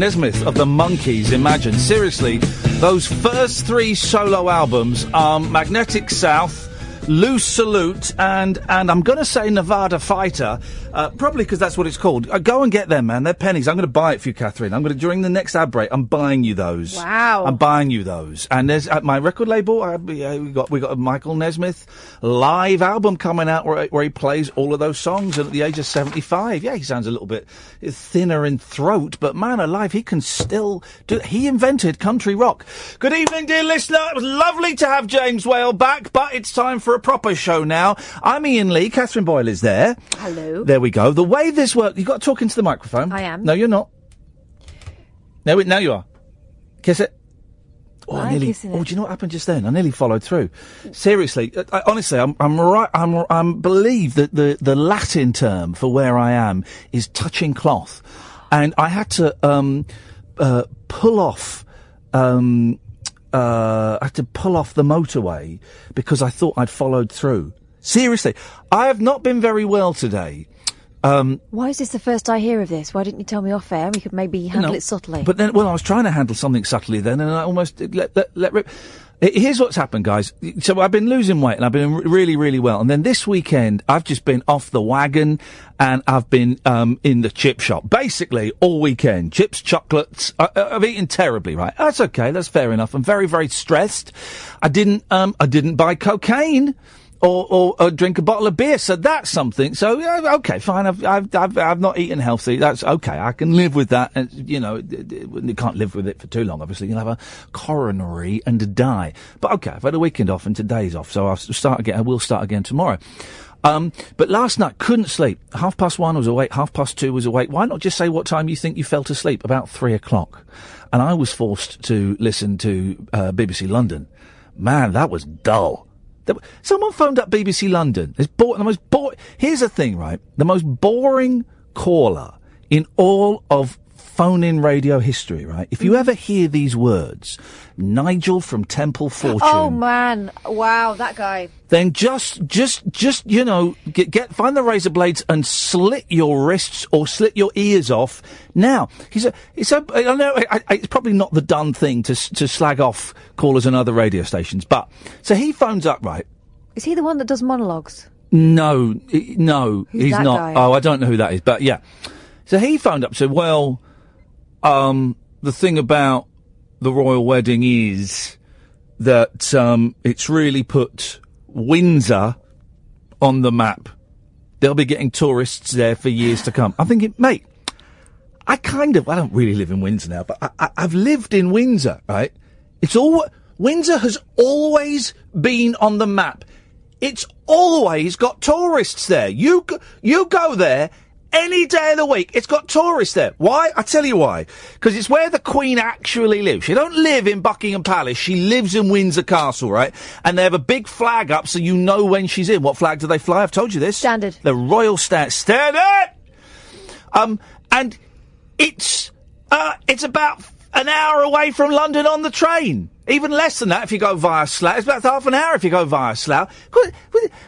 Nesmith of the Monkees. Imagine seriously, those first three solo albums are Magnetic South. Loose Salute and and I'm going to say Nevada Fighter, uh, probably because that's what it's called. Uh, go and get them, man. They're pennies. I'm going to buy it for you, Catherine. I'm going to during the next ad break. I'm buying you those. Wow. I'm buying you those. And there's at my record label. Uh, we uh, we got we got Michael Nesmith live album coming out where, where he plays all of those songs. And at the age of 75, yeah, he sounds a little bit thinner in throat, but man alive, he can still do. He invented country rock. Good evening, dear listener. It was lovely to have James Whale back, but it's time for a proper show now. I'm Iain Lee. Catherine Boyle is there. Hello. There we go. The way this works, you've got to talk into the microphone. I am. No, you're not. No, now you are. Kiss it. Oh, I I'm nearly. Oh, do you know what happened just then? I nearly followed through. Seriously, uh, I, honestly, I'm, I'm right. I'm, I'm believe that the the Latin term for where I am is touching cloth, and I had to um, uh, pull off. Um, uh, I had to pull off the motorway because I thought I'd followed through. Seriously, I have not been very well today. Um, Why is this the first I hear of this? Why didn't you tell me off air? We could maybe handle no, it subtly. But then, well, I was trying to handle something subtly then, and I almost let, let, let rip. Here's what's happened, guys. So I've been losing weight, and I've been really, really well. And then this weekend, I've just been off the wagon, and I've been um, in the chip shop basically all weekend. Chips, chocolates. I, I- I've eaten terribly, right? That's okay. That's fair enough. I'm very, very stressed. I didn't. Um, I didn't buy cocaine or, or, or drink a bottle of beer. So that's something. So yeah, okay, fine. I've, I've, I've, I've not eaten healthy. That's okay. I can live with that. And, you know, you can't live with it for too long. Obviously, you'll have a coronary and die. But okay, I've had a weekend off and today's off. So I'll start again. I will start again tomorrow. Um, but last night couldn't sleep. Half past one was awake. Half past two was awake. Why not just say what time you think you fell to sleep? About three o'clock, and I was forced to listen to uh, BBC London. Man, that was dull. Someone phoned up BBC London. It's bo- the most bo- Here's the thing, right? The most boring caller in all of phone-in radio history, right? If you mm. ever hear these words, Nigel from Temple oh, Fortune Oh man! Wow, that guy. Then just, just, just, you know, get, get, find the razor blades and slit your wrists or slit your ears off. Now, he's a, it's a, I know, I, I, it's probably not the done thing to, to slag off callers and other radio stations, but, so he phones up, right? Is he the one that does monologues? No, no, Who's he's not. guy? Oh, I don't know who that is, but yeah. So he phoned up and said, well, um, the thing about the royal wedding is that, um, it's really put Windsor on the map. They'll be getting tourists there for years to come. I'm thinking, mate, I kind of, I don't really live in Windsor now, but I, I've lived in Windsor, right? It's all, Windsor has always been on the map. It's always got tourists there. You, you go there any day of the week. It's got tourists there. Why? I tell you why. Because it's where the Queen actually lives. She don't live in Buckingham Palace. She lives in Windsor Castle, right? And they have a big flag up so you know when she's in. What flag do they fly? I've told you this. Standard. The Royal Stand. Standard! Um, and it's, uh, it's about an hour away from London on the train. Even less than that if you go via Slough. It's about half an hour if you go via Slough.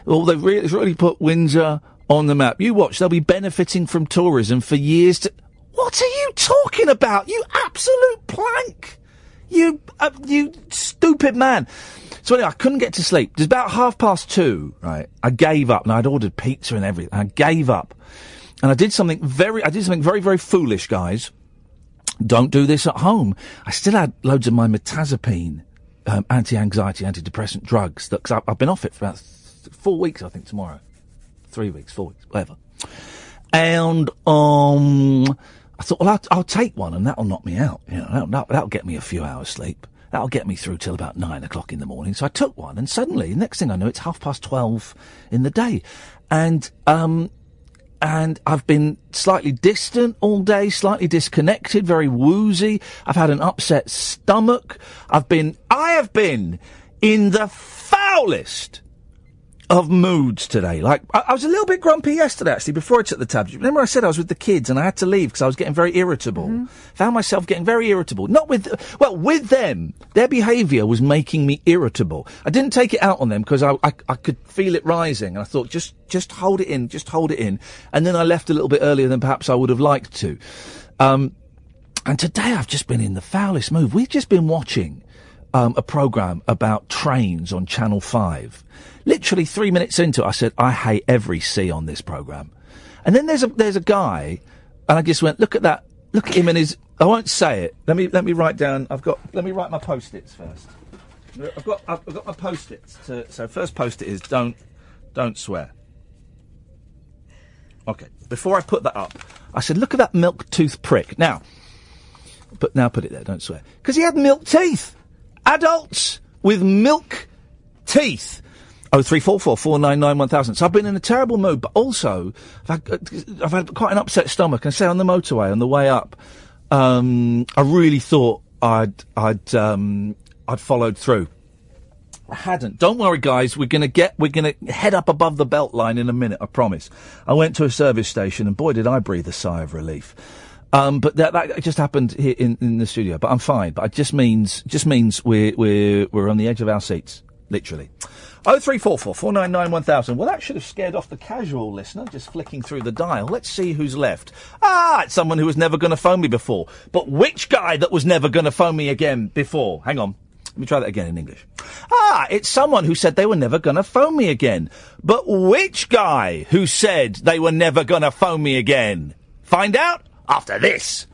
Well, they've really, really put Windsor on the map. You watch, they'll be benefiting from tourism for years to... What are you talking about? You absolute plank! You, uh, you stupid man. So anyway, I couldn't get to sleep. It was about half past two, right? I gave up and I'd ordered pizza and everything. I gave up. And I did something very, I did something very, very foolish, guys. Don't do this at home. I still had loads of my mirtazapine, um, anti-anxiety, antidepressant drugs that, cause I, I've been off it for about th- four weeks, I think, tomorrow. Three weeks, four weeks, whatever. And, um, I thought, well, I'll, I'll take one and that'll knock me out. You know, that'll, that'll, get me a few hours sleep. That'll get me through till about nine o'clock in the morning. So I took one and suddenly, next thing I know, it's half past twelve in the day. And, um, and I've been slightly distant all day, slightly disconnected, very woozy. I've had an upset stomach. I've been, I have been in the foulest of moods today. Like, I, I was a little bit grumpy yesterday, actually, before I took the tablet. Remember I said I was with the kids and I had to leave because I was getting very irritable. Found myself getting very irritable. Not with, well, with them. Their behaviour was making me irritable. I didn't take it out on them because I, I, I could feel it rising and I thought, just, just hold it in, just hold it in. And then I left a little bit earlier than perhaps I would have liked to. Um, and today I've just been in the foulest mood. We've just been watching um, a program about trains on Channel 5. Literally three minutes into it, I said, I hate every C on this program. And then there's a, there's a guy, and I just went, look at that, look at him and his, I won't say it. Let me, let me write down, I've got, let me write my post-its first. I've got, I've got my post-its. To, so first post-it is don't, don't swear. Okay. Before I put that up, I said, look at that milk tooth prick. Now, but now put it there, don't swear. Because he had milk teeth. Adults with milk teeth. Oh three four four four nine nine one thousand. So I've been in a terrible mood, but also I've had, I've had quite an upset stomach. And say on the motorway on the way up, um, I really thought I'd I'd um, I'd followed through. I hadn't. Don't worry, guys. We're gonna get. We're gonna head up above the belt line in a minute. I promise. I went to a service station, and boy, did I breathe a sigh of relief. Um, but that, that just happened here in, in the studio. But I'm fine. But it just means just means we're we're we're on the edge of our seats, literally. Oh three four four four nine nine one thousand. Well, that should have scared off the casual listener. Just flicking through the dial. Let's see who's left. Ah, it's someone who was never going to phone me before. But which guy that was never going to phone me again before? Hang on. Let me try that again in English. Ah, it's someone who said they were never going to phone me again. But which guy who said they were never going to phone me again? Find out after this.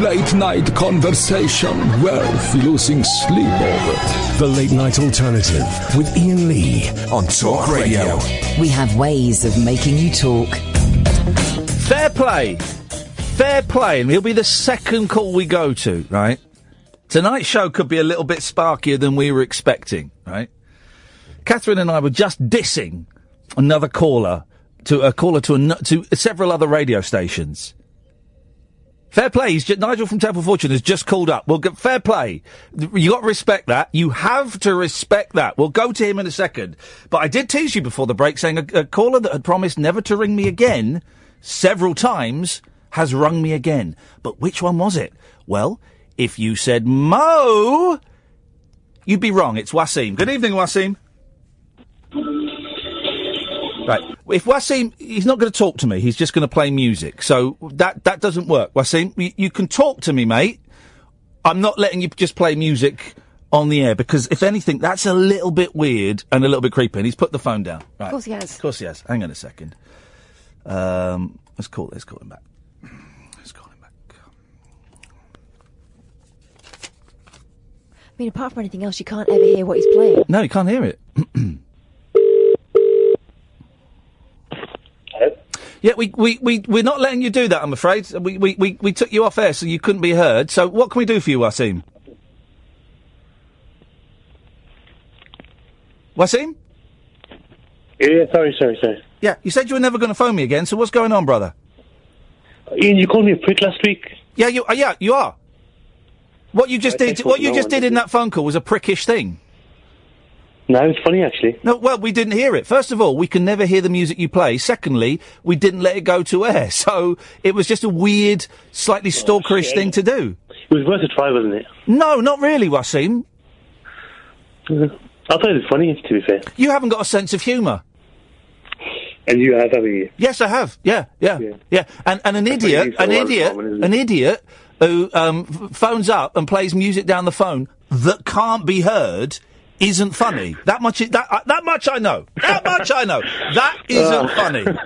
Late night conversation worth losing sleep over. The Late Night Alternative with Iain Lee On Talk Radio. We have ways of making you talk. Fair play. Fair play. And he'll be the second call we go to, right? Tonight's show could be a little bit sparkier than we were expecting, right? Catherine and I were just dissing another caller to a caller to an, to several other radio stations. Fair play. He's ju- Nigel from Temple Fortune has just called up. Well, get fair play. You got to respect that. You have to respect that. We'll go to him in a second. But I did tease you before the break, saying a, a caller that had promised never to ring me again several times has rung me again. But which one was it? Well, if you said Mo, you'd be wrong. It's Waseem. Good evening, Waseem. Right. If Waseem, he's not going to talk to me. He's just going to play music. So that that doesn't work. Waseem, you, you can talk to me, mate. I'm not letting you just play music on the air because, if anything, that's a little bit weird and a little bit creepy. And he's put the phone down. Right. Of course he has. Of course he has. Hang on a second. Um, let's call. Let's call him back. Let's call him back. I mean, apart from anything else, you can't ever hear what he's playing. No, you can't hear it. Yeah, we, we, we, we're not letting you do that, I'm afraid. We, we, we, we took you off air so you couldn't be heard. So what can we do for you, Waseem? Waseem? Yeah, sorry, sorry, sorry. Yeah, you said you were never going to phone me again, so what's going on, brother? Iain, you called me a prick last week. Yeah, you, uh, yeah, you are. What you just I did, what you just did in that phone call was a prickish thing. No, it's funny actually. No, well, we didn't hear it. First of all, we can never hear the music you play. Secondly, we didn't let it go to air. So it was just a weird, slightly stalkerish shit. thing to do. It was worth a try, wasn't it? No, not really, Waseem. I thought it was funny, to be fair. You haven't got a sense of humour. And you have, haven't you? Yes, I have. Yeah, yeah, yeah. And, and an idiot, an a lot of idiot, an idiot who um, f- phones up and plays music down the phone that can't be heard isn't funny. That much. i- That uh, that much I know. That much I know. That isn't Uh. funny.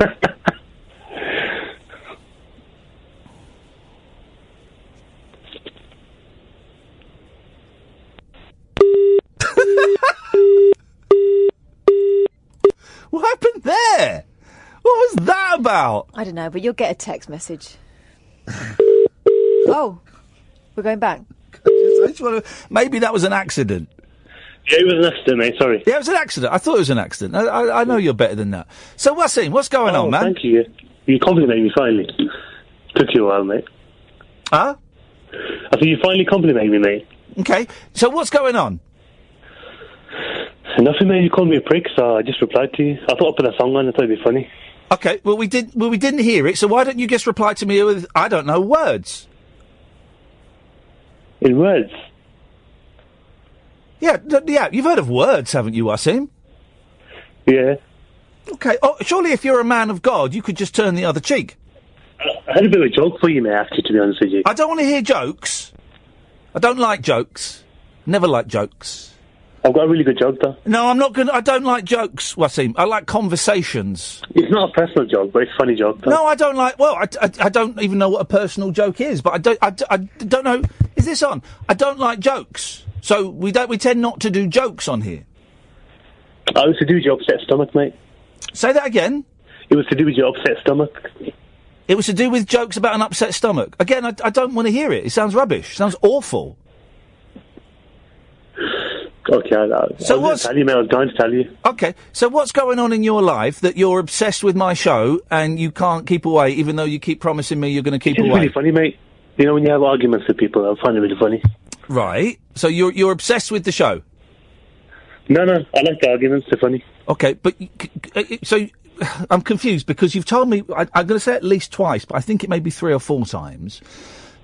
what happened there? What was that about? I don't know, but you'll get a text message. oh, we're going back. I just wanna- maybe that was an accident. Yeah, it was an accident, mate. Sorry. Yeah, it was an accident. I thought it was an accident. I, I, I know you're better than that. So, Waseem, what's going oh, on, man? Thank you. You complimented me finally. Took you a while, mate. Huh? I think you finally complimented me, mate. Okay. So, what's going on? Nothing, mate. You called me a prick, so I just replied to you. I thought I'd put a song on. I thought it'd be funny. Okay. Well, we did. Well, we didn't hear it. So, why don't you just reply to me with I don't know words? In words. Yeah, th- yeah. You've heard of words, haven't you, Waseem? Yeah. Okay. Oh, surely, if you're a man of God, you could just turn the other cheek. I had a bit of a joke for you, mate, to be honest with you. I don't want to hear jokes. I don't like jokes. Never like jokes. I've got a really good joke, though. No, I'm not gonna. I don't like jokes, Waseem. I like conversations. It's not a personal joke, but it's a funny joke, though. No, I don't like. Well, I, I, I don't even know what a personal joke is, but I don't. I, I don't know. Is this on? I don't like jokes, so we don't. We tend not to do jokes on here. I was to do with your upset stomach, mate. Say that again. It was to do with your upset stomach. It was to do with jokes about an upset stomach. Again, I, I don't want to hear it. It sounds rubbish. It sounds awful. Okay, I, I, So was what's- tell you, mate. I was going to tell you. Okay, so what's going on in your life that you're obsessed with my show and you can't keep away, even though you keep promising me you're going to keep It's away? really funny, mate. You know, when you have arguments with people, I find it really funny. Right. So you're you're obsessed with the show. No, no, I like the arguments. They're funny. Okay, but y- c- c- uh, so I'm confused because you've told me I, I'm going to say at least twice, but I think it may be three or four times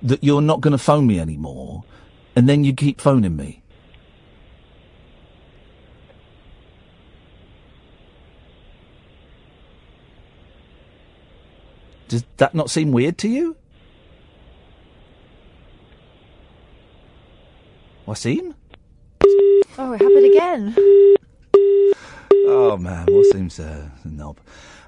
that you're not going to phone me anymore, and then you keep phoning me. Does that not seem weird to you? Waseem? Oh, it happened again. Oh man, what seems uh, a knob?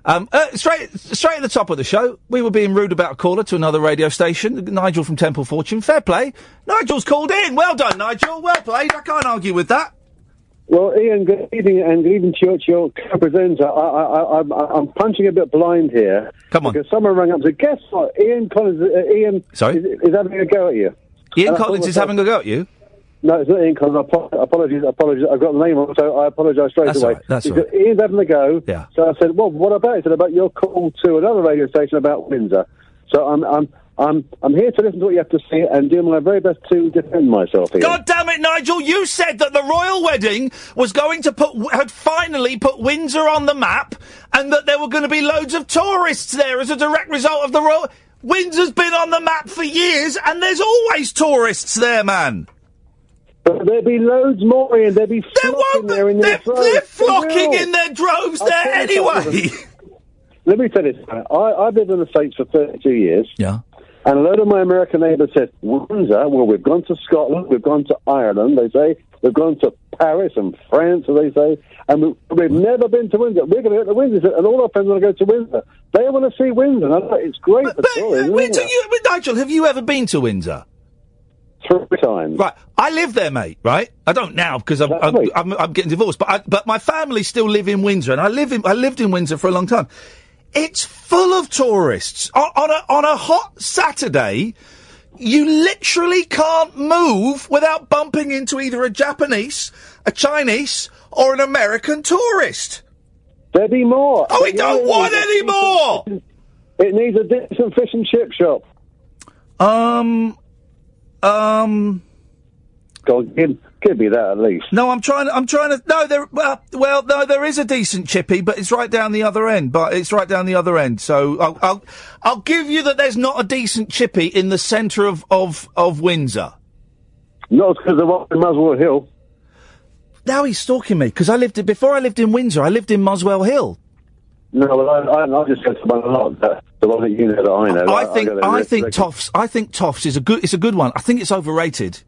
Um, uh, straight, straight at the top of the show, we were being rude about a caller to another radio station. Nigel from Temple Fortune, fair play. Nigel's called in. Well done, Nigel. Well played. I can't argue with that. Well, Iain, good evening, and good evening to your, to your co-presenter. I, I, I, I'm, I'm punching a bit blind here. Come on. Because someone rang up and said, guess what? Ian Collins, uh, Ian Sorry? is, is having a go at you. Ian And Collins is myself, having a go at you. No, it's not Ian Collins. Apo- Apologies, apologies. I've got the name wrong, so I apologise straight That's away. all right, that's He all said, Iain's having a go. Yeah. So I said, well, what about? He said, about your call to another radio station about Windsor. So I'm, I'm, I'm, I'm here to listen to what you have to say and do my very best to defend myself here. God damn it, Nigel! You said that the royal wedding was going to put had finally put Windsor on the map, and that there were going to be loads of tourists there as a direct result of the royal. Windsor's been on the map for years, and there's always tourists there, man. But there'll be loads more, Iain. There'll be There flocking won't be- there in they're, their droves. they're flocking will. in their droves I'll there anyway. Let me tell you something. I, I've lived in the States for 32 years. Yeah. And a load of my American neighbours said, Windsor, well, we've gone to Scotland, we've gone to Ireland, they say, we've gone to Paris and France, as they say, and we, we've never been to Windsor. We're going to go to Windsor, and all our friends want to go to Windsor. They want to see Windsor. And I thought, it's great for tourism. Windsor, isn't it? you, but Nigel, have you ever been to Windsor? Three times. Right, I live there, mate. Right, I don't now because I'm, I'm. I'm, I'm getting divorced, but I, but my family still live in Windsor, and I live in I lived in Windsor for a long time. It's full of tourists on, on a on a hot Saturday. You literally can't move without bumping into either a Japanese, a Chinese, or an American tourist. There'll be more. Oh, we don't yeah, want any more. It needs a decent fish and chip shop. Um, um. Go on, give, give me that at least. No, I'm trying. I'm trying to. No, there. Well, well, no, there is a decent chippy, but it's right down the other end. But it's right down the other end. So I'll, I'll, I'll give you that. There's not a decent chippy in the centre of of of Windsor. Not because of in Muswell Hill. Now he's stalking me because I lived before. I lived in Windsor. I lived in Muswell Hill. No, well, I, I, I just go to one a lot. The one that you know that I know. I think. there I think Toffs. I think Toffs is a good. It's a good one. I think it's overrated.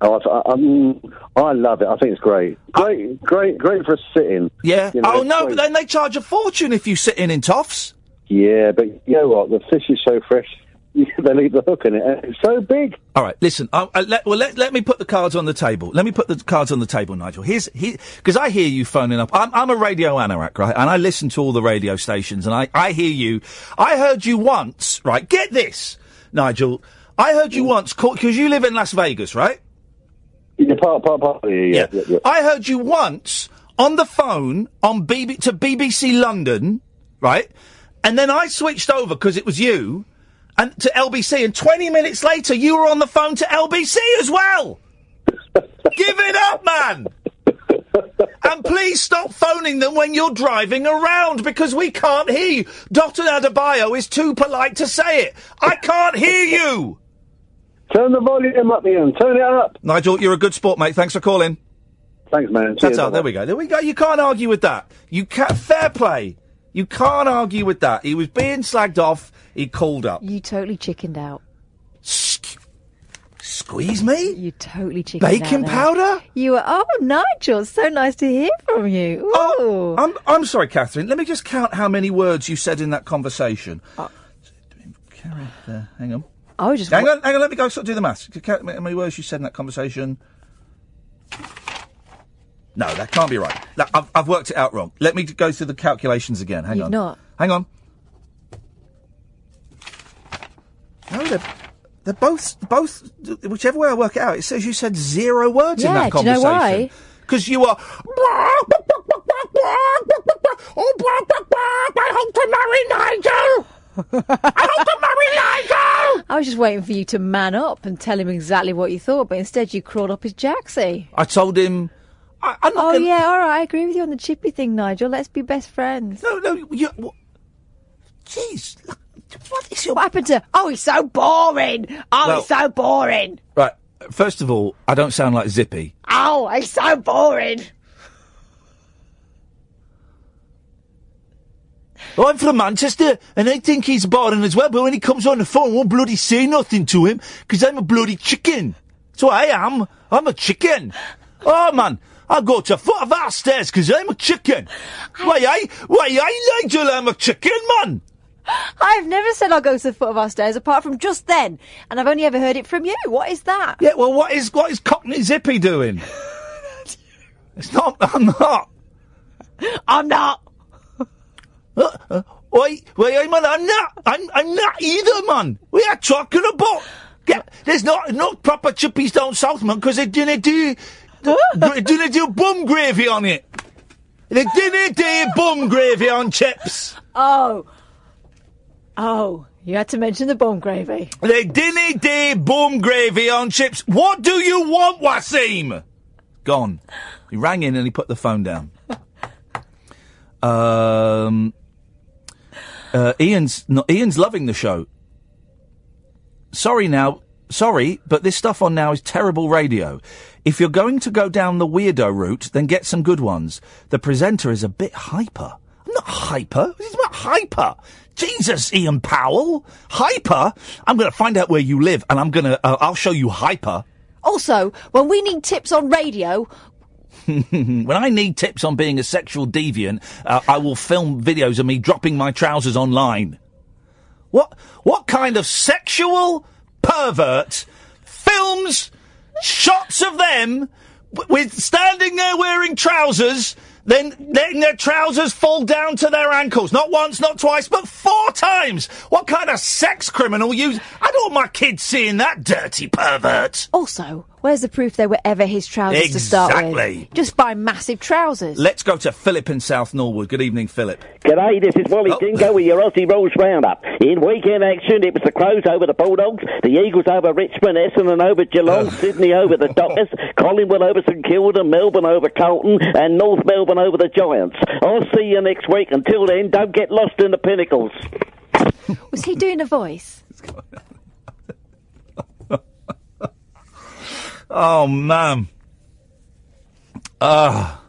Oh, I, I, um, I love it. I think it's great. Great, great, great for a sit-in. Yeah. You know, oh no, great. but then they charge a fortune if you sit in in Toffs. Yeah, but you know what? The fish is so fresh. they leave the hook in it. And it's so big. All right, listen. Uh, uh, let, well, let, let me put the cards on the table. Let me put the cards on the table, Nigel. Here's because I hear you phoning up. I'm, I'm a radio anorak, right? And I listen to all the radio stations, and I, I hear you. I heard you once, right? Get this, Nigel. I heard you once because you live in Las Vegas, right? Yeah, part, part, part. Yeah, yeah, yeah. yeah. I heard you once on the phone on BB to BBC London, right? And then I switched over because it was you, and to LBC. And 20 minutes later, you were on the phone to LBC as well. Give it up, man. and please stop phoning them when you're driving around because we can't hear you. Dotun Adebayo is too polite to say it. I can't hear you. Turn the volume up, Iain. Turn it up. Nigel, you're a good sport, mate. Thanks for calling. Thanks, man. That's out. There we go. There we go. You can't argue with that. You can't. Fair play. You can't argue with that. He was being slagged off. He called up. You totally chickened out. Squeeze me? You totally chickened out. Baking there. powder? You were. Oh, Nigel, so nice to hear from you. Ooh. Oh, I'm I'm sorry, Catherine. Let me just count how many words you said in that conversation. Uh, Carry there. Uh, hang on. I was just. Hang on. Hang on. Let me go. Sort of do the maths. How many words you said in that conversation. No, that can't be right. That- I've, I've worked it out wrong. Let me go through the calculations again. Hang You've on. not. Hang on. No, they're, they're both both. Whichever way I work it out, it says you said zero words in Yeah, that do you know conversation. why? Because you are. Oh, I hope to marry Nigel. I hope to marry Nigel. I was just waiting for you to man up and tell him exactly what you thought, but instead you crawled up his jacksie. I told him. I, I'm not Oh gonna- yeah, all right. I agree with you on the chippy thing, Nigel. Let's be best friends. No, no. You. What? Jeez. look, What is your What happened to? Oh, he's so boring. Oh, he's so boring. right? First of all, I don't sound like Zippy. Oh, he's so boring. I'm from Manchester, and I think he's boring as well. But when he comes on the phone, I won't bloody say nothing to him because I'm a bloody chicken. That's what I am. I'm a chicken. Oh man, I go to foot of our stairs because I'm a chicken. Why I? Why I, Nigel? I'm a chicken, man. I've never said I'll go to the foot of our stairs apart from just then, and I've only ever heard it from you. What is that? Yeah. Well, what is what is Cockney Zippy doing? it's not. I'm not. I'm not. Uh, uh, wait, wait, I'm, I'm not. I'm, I'm not either, man. We are talking about Get, there's not no proper chippies down south, man, because they didn't do they didn't do bum gravy on it. They didn't do bum gravy on chips. Oh. Oh, you had to mention the bone gravy. The didn't do bum gravy on chips. What do you want, Waseem? Gone. He rang in and he put the phone down. Um, uh, Ian's no, Ian's loving the show. Sorry now, sorry, but this stuff on now is terrible radio. If you're going to go down the weirdo route, then get some good ones. The presenter is a bit hyper. I'm not hyper. Is not hyper. Jesus, Ian Powell, hyper. I'm going to find out where you live, and I'm going to. Uh, I'll show you hyper. Also, when we need tips on radio, when I need tips on being a sexual deviant, uh, I will film videos of me dropping my trousers online. What what kind of sexual pervert films shots of them w- with standing there wearing trousers, then letting their trousers fall down to their ankles? Not once, not twice, but four times. What kind of sex criminal use? I don't want my kids seeing that dirty pervert. also, where's the proof they were ever his trousers to start Exactly. with? Just buy massive trousers. Let's go to Philip in South Norwood. Good evening, Philip. G'day, this is Wally Oh. Dingo with your Aussie Rules Roundup. In weekend action, it was the Crows over the Bulldogs, the Eagles over Richmond, Essendon over Geelong, Sydney over the Dockers, Collingwood over St Kilda, Melbourne over Carlton, and North Melbourne over the Giants. I'll see you next week. Until then, don't get lost in the pinnacles. Was he doing a voice? Oh man. Ah.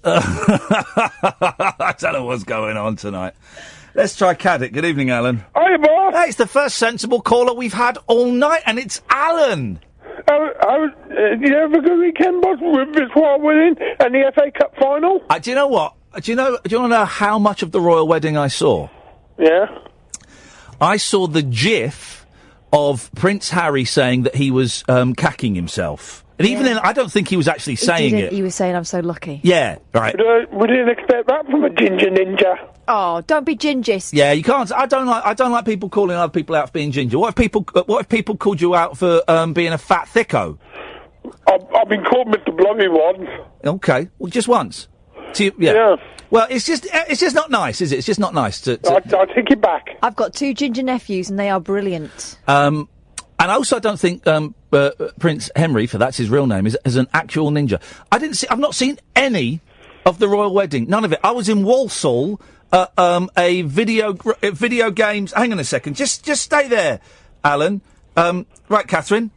I don't know what's going on tonight. Let's try Caddick. Good evening, Alan. Hi, boss. Hey, it's the first sensible caller we've had all night, and it's Alan. How, how, uh, did you have a good weekend, boss, with this while winning and the FA Cup final? Uh, do you know what? Do you know? Do you want to know how much of the royal wedding I saw? Yeah. I saw the GIF of Prince Harry saying that he was um, cacking himself, and even then, I don't think he was actually He saying didn't. it. He was saying, "I'm so lucky." Yeah, right. But, uh, we didn't expect that from a ginger ninja. Oh, don't be gingist. Yeah, you can't. I don't like. I don't like people calling other people out for being ginger. What if people? uh, What if people called you out for um, being a fat thicko? I've, I've been called Mr. Bloggy once. Okay, well, just once. So you- yeah. Yeah. Well, it's just uh, it's just not nice, is it? It's just not nice to. to I, I take it back. I've got two ginger nephews, and they are brilliant. um, and also, I don't think um, uh, uh, Prince Henry, for that's his real name, is, is an actual ninja. I didn't see. I've not seen any of the royal wedding. None of it. I was in Walsall. Uh, um, a video gr- uh, video games. Hang on a second. Just just stay there, Alan. Um, right, Catherine.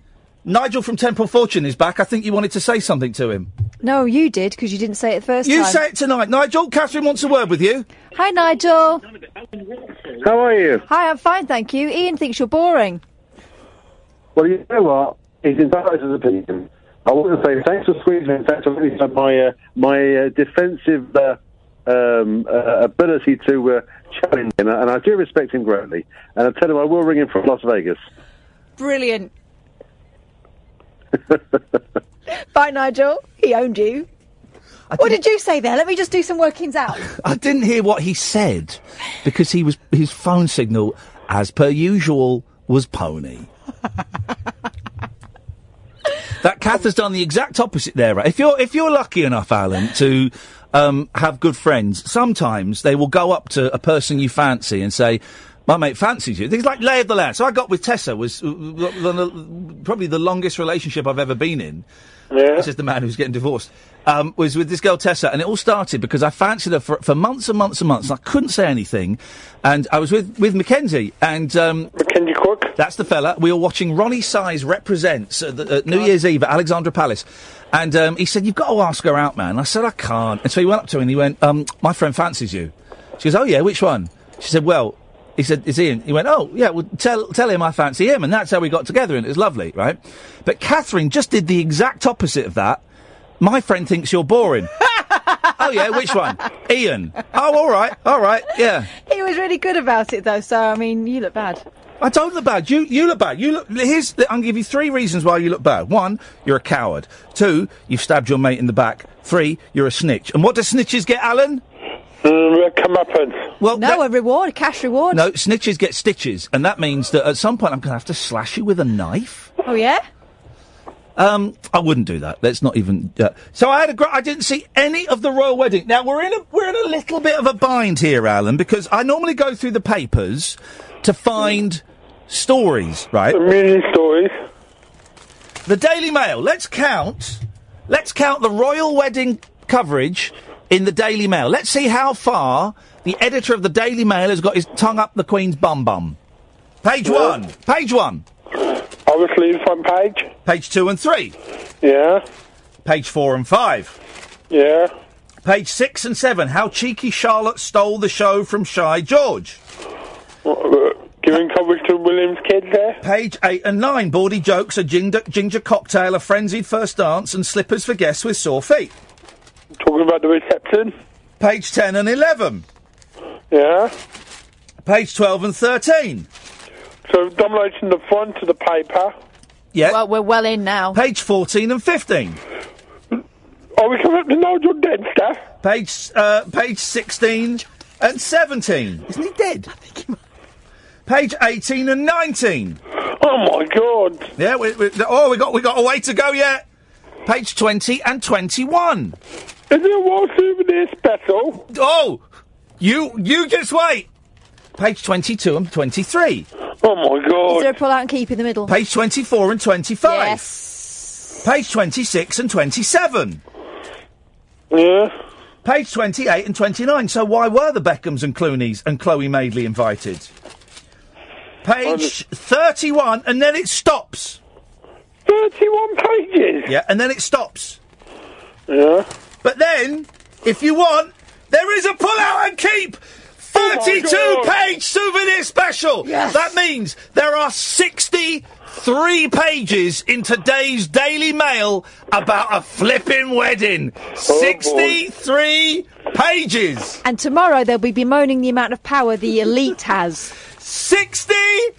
Nigel from Temple Fortune is back. I think you wanted to say something to him. No, you did because you didn't say it the first You time. say it tonight, Nigel. Catherine wants a word with you. Hi, Nigel. How are you? Hi, I'm fine, thank you. Iain thinks you're boring. Well, you know what? He's entitled to his opinion. I want to say thanks for squeezing in. Thanks for really my uh, my uh, defensive uh, um, uh, ability to uh, challenge him, and I do respect him greatly. And I tell him I will ring him from Las Vegas. Brilliant. Bye, Nigel. He owned you. What did you say there? Let me just do some workings out. I didn't hear what he said because he was his phone signal, as per usual, was pony. that Kath has done the exact opposite there. Right? If you're if you're lucky enough, Alan, to um, have good friends, sometimes they will go up to a person you fancy and say. My mate fancies you. Things like lay of the land. So I got with Tessa was uh, the- probably the longest relationship I've ever been in. Yeah. This is the man who's getting divorced. Um, was with this girl Tessa, and it all started because I fancied her for, for months and months and months, and I couldn't say anything. And I was with with Mackenzie, and um, Mackenzie Cook. that's the fella. We were watching Roni Size Reprazent at, the, at New Year's Eve at Alexandra Palace, and um, he said, "You've got to ask her out, man." I said, "I can't." And so he went up to her and he went, um, "My friend fancies you." She goes, "Oh yeah, which one?" She said, "Well." He said, "Is Iain?" He went, "Oh, yeah. Well, tell tell him I fancy him," and that's how we got together, and it was lovely, right? But Catherine just did the exact opposite of that. My friend thinks you're boring. oh yeah, which one? Iain. Oh, all right, all right, yeah. He was really good about it, though. So I mean, you look bad. I don't look bad. You you look bad. You look. Here's. I'm gonna give you three reasons why you look bad. One, you're a coward. Two, you've stabbed your mate in the back. Three, you're a snitch. And what do snitches get, Alan? Comeuppance. Well, no, a reward, a cash reward. No, snitches get stitches, and that means that at some point I'm going to have to slash you with a knife. Oh yeah. Um, I wouldn't do that. Let's not even. Uh, so I had a. Gr- I didn't see any of the royal wedding. Now we're in a we're in a little bit of a bind here, Alan, because I normally go through the papers to find stories, right? Many stories. The Daily Mail. Let's count. Let's count the royal wedding coverage in the Daily Mail. Let's see how far the editor of the Daily Mail has got his tongue up the Queen's bum bum. Page one. Page one. Obviously, the front page. Page two and three. Yeah. Page four and five. Yeah. Page six and seven. How cheeky Charlotte stole the show from Shy George. Uh, Giving coverage to William's kids there. Page eight and nine. Bawdy jokes, a ginger, ginger cocktail, a frenzied first dance, and slippers for guests with sore feet. Talking about the reception. Page ten and eleven. Yeah. Page twelve and thirteen. So dominating the front of the paper. Yeah. Well, we're well in now. Page fourteen and fifteen. Are we coming up to know Nigel Dempster? Page uh, page sixteen and seventeen. Isn't he dead? Page eighteen and nineteen. Oh my god! Yeah. We, we, oh, we got we got a way to go yet. Page twenty and twenty-one. Is it a War Souvenir special? Oh, you you just wait. Page twenty-two and twenty-three. Oh my god. Is god! there a pull out and keep in the middle? Page twenty-four and twenty-five. Yes. Page twenty-six and twenty-seven. Yeah. Page 28 and 29. So why were the Beckhams and Clooney's and Chloe Madeley invited? Page 31, and then it stops. 31 pages! Yeah, and then it stops. Yeah. But then, if you want, there is a pull out and keep 32 God. page souvenir special. Yes. That means there are 63 pages in today's Daily Mail about a flipping wedding. 63 pages. And tomorrow they'll be bemoaning the amount of power the elite has. 63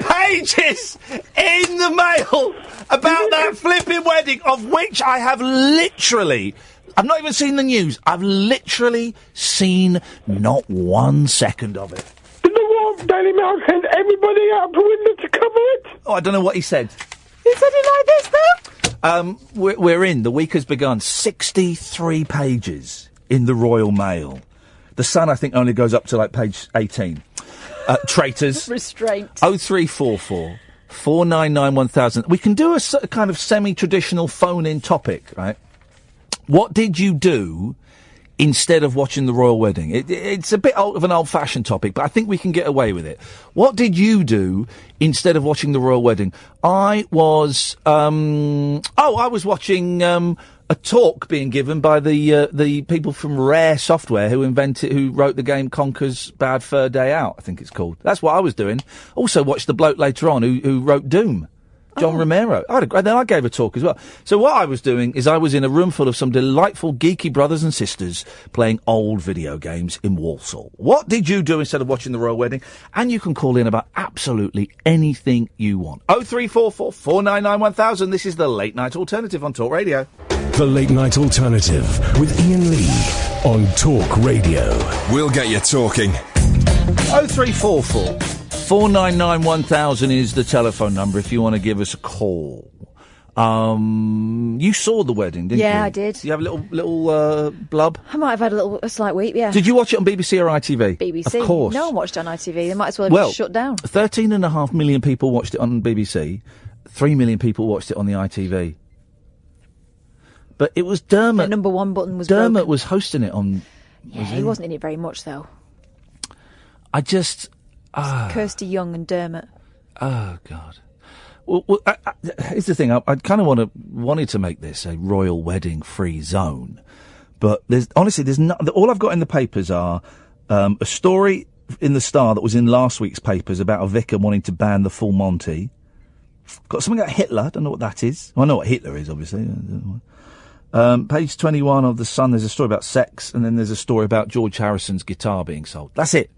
pages in the mail about that flipping wedding, of which I have literally. I've not even seen the news. I've literally seen not one second of it. Did the War Daily Mail send everybody out the window to cover it? Oh, I don't know what he said. He said it like this, though. Um, we're, we're in. The week has begun. 63 pages in the Royal Mail. The Sun, I think, only goes up to like page 18. Uh, traitors. Restraint. 0344 499 1000. We can do a kind of semi traditional phone in topic, right? What did you do instead of watching the royal wedding? It, it's a bit old, of an old fashioned topic, but I think we can get away with it. What did you do instead of watching the royal wedding? I was, um, oh, I was watching, um, a talk being given by the uh, the people from Rare Software who invented who wrote the game Conker's Bad Fur Day Out. I think it's called. That's what I was doing. Also watched the bloke later on who who wrote Doom. John Romero. I had a, then I gave a talk as well. So what I was doing is I was in a room full of some delightful geeky brothers and sisters playing old video games in Walsall. What did you do instead of watching the royal wedding? And you can call in about absolutely anything you want. Oh three four four four nine nine one thousand. This is the late night alternative on Talk Radio. The Late Night Alternative with Iain Lee on Talk Radio. We'll get you talking. 0344 499 1000 is the telephone number if you want to give us a call. Um, you saw the wedding, didn't you? Yeah, I did. You have a little little uh, blub. I might have had a little a slight weep, yeah. Did you watch it on BBC or ITV? BBC. Of course. No one watched it on ITV. They might as well have Well, just shut down. 13 and a half million people watched it on BBC. Three million people watched it on the ITV. But it was Dermot. The number one button was Dermot broken. was hosting it on. Yeah, he wasn't in it very much though. I just. Ah. Kirsty Young and Dermot. Oh God. Well, well I, I, here's the thing. I, I kind of want to wanted to make this a royal wedding free zone, but there's honestly there's not. All I've got in the papers are um, a story in the Star that was in last week's papers about a vicar wanting to ban the full Monty. Got something about Hitler. I don't know what that is. Well, I know what Hitler is, obviously. Um, page 21 of The Sun, there's a story about sex, and then there's a story about George Harrison's guitar being sold. That's it.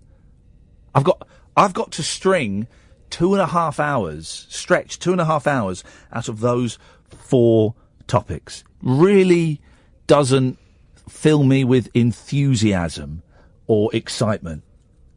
I've got, I've got to string two and a half hours, stretch two and a half hours out of those four topics. Really doesn't fill me with enthusiasm or excitement.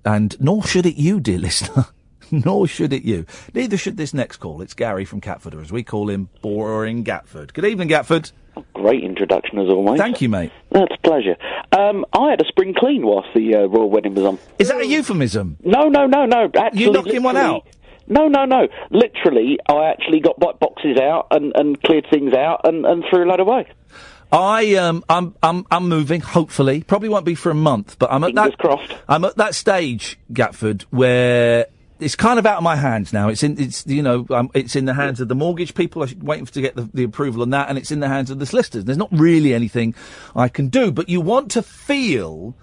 And nor should it you, dear listener. nor should it you. Neither should this next call. It's Gary from Catford, or as we call him, Boring Gatford. Good evening, Gatford. Great introduction as always. Thank you, mate. That's a pleasure. Um, I had a spring clean whilst the uh, royal wedding was on. Is that a euphemism? No, no, no, no. Actually, You knocking one out? No, no, no. Literally, I actually got bo- boxes out and, and cleared things out and, and threw a load away. I um I'm I'm I'm moving. Hopefully, probably won't be for a month, but I'm at that crossed. I'm at that stage, Gatford, where it's kind of out of my hands now. It's in it's you know um, it's in the hands of the mortgage people. I'm waiting to get the, the approval on that, and it's in the hands of the solicitors. There's not really anything I can do, but you want to feel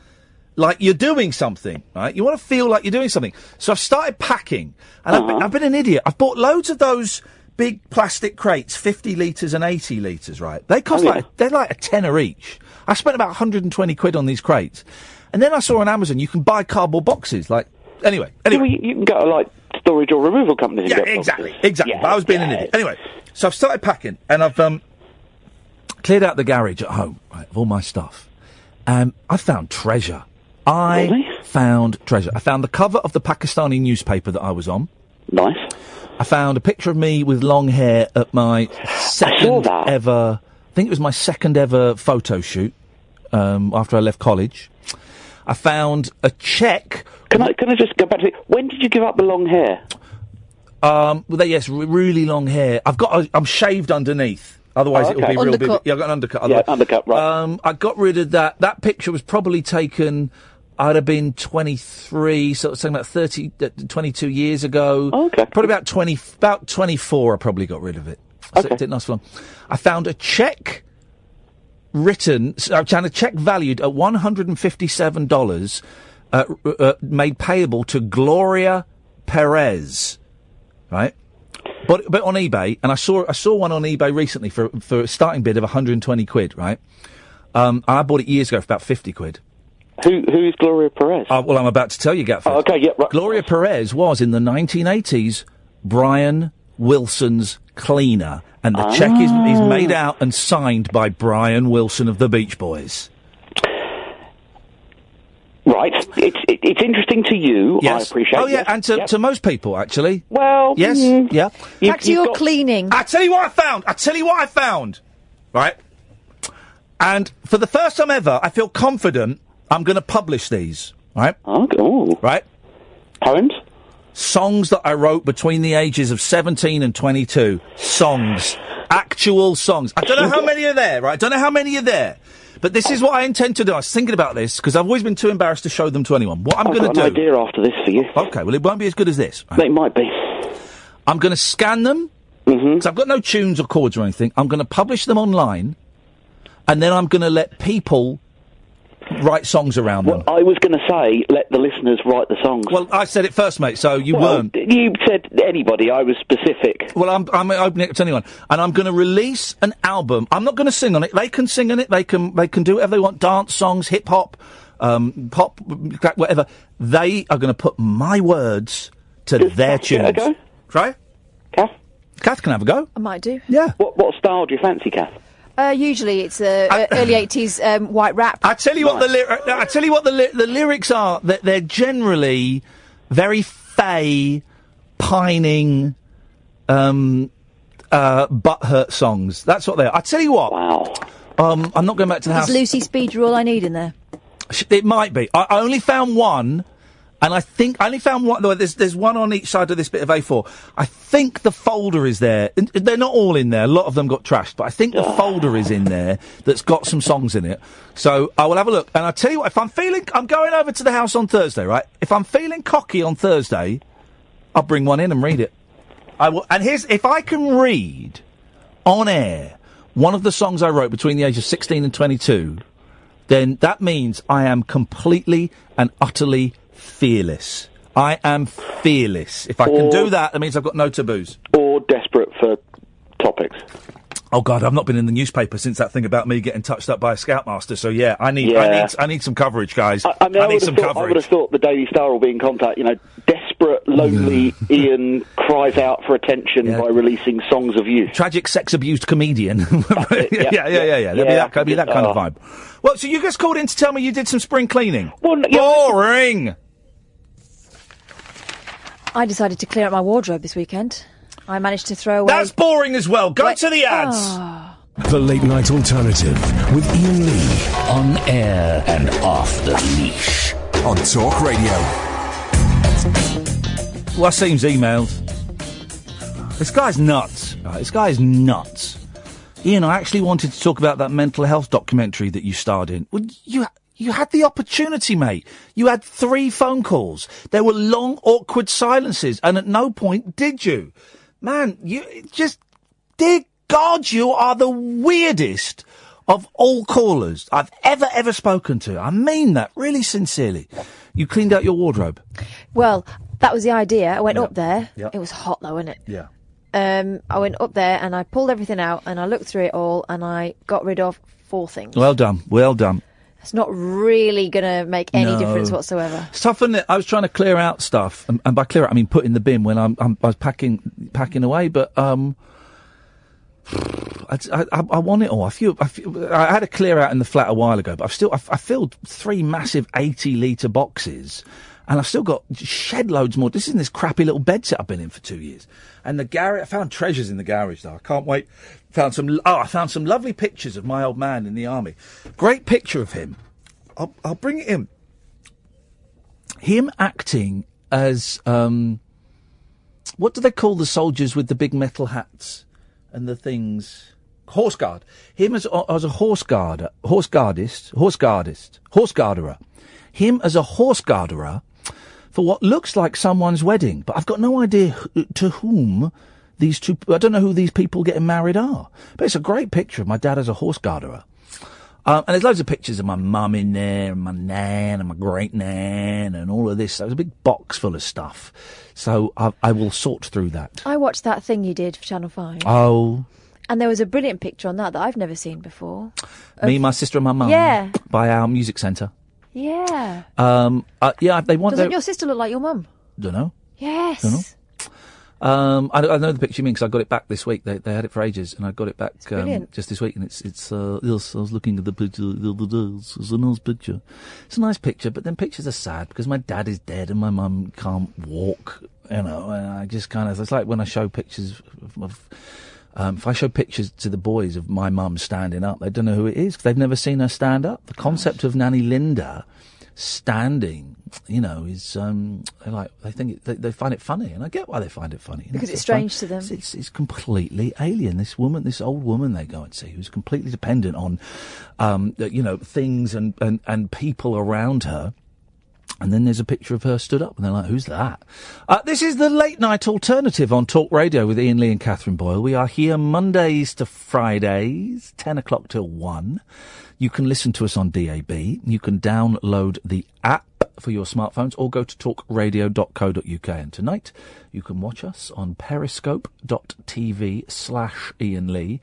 like you're doing something, right? You want to feel like you're doing something. So I've started packing, and I've, been, I've been an idiot. I've bought loads of those big plastic crates, 50 litres and 80 litres, right? They cost Oh, yeah. like, they're like a tenner each. I spent about 120 quid on these crates. And then I saw on Amazon you can buy cardboard boxes. Like, anyway, anyway. You, you can go to like storage or removal companies. Yeah, and get exactly, boxes. exactly. Yeah, but I was being an yeah. idiot. Anyway, so I've started packing, and I've um, cleared out the garage at home right, of all my stuff. Um, I found treasure. I found treasure. I found the cover of the Pakistani newspaper that I was on. Nice. I found a picture of me with long hair at my second ever. I think it was my second ever photo shoot um, after I left college. I found a check. Can I can I just go back to it? when did you give up the long hair? Um, well, they, yes, re- really long hair. I've got. A, I'm shaved underneath. Otherwise, Oh, it'll okay. be real Undercut. big. Yeah, I've got an undercut. Yeah, otherwise- undercut, right. Um, I got rid of that. That picture was probably taken. I'd have been 23, so it's something about 30, uh, 22 years ago. okay. Probably about 20, about 24. I probably got rid of it. So it didn't last for long. I found a check written. so I a check valued at one hundred and fifty-seven dollars, uh, uh, made payable to Gloria Perez, right? But but on eBay, and I saw I saw one on eBay recently for for a starting bid of one hundred and twenty quid, right? Um, I bought it years ago for about fifty quid. Who who is Gloria Perez? Uh, well, I'm about to tell you, Gatford. Oh, okay, yeah, right. Gloria Perez was in the 1980s Brian Wilson's cleaner, and the check is, is Ah. made out and signed by Brian Wilson of the Beach Boys. Right. It's it, it's interesting to you. I appreciate. Oh yeah, yes. and to, Yep. to most people actually. Well, yes, mm, yeah. Back to your cleaning. I tell you what I found. I tell you what I found. Right. And for the first time ever, I feel confident I'm going to publish these. Right. Oh. Right. Poems. Songs that I wrote between the ages of 17 and 22. Songs. Actual songs. I don't know how many are there, right? I don't know how many are there. But this is what I intend to do. I was thinking about this because I've always been too embarrassed to show them to anyone. What I'm I've going to got do. an idea after this for you. Okay, well, it won't be as good as this. It might be. I'm going to scan them Mm-hmm. because I've got no tunes or chords or anything. I'm going to publish them online, and then I'm going to let people write songs around them. I was going to say, let the listeners write the songs. Well, I said it first, mate. So you Well, weren't. You said anybody. I was specific. Well, I'm, I'm opening it to anyone, and I'm going to release an album. I'm not going to sing on it. They can sing on it. They can they can do whatever they want. Dance songs, hip hop, um, pop, whatever. They are going to put my words to their Kath give it a tunes. go? Right? Kath? Kath can have a go. I might do. Yeah. What what style do you fancy, Kath? Uh, usually it's uh, uh, early 80s um, white rap. I tell you what the lyri- I tell you what the ly- the lyrics are. That they're generally very fey, pining, um, uh, butthurt songs. That's what they are. I tell you what. Wow. Um, I'm not going back to the Is house. Lucy Speed all I need in there? It might be. I, I only found one, and I think I only found one. There's there's one on each side of this bit of A4. I think the folder is there. And They're not all in there. A lot of them got trashed, but I think the folder is in there that's got some songs in it. So I will have a look. And I tell you what, if I'm feeling, I'm going over to the house on Thursday, right? If I'm feeling cocky on Thursday, I'll bring one in and read it. I will. And here's if I can read on air one of the songs I wrote between the age of 16 and 22 then that means I am completely and utterly fearless. I am fearless. If I can Or- do that, that means I've got no taboos. Or desperate for topics. Oh God, I've not been in the newspaper since that thing about me getting touched up by a scoutmaster. So yeah, I need, I Yeah. need, I need some coverage, guys. I, mean, I, need would some thought, I would coverage. have thought the Daily Star will be in contact. You know, desperate lonely Iain cries out for attention by releasing songs of youth. Tragic sex abused comedian. yeah, yeah, yeah, yeah, yeah. There'll be Yeah. that, there'll be that kind of Oh. vibe. Well, so you just called in to tell me you did some spring cleaning. Well, Boring. I decided to clear out my wardrobe this weekend. I managed to throw away. That's boring as well. Go Wait- to the ads. Ah. The Late Night Alternative with Iain Lee. On air and off the leash. On Talk Radio. Waseem's emailed. This guy's nuts. Right, this guy's nuts. Iain, I actually wanted to talk about that mental health documentary that you starred in. Well, you you had the opportunity, mate. You had three phone calls. There were long, awkward silences, and at no point did you. Man, you just dear God, you are the weirdest of all callers I've ever ever spoken to. I mean that really sincerely. You cleaned out your wardrobe. Well, that was the idea. I went Yeah. up there. Yeah. It was hot though, wasn't it? Yeah. Um, I went up there and I pulled everything out and I looked through it all and I got rid of four things. Well done. Well done. It's not really going to make any No. difference whatsoever. It's tough, isn't it? I was trying to clear out stuff, and, and by clear out I mean put in the bin when I'm, I'm I was packing packing away. But um, I, I, I want it all. I feel, I feel I had a clear out in the flat a while ago, but I've still I've, I filled three massive eighty litre boxes, and I've still got shed loads more. This is in this crappy little bed set I've been in for two years, and the garage. I found treasures in the garage though. I can't wait. Found some. Oh, I found some lovely pictures of my old man in the army. Great picture of him. I'll, I'll bring it in him acting as um, what do they call the soldiers with the big metal hats and the things? Horse guard. Him as, as a horse guarder, horse guardist, horse guardist, horse guarderer. Him as a horse guarderer for what looks like someone's wedding, but I've got no idea to whom these two. I don't know who these people getting married are. But it's a great picture of my dad as a horse guarderer. Um, and there's loads of pictures of my mum in there, and my nan, and my great nan, and all of this. So there's a big box full of stuff. So I, I will sort through that. I watched that thing you did for Channel 5. Oh, And there was a brilliant picture on that that I've never seen before. me, my sister, and my mum. Yeah. By our music centre. Yeah. Um, uh, yeah, they want Doesn't their. your sister look like your mum? Don't know. Yes. Don't know. Um, I, I know the picture you mean because I got it back this week. They, they had it for ages, and I got it back um, just this week. And it's it's uh, yes, I was looking at the picture the other day. It's, it's a nice picture. It's a nice picture, but then pictures are sad because my dad is dead and my mum can't walk. You know, and I just kind of it's like when I show pictures of. of um, if I show pictures to the boys of my mum standing up, they don't know who it is because they've never seen her stand up. The concept of Nanny Linda standing, you know, is um, they like they think it, they, they find it funny, and I get why they find it funny. you know, Because it's a fun- strange to them. It's, it's, it's completely alien. This woman, this old woman, they go and see, who's completely dependent on, um, you know, things and, and and people around her. And then there's a picture of her stood up, and they're like, "Who's that?" Uh, this is the late night alternative on Talk Radio with Iain Lee and Catherine Boyle. We are here Mondays to Fridays, ten o'clock till one. You can listen to us on DAB. You can download the app for your smartphones, or go to talkradio.co.uk. And tonight, you can watch us on Periscope.tv slash Iain Lee,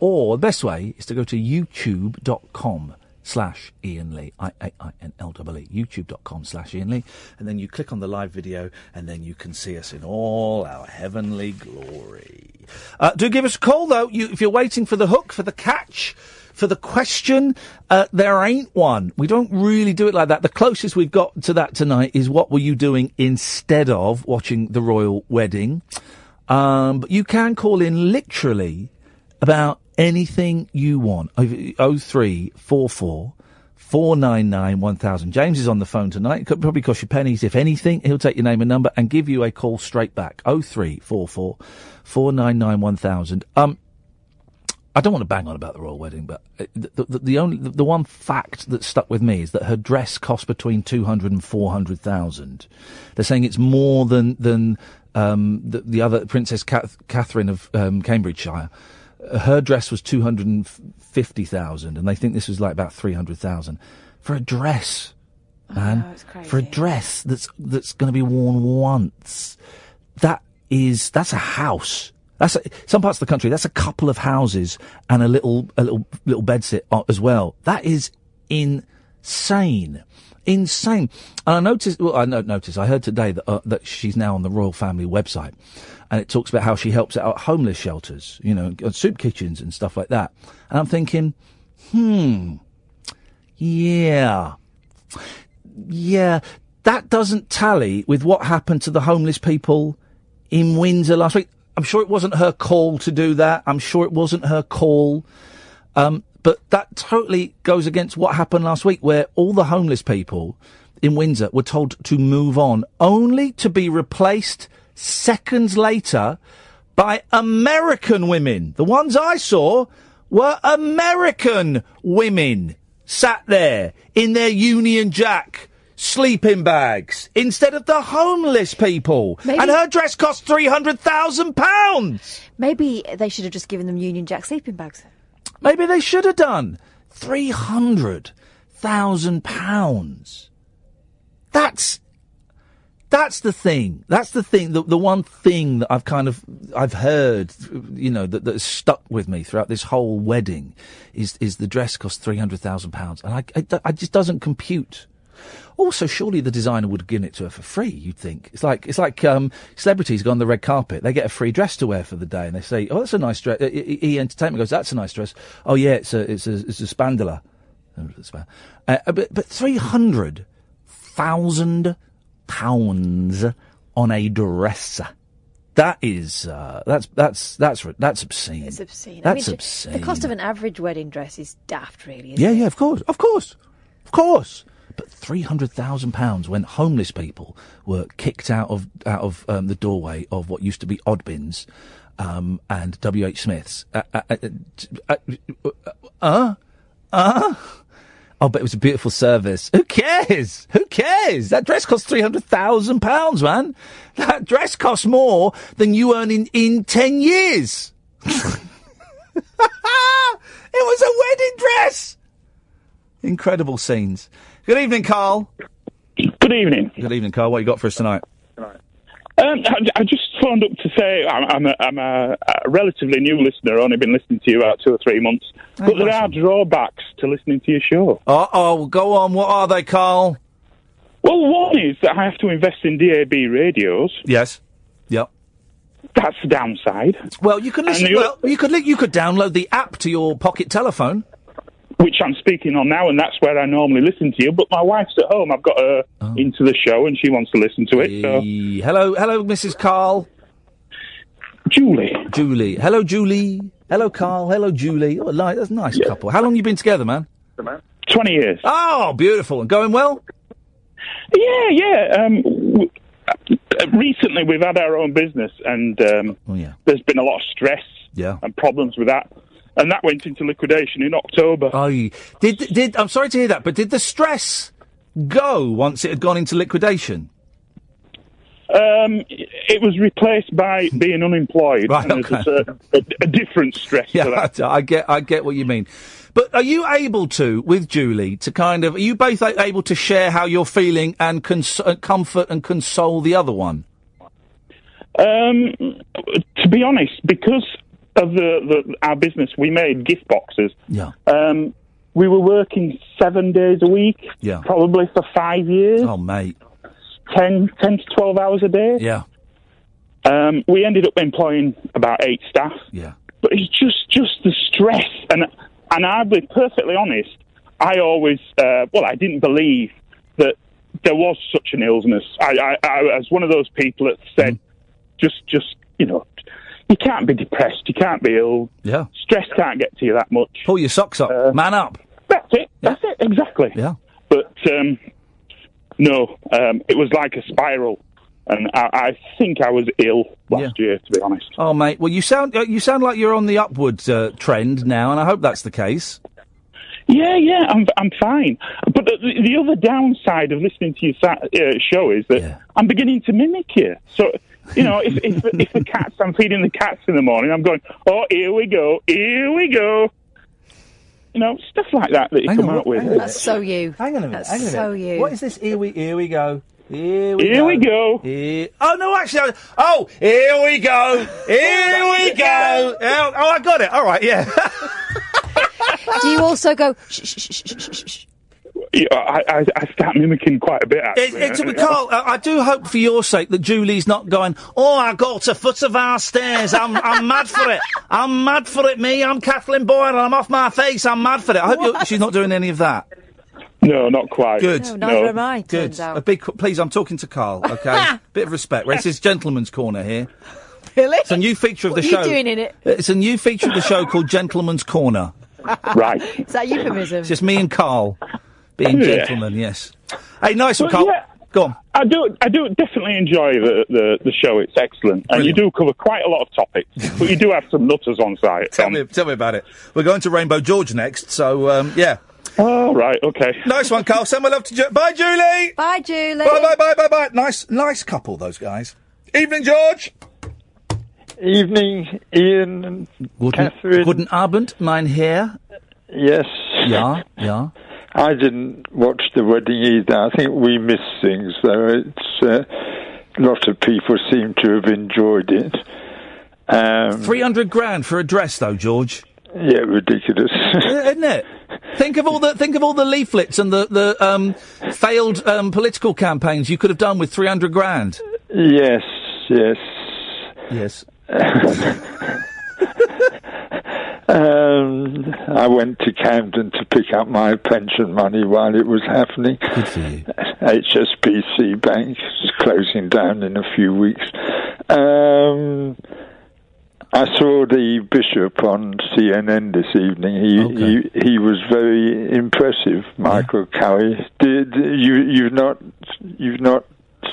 or the best way is to go to YouTube.com slash Iain Lee, I-A-I-N-L-E, youtube.com slash Iain Lee, and then you click on the live video, and then you can see us in all our heavenly glory. Uh, do give us a call, though, you, if you're waiting for the hook, for the catch, for the question, uh, there ain't one. We don't really do it like that. The closest we've got to that tonight is what were you doing instead of watching the royal wedding? Um, but you can call in literally about anything you want. Oh three four four four nine nine one thousand. James is on the phone tonight. Could probably cost you pennies. If anything, he'll take your name and number and give you a call straight back. Oh three four four four nine nine one thousand. Um, I don't want to bang on about the royal wedding, but uh, the, the, the only the, the one fact that stuck with me is that her dress cost between two hundred and four hundred thousand. They're saying it's more than than um, the, the other Princess Cath- Catherine of um, Cambridgeshire. Her dress was two hundred and fifty thousand, and they think this was like about three hundred thousand for a dress, man. For a dress that's that's going to be worn once. That is that's a house. That's a, some parts of the country. That's a couple of houses and a little a little little bedsit uh, as well. That is insane. Insane. And I noticed, well, I don't I heard today that, uh, that she's now on the Royal Family website. And it talks about how she helps out homeless shelters, you know, soup kitchens and stuff like that. And I'm thinking, hmm, yeah. Yeah, that doesn't tally with what happened to the homeless people in Windsor last week. I'm sure it wasn't her call to do that. I'm sure it wasn't her call. Um, but that totally goes against what happened last week, where all the homeless people in Windsor were told to move on, only to be replaced seconds later by American women. The ones I saw were American women sat there in their Union Jack sleeping bags instead of the homeless people. Maybe- And her dress cost £300,000. Maybe they should have just given them Union Jack sleeping bags. Maybe they should have done. Three hundred thousand pounds. That's that's the thing. That's the thing. The, the one thing that I've kind of I've heard, you know, that that has stuck with me throughout this whole wedding is is the dress cost three hundred thousand pounds, and I, I, I just doesn't compute. Also, surely the designer would have given it to her for free. You'd think it's like it's like um, celebrities go on the red carpet. They get a free dress to wear for the day, and they say, "Oh, that's a nice dress." E, e Entertainment goes, "That's a nice dress." Oh, yeah, it's a it's a it's a spandula. Uh, but but three hundred thousand pounds on a dress. That is uh, that's that's that's that's obscene. It's obscene. That's I mean, obscene. The cost of an average wedding dress is daft, really. Isn't Yeah, it? yeah, of course, of course, of course. But three hundred thousand pounds when homeless people were kicked out of out of um, the doorway of what used to be Oddbins um, and W. H. Smiths. Uh, uh, uh, uh, uh, uh, Oh, but it was a beautiful service. Who cares? Who cares? That dress cost three hundred thousand pounds, man. That dress costs more than you earn in in ten years. it was a wedding dress. Incredible scenes. Good evening, Carl. Good evening. Good evening, Carl. What you got for us tonight? Um, I, I just phoned up to say I'm, I'm, a, I'm a, a relatively new listener. Only been listening to you about two or three months, but there are drawbacks to listening to your show. Uh oh, go on. What are they, Carl? Well, one is that I have to invest in DAB radios. Yes. Yep. That's the downside. Well, you can listen. Well, you could you could download the app to your pocket telephone. Which I'm speaking on now, and that's where I normally listen to you. But my wife's at home. I've got her Oh. into the show, and she wants to listen to it. So, Hello, hello, Mrs. Carl. Julie. Julie. Hello, Julie. Hello, Carl. Hello, Julie. Oh, li- that's a nice couple. How long you been together, man? twenty years. Oh, beautiful. And going well? Yeah, yeah. Um, w- recently, we've had our own business, and um, Oh, yeah. there's been a lot of stress Yeah. and problems with that. And that went into liquidation in October. Oh, did did I'm sorry to hear that, but did the stress go once it had gone into liquidation? Um, it was replaced by being unemployed. Right, okay. a, a, a different stress to Yeah, that. I, I get I get what you mean. But are you able to, with Julie, to kind of, are you both able to share how you're feeling and cons- uh, comfort and console the other one? Um, to be honest, because of the, the our business, we made gift boxes. Yeah. Um, we were working seven days a week, Yeah. probably for five years. Oh, mate. 10, 10 to 12 hours a day. Yeah. Um, we ended up employing about eight staff. Yeah. But it's just, just the stress. And, and I'll be perfectly honest, I always, uh, well, I didn't believe that there was such an illness. I, I, I was one of those people that said, Mm. just, just, you know, you can't be depressed, you can't be ill. Yeah. Stress can't get to you that much. Pull your socks up. Man up. That's it. That's it. Exactly. Yeah. But um, no, um, it was like a spiral, and I, I think I was ill last year, to be honest. Oh, mate. Well, you sound uh, you sound like you're on the upward uh, trend now, and I hope that's the case. Yeah, yeah, I'm I'm fine. But the, the other downside of listening to your sa- uh, show is that I'm beginning to mimic you. So. You know, if, if if the cats, I'm feeding the cats in the morning. I'm going, oh, here we go, here we go. You know, stuff like that that you Hang come on, out with. That's so you. Hang on a minute. That's hang on a so minute. you. What is this? Here we here we go. Here we Here go. we go. Here- Oh no, actually, oh here we go. Here we go. Oh, oh, I got it. All right, yeah. Do you also go? Shh, shh, shh, shh, shh, shh, shh? you know, I, I, I start mimicking quite a bit. It, Actually. it's, Carl, uh, I do hope for your sake that Julie's not going, oh, I got to foot of our stairs. I'm, I'm mad for it. I'm mad for it, me. I'm Kathleen Boyle. I'm off my face. I'm mad for it. I hope you're, she's not doing any of that. No, not quite. Good. No, neither am I, Good. A big, please, I'm talking to Carl, okay? Bit of respect. Right, It's his gentleman's corner here. Really? It's a new feature of What the are show. you doing in it? It's a new feature of the show called Gentleman's Corner. Right. Is that euphemism? It's just me and Carl being Yeah. gentlemen, yes. Hey, nice one, Well, Carl. yeah. Go on. I do, I do definitely enjoy the, the, the show. It's excellent, and you do cover quite a lot of topics. but you do have some nutters on site. Tell me, tell me about it. We're going to Rainbow George next, so um, yeah. Oh right, okay. Nice one, Carl. Send my love to Ju- Bye, Julie. Bye, Julie. Bye, bye, bye, bye, bye. Nice, nice couple, those guys. Evening, George. Evening, Iain and Guten, Catherine. guten Abend, mein Herr. Yes. Ja, ja. I didn't watch the wedding either. I think we missed things, though. It's uh, a lot of people seem to have enjoyed it. Um, 300 grand for a dress, though, George. yeah, ridiculous. Isn't it? Think of all the think of all the leaflets and the the um, failed um, political campaigns you could have done with 300 grand. yes, yes. Yes. Um, I went to Camden to pick up my pension money while it was happening. HSBC Bank is closing down in a few weeks. Um, I saw the bishop on CNN this evening. He he, he was very impressive, Michael Curry. Did you you've not you've not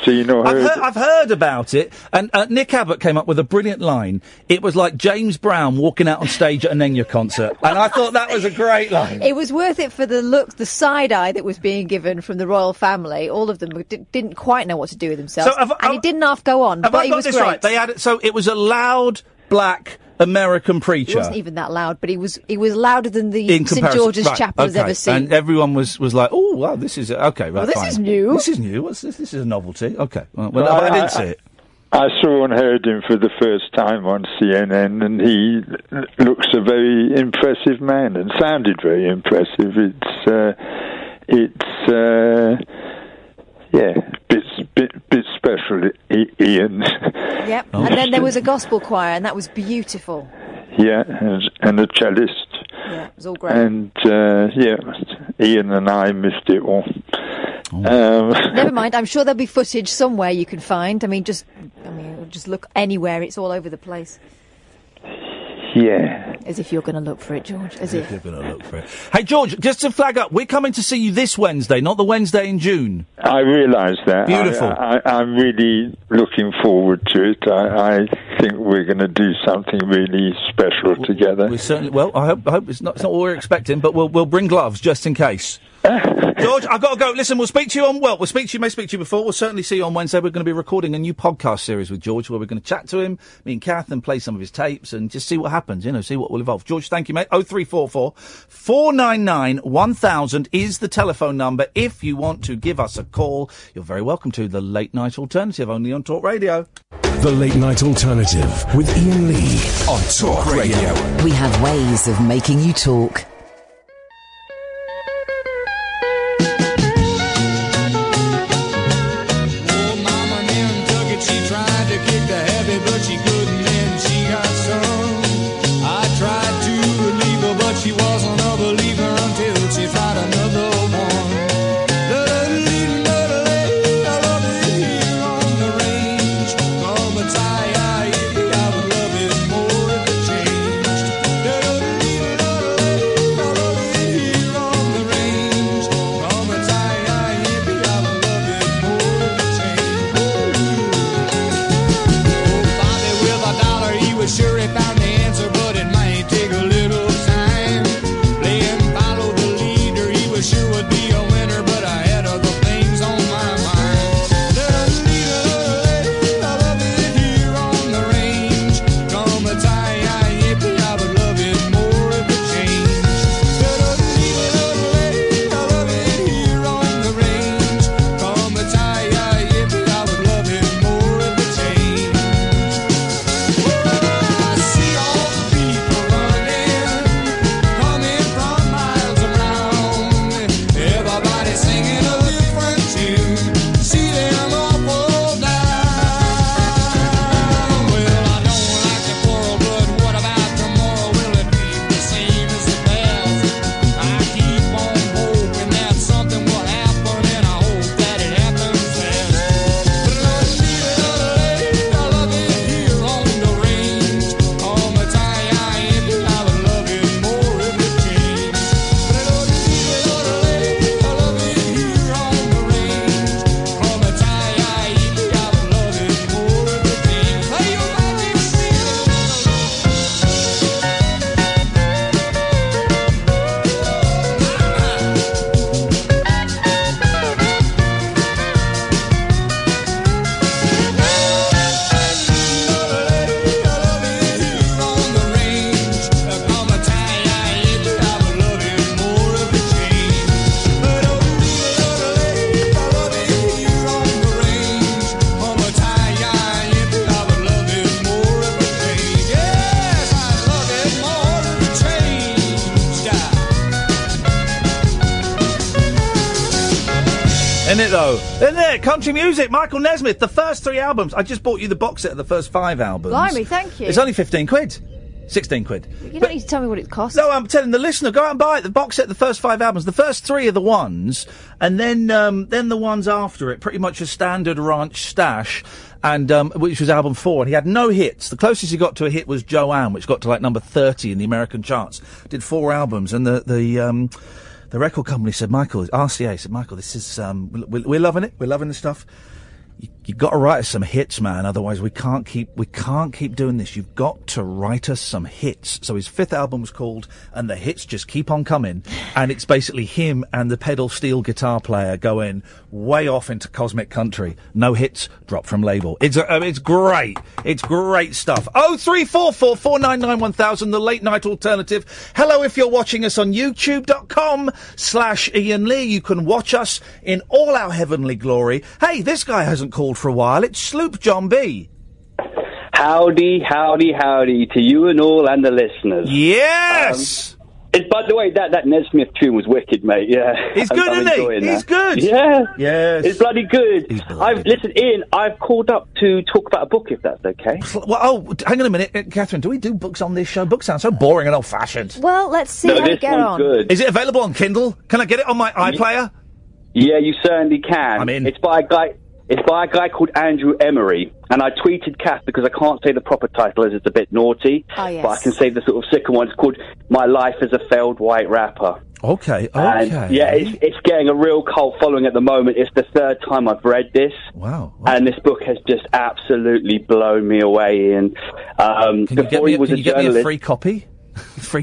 seen or I've heard? heard, I've heard about it, and uh, Nick Abbott came up with a brilliant line. It was like James Brown walking out on stage at an Enya concert, and I thought that was a great line. It was worth it for the look, the side eye that was being given from the royal family. All of them d- didn't quite know what to do with themselves, So have- and it didn't half go on. Have but I it got was this great. right? They had it, so it was a loud black American preacher. He preacher. wasn't even that loud, but he was he was louder than the in St comparison, George's right, Chapel has okay. ever seen. And everyone was, was like, "Oh, wow, this is okay, right? Well, this fine. is new." This is new. What's this? This is a novelty. Okay, well, well, Well, I, I- didn't I- see it. I saw and heard him for the first time on CNN, and he looks a very impressive man and sounded very impressive. It's uh, it's uh, yeah, special, I- Iain. Yep. Oh. And then there was a gospel choir, and that was beautiful. yeah, and, and a cellist. Yeah, it was all great. And uh, yeah, Iain and I missed it all. Oh. Um, Never mind. I'm sure there'll be footage somewhere you can find. I mean, just I mean, just look anywhere. It's all over the place. Yeah. As if you're going to look for it, George. As if. You're going to look for it. Hey, George, just to flag up, we're coming to see you this Wednesday, not the Wednesday in June. I realise that. Beautiful. I, I, I'm really looking forward to it. I, I think we're going to do something really special together. We certainly. Well, I hope. I hope it's not, it's not what we're expecting, but we'll we'll bring gloves just in case. George, I've got to go. Listen, we'll speak to you on. Well, we'll speak to you. May speak to you before. We'll certainly see you on Wednesday. We're going to be recording a new podcast series with George, where we're going to chat to him, me and Kath, and play some of his tapes, and just see what happens. You know, see what will evolve. George, thank you, mate. Oh three four four four nine nine one thousand is the telephone number. If you want to give us a call, you're very welcome to the late night alternative, only on Talk Radio. The Late Night Alternative with Iain Lee on Talk Radio. We have ways of making you talk. Music, Michael Nesmith, the first three albums. I just bought you the box set of the first five albums. Blimey, thank you. It's only 15 quid. 16 quid. You don't need to tell me what it costs. No, I'm telling the listener, go out and buy it. The box set, the first five albums. The first three are the ones, and then um, then the ones after it, pretty much a standard ranch stash, and um, which was album four. And he had no hits. The closest he got to a hit was Joanne, which got to like number 30 in the American charts. Did four albums, and the the um, the record company said, Michael, RCA said, Michael, this is um, we're, we're loving it. We're loving the stuff. You, you got to write us some hits, man. Otherwise, we can't keep we can't keep doing this. You've got to write us some hits. So his fifth album was called, and the hits just keep on coming. And it's basically him and the pedal steel guitar player going way off into cosmic country. No hits, drop from label. It's uh, it's great. It's great stuff. Oh three four four four nine nine one thousand. The late night alternative. Hello, if you're watching us on YouTube.com slash Iain Lee, you can watch us in all our heavenly glory. Hey, this guy hasn't called for a while. It's Sloop John B. Howdy, howdy, howdy to you and all and the listeners. Yes! Um, it, by the way, that, that Nesmith tune was wicked, mate. Yeah. He's good, I'm isn't he? He's that. good. Yeah. Yes. It's bloody good. I've, listen, Iain, I've called up to talk about a book, if that's okay. Well, oh, hang on a minute, uh, Catherine. Do we do books on this show? Books sound so boring and old-fashioned. Well, let's see how you get on. Is it available on Kindle? Can I get it on my iPlayer? Yeah, you certainly can. I'm in. It's by a guy. It's by a guy called Andrew Emery, and I tweeted Kath because I can't say the proper title as it's a bit naughty. Oh, yes. But I can say the sort of sicker one. It's called "My Life as a Failed White Rapper." Okay, And, okay. yeah, it's, it's getting a real cult following at the moment. It's the third time I've read this. Wow. And this book has just absolutely blown me away. And um, Can you before get me, he a, was can a you get me a free copy?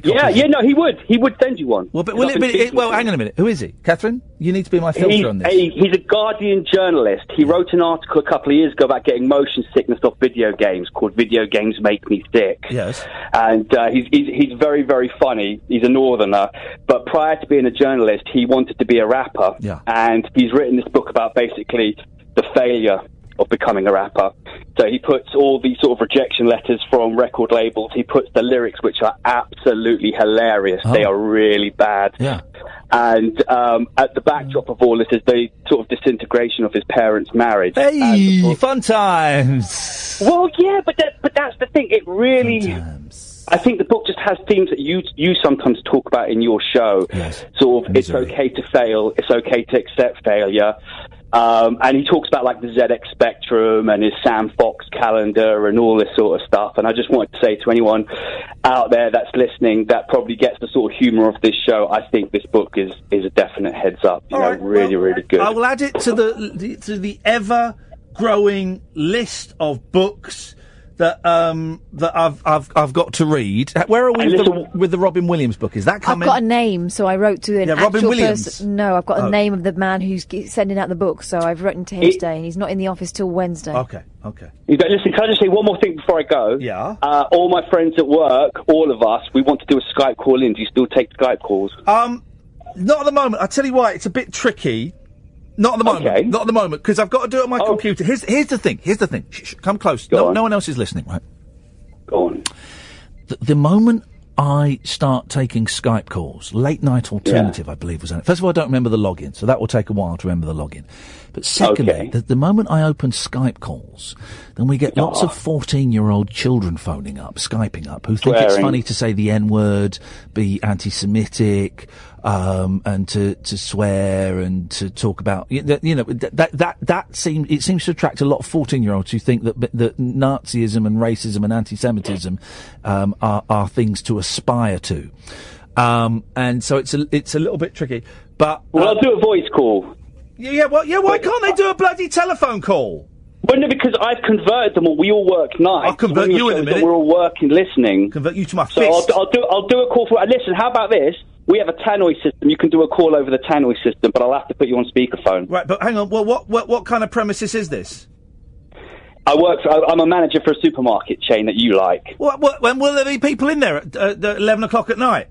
Yeah, yeah, no, he would. He would send you one. Well, but will it be? It, well, hang on a minute. Who is he? Catherine, you need to be my filter He's on this. a, he's a Guardian journalist. He wrote an article a couple of years ago about getting motion sickness off video games called "Video Games Make Me Sick." Yes. and uh, he's, he's he's very very funny. He's a northerner, but prior to being a journalist, he wanted to be a rapper. Yeah. And he's written this book about basically the failure of becoming a rapper. So he puts all these sort of rejection letters from record labels. He puts the lyrics, which are absolutely hilarious. They Oh. are really bad. Yeah. And um, at the backdrop of all this is the sort of disintegration of his parents' marriage. Hey, fun times. Well, yeah, but that, but that's the thing. It really. I think the book just has themes that you you sometimes talk about in your show. Yes. Sort of, it's okay to fail. It's okay to accept failure. Um, and he talks about like the ZX Spectrum and his Sam Fox calendar and all this sort of stuff. And I just wanted to say to anyone out there that's listening that probably gets the sort of humour of this show, I think this book is is a definite heads up. You know, really, really good. I will add it to the, the to the ever growing list of books that um that I've I've I've got to read. Where are we with the, with the Robin Williams book? Is that coming? I've got a name, so I wrote to an Yeah, Robin actual Williams. person. No, I've got a Oh. name of the man who's g- sending out the book, so I've written to him It- today, and he's not in the office till Wednesday. Okay, okay. You go, listen, can I just say one more thing before I go? Yeah. Uh, all my friends at work, all of us, we want to do a Skype call in. Do you still take Skype calls? Um, not at the moment. I tell you why, it's a bit tricky. Not at the moment. Not at the moment because I've got to do it on my computer. Here's here's the thing. Here's the thing. Shh, shh, come close. no, no one else is listening, right? Go on. The, the moment I start taking Skype calls, late night alternative, I believe was on it. First of all, I don't remember the login, so that will take a while to remember the login. But secondly, Okay. the, the moment I open Skype calls, then we get lots Oh. of ah. 14 year old children phoning up, Skyping up, who think it's funny to say the N word, be anti Semitic, um, and to, to swear and to talk about, you know, you know, that, that, that, that seems, it seems to attract a lot of 14 year olds who think that, that Nazism and racism and anti Semitism, um, are, are things to aspire to. Um, and so it's a, it's a little bit tricky, but. Well, I'll do a voice call. Yeah, yeah, well, yeah, why can't they do a bloody telephone call? Well, no, because I've converted them all. We all work nights. I'll convert you in a minute. We're all working, listening. Convert you to my So I'll. I'll do. I'll do a call for. Uh, listen, how about this? We have a tannoy system. You can do a call over the tannoy system, but I'll have to put you on speakerphone. Right, but hang on. Well, what, what, what kind of premises is this? I work. For, I- I'm a manager for a supermarket chain that you like. What, what, when will there be people in there at uh, 11 o'clock at night?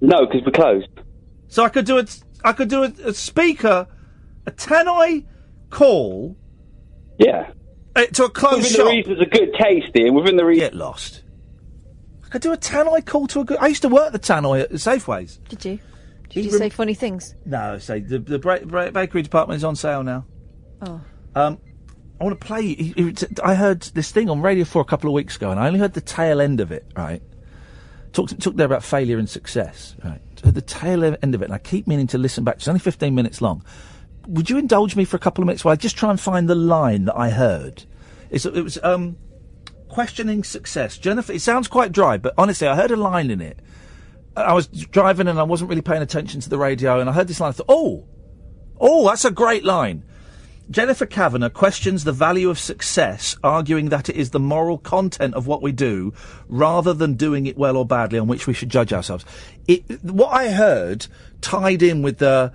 No, because we're closed. So I could do a, I could do a, a speaker, a tannoy call. Yeah. Uh, to a closed Within shop. the reasons of good taste, here. Within the reasons. Get lost. I do a tannoy call to a good. I used to work the tannoy at Safeways. Did you? Did you say funny things? No, say the the bra- bra- bakery department is on sale now. Oh. Um, I want to play. I heard this thing on Radio Four a couple of weeks ago, and I only heard the tail end of it. Right, talked talked there about failure and success. Right, heard the tail end of it, and I keep meaning to listen back. It's only fifteen minutes long. Would you indulge me for a couple of minutes while I just try and find the line that I heard? It's, it was um, questioning success. Jennifer, it sounds quite dry, but honestly, I heard a line in it. I was driving and I wasn't really paying attention to the radio, and I heard this line. I thought, oh, oh, that's a great line. Jennifer Kavanagh questions the value of success, arguing that it is the moral content of what we do rather than doing it well or badly on which we should judge ourselves. It, what I heard tied in with the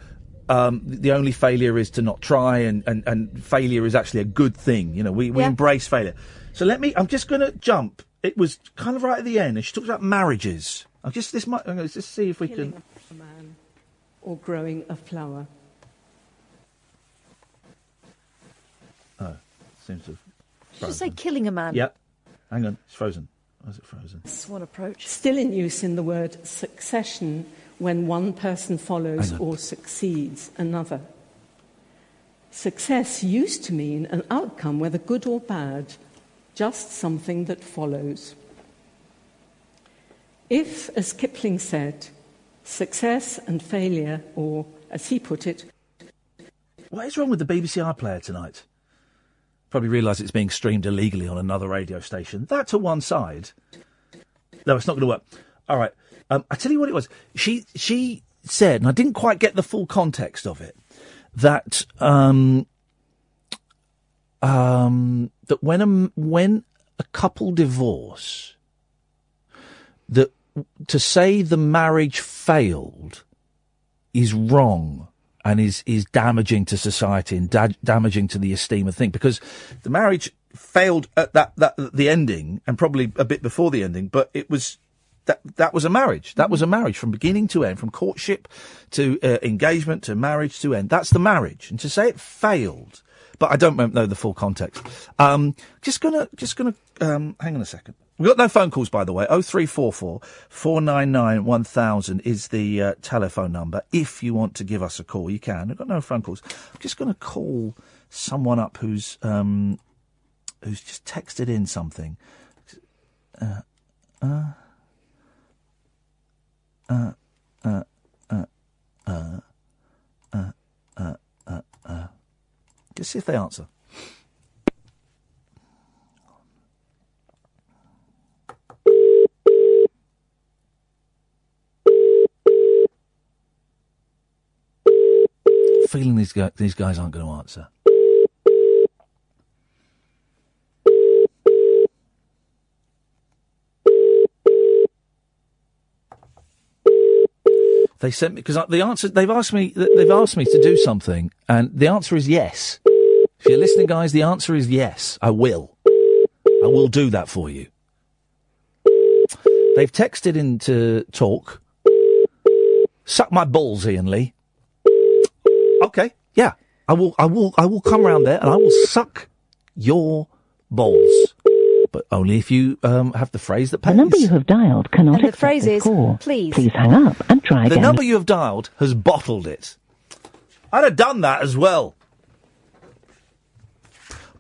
um, the only failure is to not try, and, and, and failure is actually a good thing. You know, we, we Yeah. embrace failure. So let me, I'm just going to jump. It was kind of right at the end, and she talks about marriages. I'll just, this might, I'm going to just see if we Killing can. a man or growing a flower. Oh, seems to have. Did you say killing a man? Yep. Hang on, it's frozen. Why is it frozen? That's one approach. Still in use in the word succession when one person follows or succeeds another. Success used to mean an outcome, whether good or bad, just something that follows. If, as Kipling said, success and failure, or as he put it, What is wrong with the BBC iPlayer tonight? Probably realise it's being streamed illegally on another radio station. That to one side. No, it's not going to work. All right. Um, I tell you what it was. She she said, and I didn't quite get the full context of it, that um, um, that when a when a couple divorce, that to say the marriage failed is wrong and is is damaging to society and da- damaging to the esteem of thing. Because the marriage failed at that that the ending and probably a bit before the ending but it was that that was a marriage. That was a marriage from beginning to end from courtship to uh, engagement to marriage to end. That's the marriage. And to say it failed but I don't know the full context um just gonna just gonna um hang on a second We've got no phone calls, by the way. 0344 499 1000 is the uh, telephone number. If you want to give us a call, you can. We've got no phone calls. I'm just going to call someone up who's um, who's just texted in something. Uh, uh, uh, uh, uh, uh, uh, uh, uh, uh. Just see if they answer. Feeling these guys, these guys aren't going to answer. They sent me because the answer they've asked me they've asked me to do something, and the answer is yes. If you're listening, guys, the answer is yes. I will. I will do that for you. They've texted in to talk. Suck my balls, Iain Lee. Okay, yeah. I will I will I will come round there and I will suck your balls. But only if you um, have the phrase that pays. The number you have dialed cannot And the accept phrase is, call. please. Please hang up and try The again. The number you have dialed has bottled it. I'd have done that as well.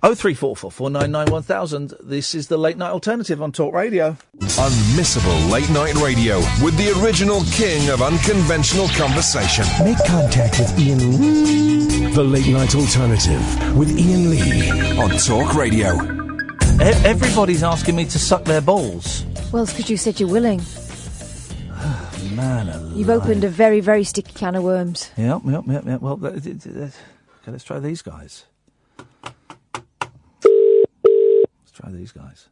03444991000. This is the Late Night Alternative on Talk Radio. Unmissable Late Night Radio with the original king of unconventional conversation. Make contact with Iain Lee. The Late Night Alternative with Iain Lee on Talk Radio. E- everybody's asking me to suck their balls. Well, it's because you said you're willing. Man alive. You've opened a very, very sticky can of worms. Yep, yep, yep, yep. Well, th- th- th- okay, let's try these guys. Try these guys.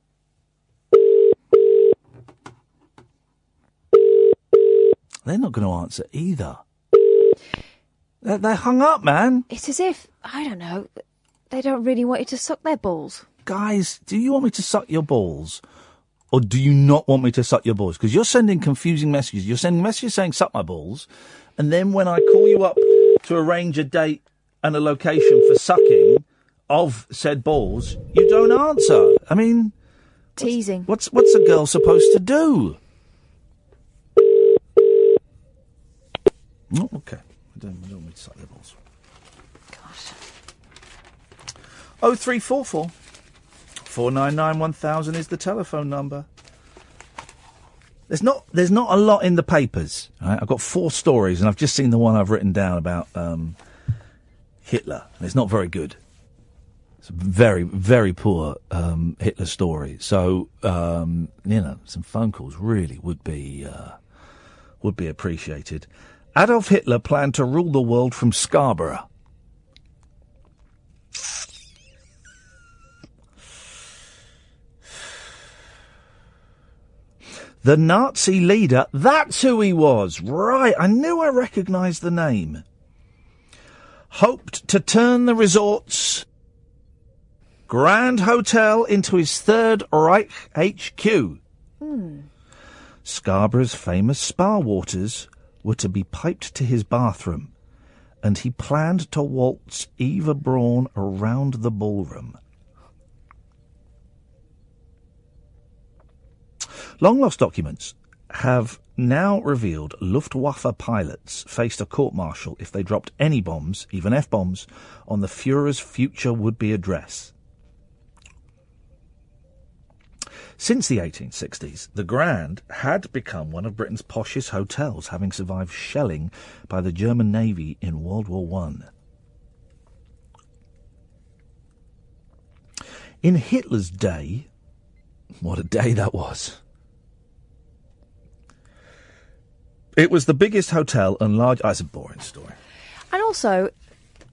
They're not going to answer either. They, they hung up, man. It's as if, I don't know, they don't really want you to suck their balls. Guys, do you want me to suck your balls? Or do you not want me to suck your balls? Because you're sending confusing messages. You're sending messages saying suck my balls. And then when I call you up to arrange a date and a location for sucking of said balls, you don't answer. I mean, Teasing. what's, what's a girl supposed to do? Oh, okay. I don't, I don't want to suck their balls. Gosh. Oh three four four four nine nine one thousand is the telephone number. There's not there's not a lot in the papers. Right? I've got four stories, and I've just seen the one I've written down about um, Hitler, and it's not very good. It's very very poor um, Hitler story. So um, you know, some phone calls really would be uh, would be appreciated. Adolf Hitler planned to rule the world from Scarborough. The Nazi leader, that's who he was. Right, I knew I recognised the name. Hoped to turn the resort's Grand Hotel into his Third Reich HQ. Hmm. Scarborough's famous spa waters were to be piped to his bathroom, and he planned to waltz Eva Braun around the ballroom. Long lost documents have now revealed Luftwaffe pilots faced a court martial if they dropped any bombs, even F bombs, on the Fuhrer's future would be address. Since the 1860s, the Grand had become one of Britain's poshest hotels, having survived shelling by the German Navy in World War One. In Hitler's day, what a day that was! It was the biggest hotel and large. Oh, it's a boring story. And also,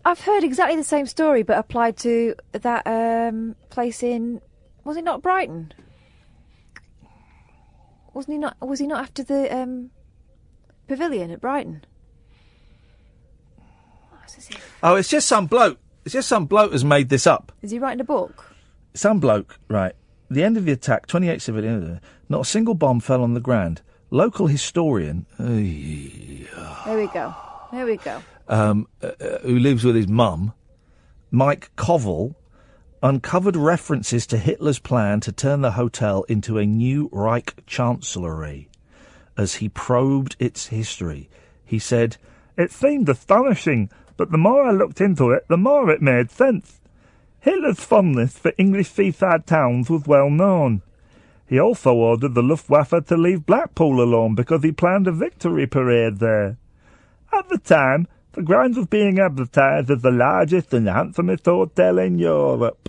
I've heard exactly the same story, but applied to that um, place in. Was it not Brighton? Wasn't he not? Was he not after the um, pavilion at Brighton? Oh, it's just some bloke. It's just some bloke has made this up. Is he writing a book? Some bloke, right. The end of the attack, 28 civilians. Not a single bomb fell on the ground. Local historian, There we go. There we go. um, uh, uh, who lives with his mum, Mike Koval, uncovered references to Hitler's plan to turn the hotel into a new Reich chancellery. As he probed its history, he said, It seemed astonishing, but the more I looked into it, the more it made sense. Hitler's fondness for English seaside towns was well known. He also ordered the Luftwaffe to leave Blackpool alone because he planned a victory parade there. At the time, the grounds was being advertised as the largest and handsomest hotel in Europe.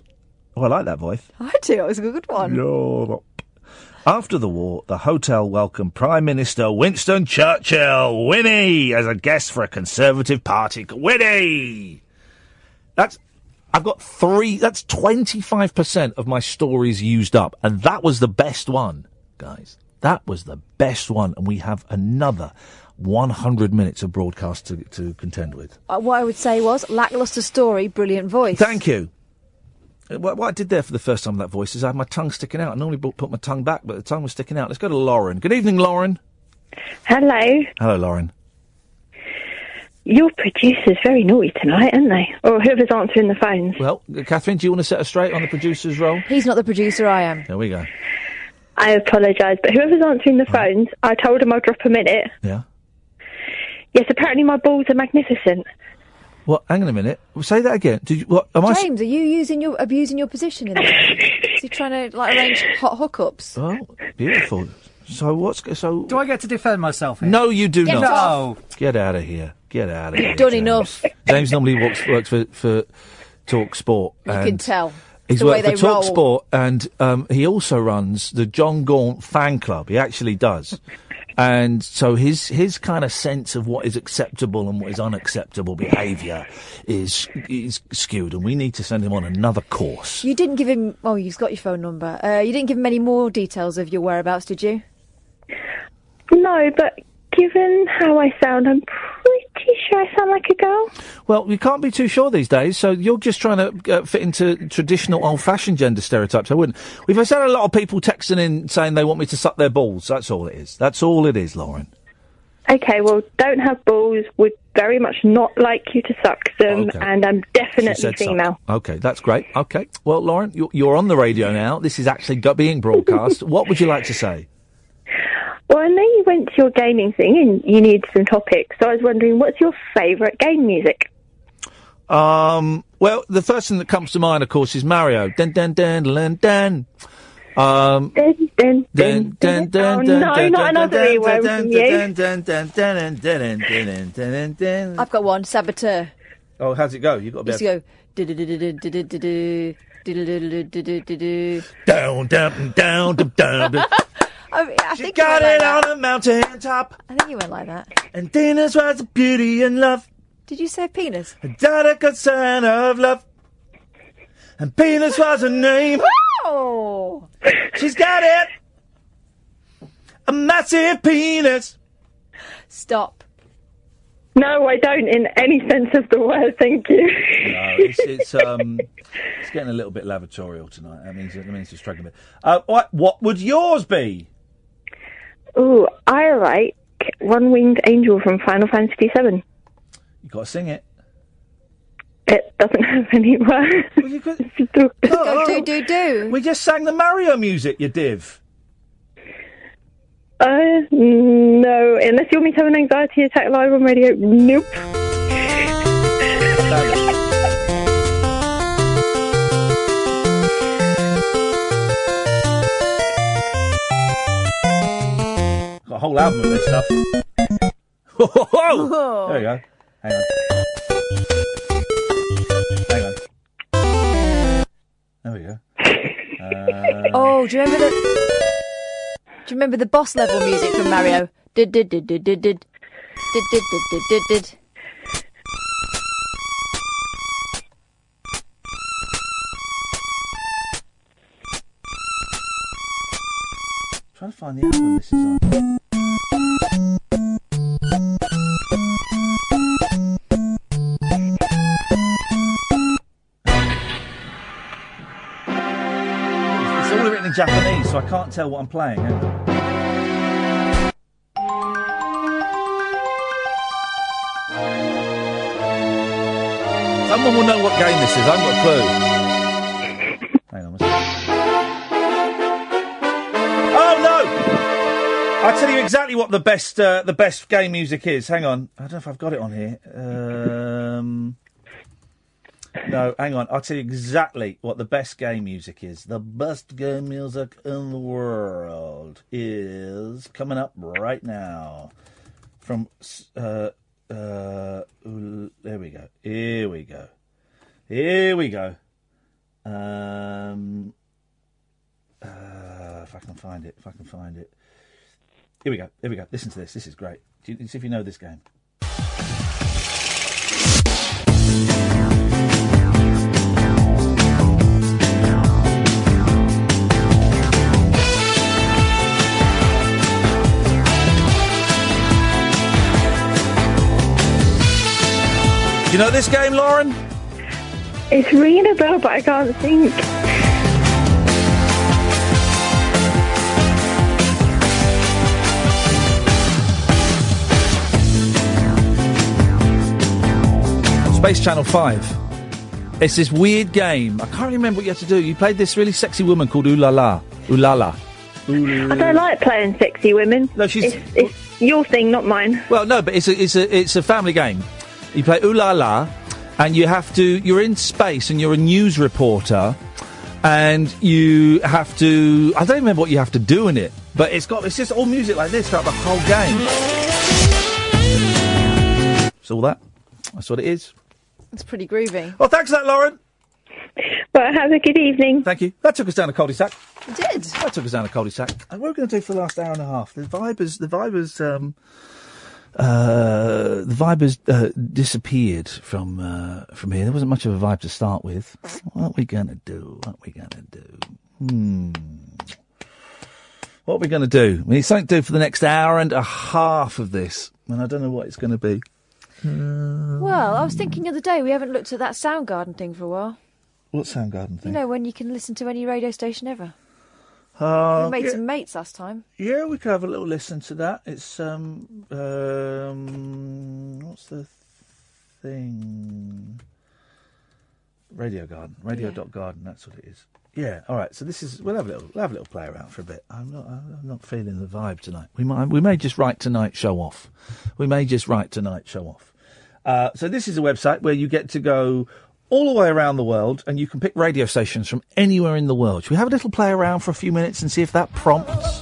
Oh, I like that voice. I do. It was a good one. Europe. After the war, the hotel welcomed Prime Minister Winston Churchill, Winnie, as a guest for a Conservative Party. Winnie! That's. I've got three. That's 25% of my stories used up. And that was the best one, guys. That was the best one. And we have another 100 minutes of broadcast to, to contend with. Uh, what I would say was lackluster story, brilliant voice. Thank you. Uh, What, what I did there for the first time with that voice is I had my tongue sticking out. I normally put my tongue back, but the tongue was sticking out. Let's go to Lauren. Good evening, Lauren. Hello. Hello, Lauren. Your producer's very naughty tonight, aren't they? Or whoever's answering the phones. Well, uh, Catherine, do you want to set us straight on the producer's role? He's not the producer, I am. There we go. I apologise, but whoever's answering the phones, I told him I'd drop a minute. Yeah. Yes, apparently my balls are magnificent. What? Hang on a minute. Say that again. Did you? What? Am I? s- James, are you using your abusing your position in this? Is he trying to like arrange hot hookups? Oh, beautiful. So what's go- so? Do I get to defend myself here? No, you do Get not. off. Get out of here. Get out of here. You've done James. enough. James normally works works for for Talk Sport. You can tell. He's the way worked for they Talk roll. Sport, and um, he also runs the Jon Gaunt fan club. He actually does. And so his his kind of sense of what is acceptable and what is unacceptable behaviour is is skewed, and we need to send him on another course. You didn't give him. Oh, you've got your phone number. Uh, you didn't give him any more details of your whereabouts, did you? No, but given how I sound, I'm pretty sure I sound like a girl. Well, you can't be too sure these days, so you're just trying to uh, fit into traditional old-fashioned gender stereotypes. I wouldn't. We've had a lot of people texting in saying they want me to suck their balls. That's all it is. That's all it is, Lauren. Okay, well, don't have balls. Would very much not like you to suck them, Okay. and I'm definitely said suck. female. Okay, that's great. Okay. Well, Lauren, you're, you're on the radio now. This is actually being broadcast. what would you like to say? Well, I know you went to your gaming thing and you need some topics, so I was wondering, what's your favourite game music? Um, well, the first thing that comes to mind, of course, is Mario. Dun dun dun dun dun. Um, dun dun dun dun dun. Oh no, not another earworm from you. I've got one. Saboteur. Oh, how's it go? You've got to be. Just. Down, down, down, down, down. I, mean, I she think got it like on that. a mountain top. I think you went like that. And Dina's was of beauty and love. Did you say penis? a delicate sign of love, and penis was her name. Oh, She's got it, a massive penis. stop. No, I don't in any sense of the word, thank you. No, it's, it's um, it's getting a little bit lavatorial tonight. That means that means you're struggling a bit. Uh, what what would yours be? Ooh, I like One Winged Angel from Final Fantasy VII. You got to sing it. It doesn't have any words. It's just all- Go do do do. We just sang the Mario music, you div. Uh, no, unless you want me to have an anxiety attack live on radio. Nope. Got a whole album of this stuff. Whoa! There we go. Hang on. Hang on. There we go. Uh, Oh, do you remember the? Do you remember the boss level music from Mario? Did did did did did did did did did did did did. trying to find the album this is on. I can't tell what I'm playing. Hang. Someone will know what game this is. I haven't got a clue. Hang on. a. Oh no! I'll tell you exactly what the best uh, the best game music is. Hang on. I don't know if I've got it on here. Um, no, hang on. I'll tell you exactly what the best game music is. The best game music in the world is coming up right now from. Uh, uh, there we go. Here we go. Here we go. Um, uh, if I can find it, if I can find it. Here we go. Here we go. Listen to this. This is great. Do you, see if you know this game. You know this game, Lauren? It's ringing a bell, but I can't think. Space Channel 5. It's this weird game. I can't remember what you had to do. You played this really sexy woman called Ulala. Ooh La La. I don't like playing sexy women. No, she's- It's, it's your thing, not mine. Well, no, but it's a, it's a, it's a family game. You play Ulala, and you have to, you're in space and you're a news reporter, and you have to, I don't remember what you have to do in it, but it's got, it's just all music like this throughout the whole game. It's all that. That's what it is. It's pretty groovy. Well, thanks for that, Lauren. Well, have a good evening. Thank you. That took us down a cul-de-sac. It did. That took us down a cul-de-sac. And what are we going to do for the last hour and a half? The Vibers, the Vibers, um, uh, the Vibers uh, disappeared from uh, from here. There wasn't much of a vibe to start with. What are we going to do? What are we going to do? Hmm. What are we going to do? We need something to do for the next hour and a half of this, and I don't know what it's going to be. Well, I was thinking the other day we haven't looked at that Soundgarden thing for a while. What Soundgarden You thing? You know, when you can listen to any radio station ever. Uh, we made yeah. some mates last time. Yeah, we could have a little listen to that. It's um um what's the thing? Radio Garden, Radio dot Garden. That's what it is. Yeah. All right. So this is we'll have a little we'll have a little play around for a bit. I'm not I'm not feeling the vibe tonight. We might we may just write tonight show off. We may just write tonight show off. Uh, so this is a website where you get to go all the way around the world and you can pick radio stations from anywhere in the world. Should we have a little play around for a few minutes and see if that prompts?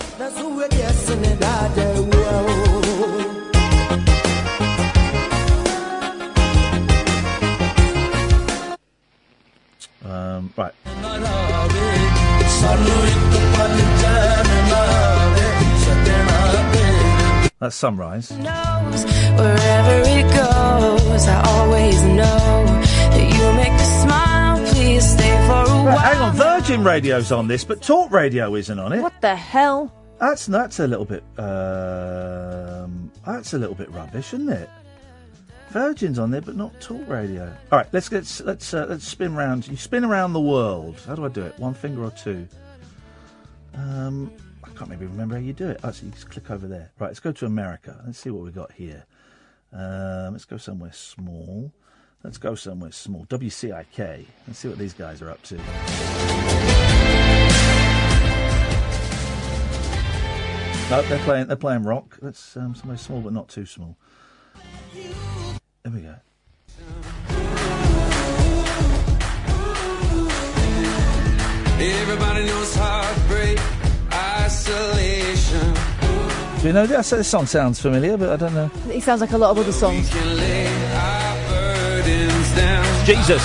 Um, right. That's Sunrise. wherever it goes. I always know that you hang on, Virgin Radio's on this, but Talk Radio isn't on it. What the hell? That's that's a little bit um, that's a little bit rubbish, isn't it? Virgin's on there, but not Talk Radio. All right, let's let's let's uh, let's spin round. You spin around the world. How do I do it? One finger or two? Um, I can't maybe remember how you do it. Oh, so you just click over there. Right, let's go to America. Let's see what we got here. Um, let's go somewhere small. Let's go somewhere small. WCIK. Let's see what these guys are up to. No, they're playing. They're playing rock. That's um, somewhere small, but not too small. There we go. Everybody knows heartbreak, isolation. Do you know this? This song sounds familiar, but I don't know. It sounds like a lot of other songs. Can lay our. Jesus,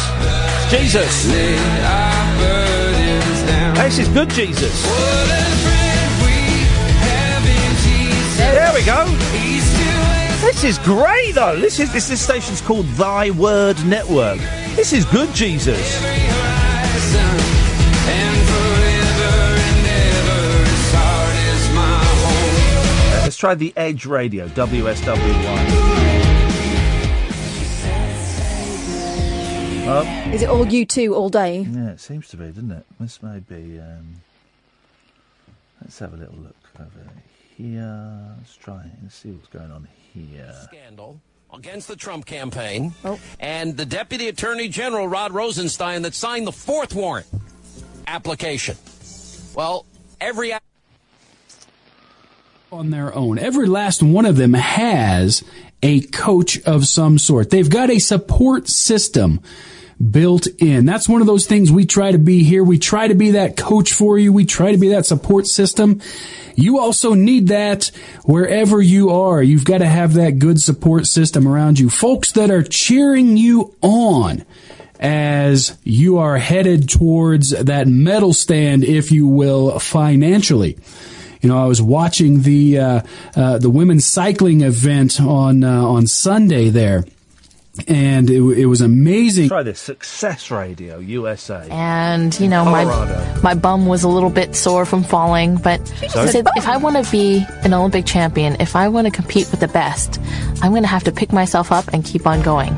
Jesus. Lay our burdens down. This is good, Jesus. What a friend we have in Jesus. There we go. This is great, though. This is this, this station's called Thy Word Network. This is good, Jesus. horizon. And forever and ever, his heart is my home. Let's try the Edge Radio, WSW1. Oh, Is it all you two all day? yeah, it seems to be, doesn't it? This may be. Um, let's have a little look over here. Let's try it and see what's going on here. scandal against the Trump campaign and the Deputy Attorney General Rod Rosenstein that signed the FISA warrant application. Well, every on their own. Every last one of them has a coach of some sort. They've got a support system built in. That's one of those things we try to be here. We try to be that coach for you. We try to be that support system. You also need that wherever you are. You've got to have that good support system around you. Folks that are cheering you on as you are headed towards that medal stand, if you will, financially. You know, I was watching the uh, uh, the women's cycling event on uh, on Sunday there, and it, it was amazing. Try this Success Radio USA. and you know my Colorado. my bum was a little bit sore from falling but I said if I want to be an Olympic champion if I want to compete with the best I'm going to have to pick myself up and keep on going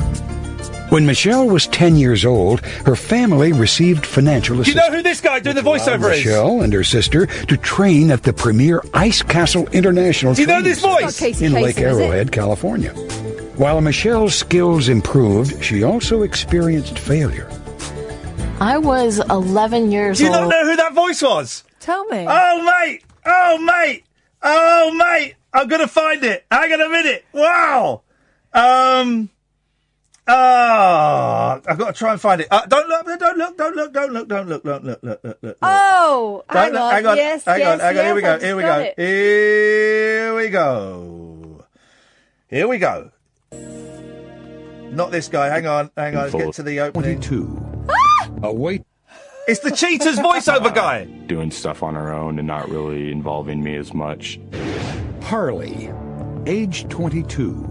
When Michelle was 10 years old, her family received financial Do you assistance. know who this guy doing the voiceover is? Michelle and her sister to train at the premier Ice Castle International Do you know this voice? Center Not Casey in Lake? Arrowhead, California. While Michelle's skills improved, she also experienced failure. I was 11 years Do you not know who that voice was? Tell me. Oh, mate! Oh, mate! Oh, mate! I'm gonna find it. Hang on a minute. Wow. Um. Ah, I've got to try and find it. Uh, don't look! Don't look! Don't look! Don't look! Don't look! Don't look! Look! Look! Look! look. Oh, Don't hang look, on. hang on, Yes, hang yes, on, hang on. Here we go. Here we go. it. Here we go. Here we go. Not this guy. Hang on, hang on. Let's get to the opening. Twenty-two. A wait. It's the cheaters voiceover guy. doing stuff on her own and not really involving me as much. Harley, age 22.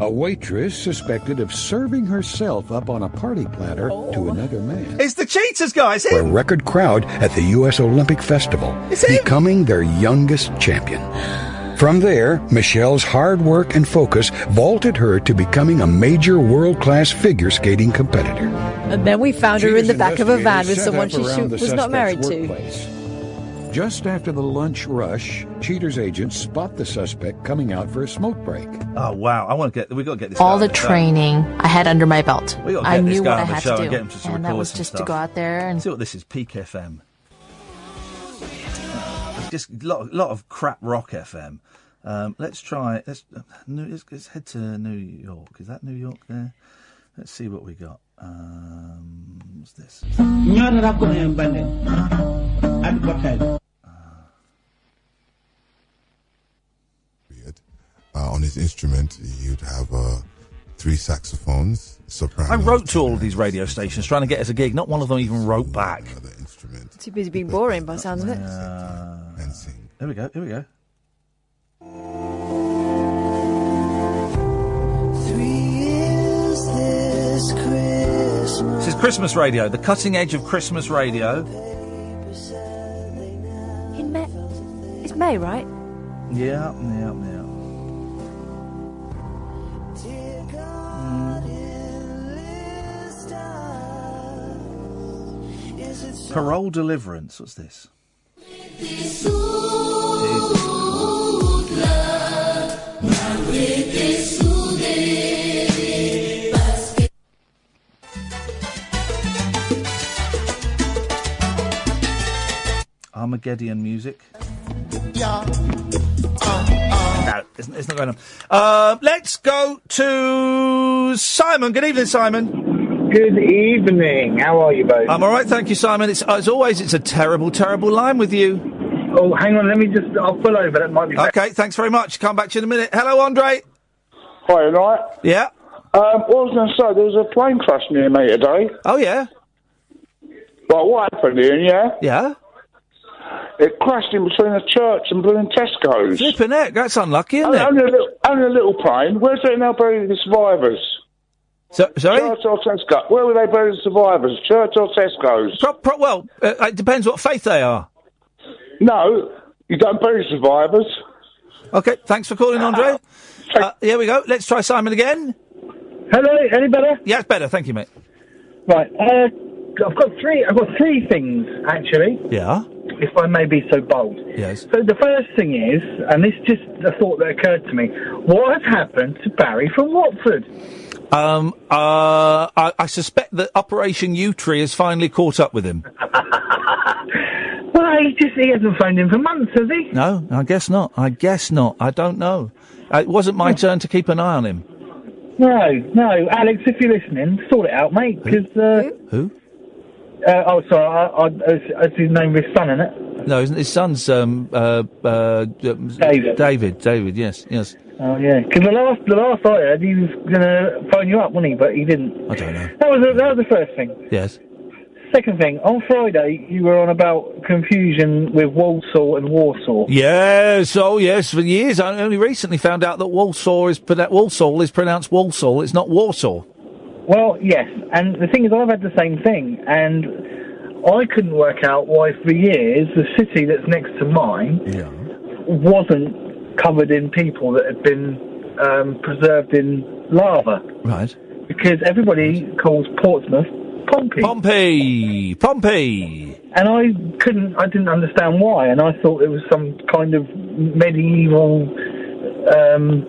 A waitress suspected of serving herself up on a party platter to oh. another man. It's the cheaters guy. It's A record crowd at the U.S. Olympic Festival, It's him. becoming their youngest champion. From there, Michelle's hard work and focus vaulted her to becoming a major world class figure skating competitor. And then we found her in the back of a van with someone set she up shoot, around the was not married suspect's to. workplace. Just after the lunch rush, Cheater's agents spot the suspect coming out for a smoke break. Oh wow! I want to get. We got to get this. all guy the on show. training I had under my belt We got I this knew guy what I on the had show to and do get him to just and that was some just to go out there and See what this is? Peak FM. Just a lot, lot of crap rock FM. Um, let's try. Let's, uh, New, let's let's head to New York. Is that New York there? Let's see what we got. Um, what's this? Uh, on his instrument, you'd have uh, three saxophones, soprano. I wrote to all of these radio stations trying to get us a gig. Not one of them even wrote back. Too busy being boring by the sounds of it. Here we go. Here we go. This is Christmas radio, the cutting edge of Christmas radio. In May. It's May, right? Yeah, yeah, yeah. Parole deliverance. What's this? Armageddon music. No, it's, it's not going on. Uh, let's go to Simon. Good evening, Simon. Good evening. How are you both? I'm all right, thank you, Simon. It's as always, it's a terrible, terrible line with you. Oh, hang on. Let me just. I'll pull over. That might be. better. Okay, thanks very much. Come back to you in a minute. Hello, Andre. Hi, right? Yeah. Um, what I was going to say, there was a plane crash near me today. Oh, yeah? Well, what happened, Iain, yeah? Yeah? It crashed in between a church and blooming Tesco's. Flipping heck, that's unlucky, isn't only, it? Only a, little, only a little plane. Where's they now burying the survivors? So, sorry? Church or Tesco? Where were they burying the survivors? Church or Tesco's? Pro- pro- well, uh, it depends what faith they are. No, you don't bury survivors. Okay, thanks for calling, Andre. Uh, here we go. Let's try Simon again. Hello, any better? Yeah, it's better. Thank you, mate. Right. Uh, I've got three. I've got three things actually. Yeah. If I may be so bold. Yes. So the first thing is, and this just a thought that occurred to me: what has happened to Barry from Watford? Um, uh, I, I suspect that Operation Yewtree has finally caught up with him. Well, he just he hasn't phoned in for months, has he? No, I guess not. I guess not. I don't know. Uh, it wasn't my turn to keep an eye on him. No, no, Alex, if you're listening, sort it out, mate. Because uh, Who? uh, oh, sorry, I, I, it's, it's his name, his son, isn't it? No, isn't his son's um, uh, uh, David. David. David. Yes. Yes. Oh yeah, because the last the last I heard, he was gonna phone you up, wasn't he? But he didn't. I don't know. That was the, that was the first thing. Yes. Second thing, on Friday you were on about confusion with Walsall and Warsaw. Yes. Oh, yes. For years, I only recently found out that Walsall is Walsall is pronounced Walsall. It's not Warsaw. Well, yes, and the thing is, I've had the same thing, and I couldn't work out why for years the city that's next to mine wasn't covered in people that had been um, preserved in lava. Right. Because everybody calls Portsmouth Pompey. Pompey. Pompey. And I couldn't, I didn't understand why, and I thought it was some kind of medieval um,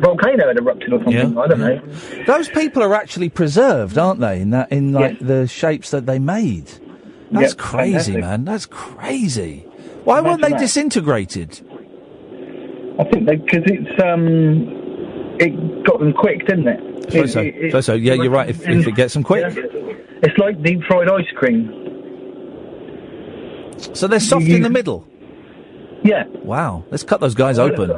volcano had erupted or something. I don't know. Those people are actually preserved, aren't they? In that, in like the shapes that they made. That's Yep, crazy, fantastic. man. That's crazy. Why weren't they that. disintegrated? I think because it's um, it got them quick, didn't it? I It- so. it- so. Yeah, you're right. If, if it gets them quick, It's like deep fried ice cream. so they're soft in the middle. Yeah. Wow. Let's cut those guys open.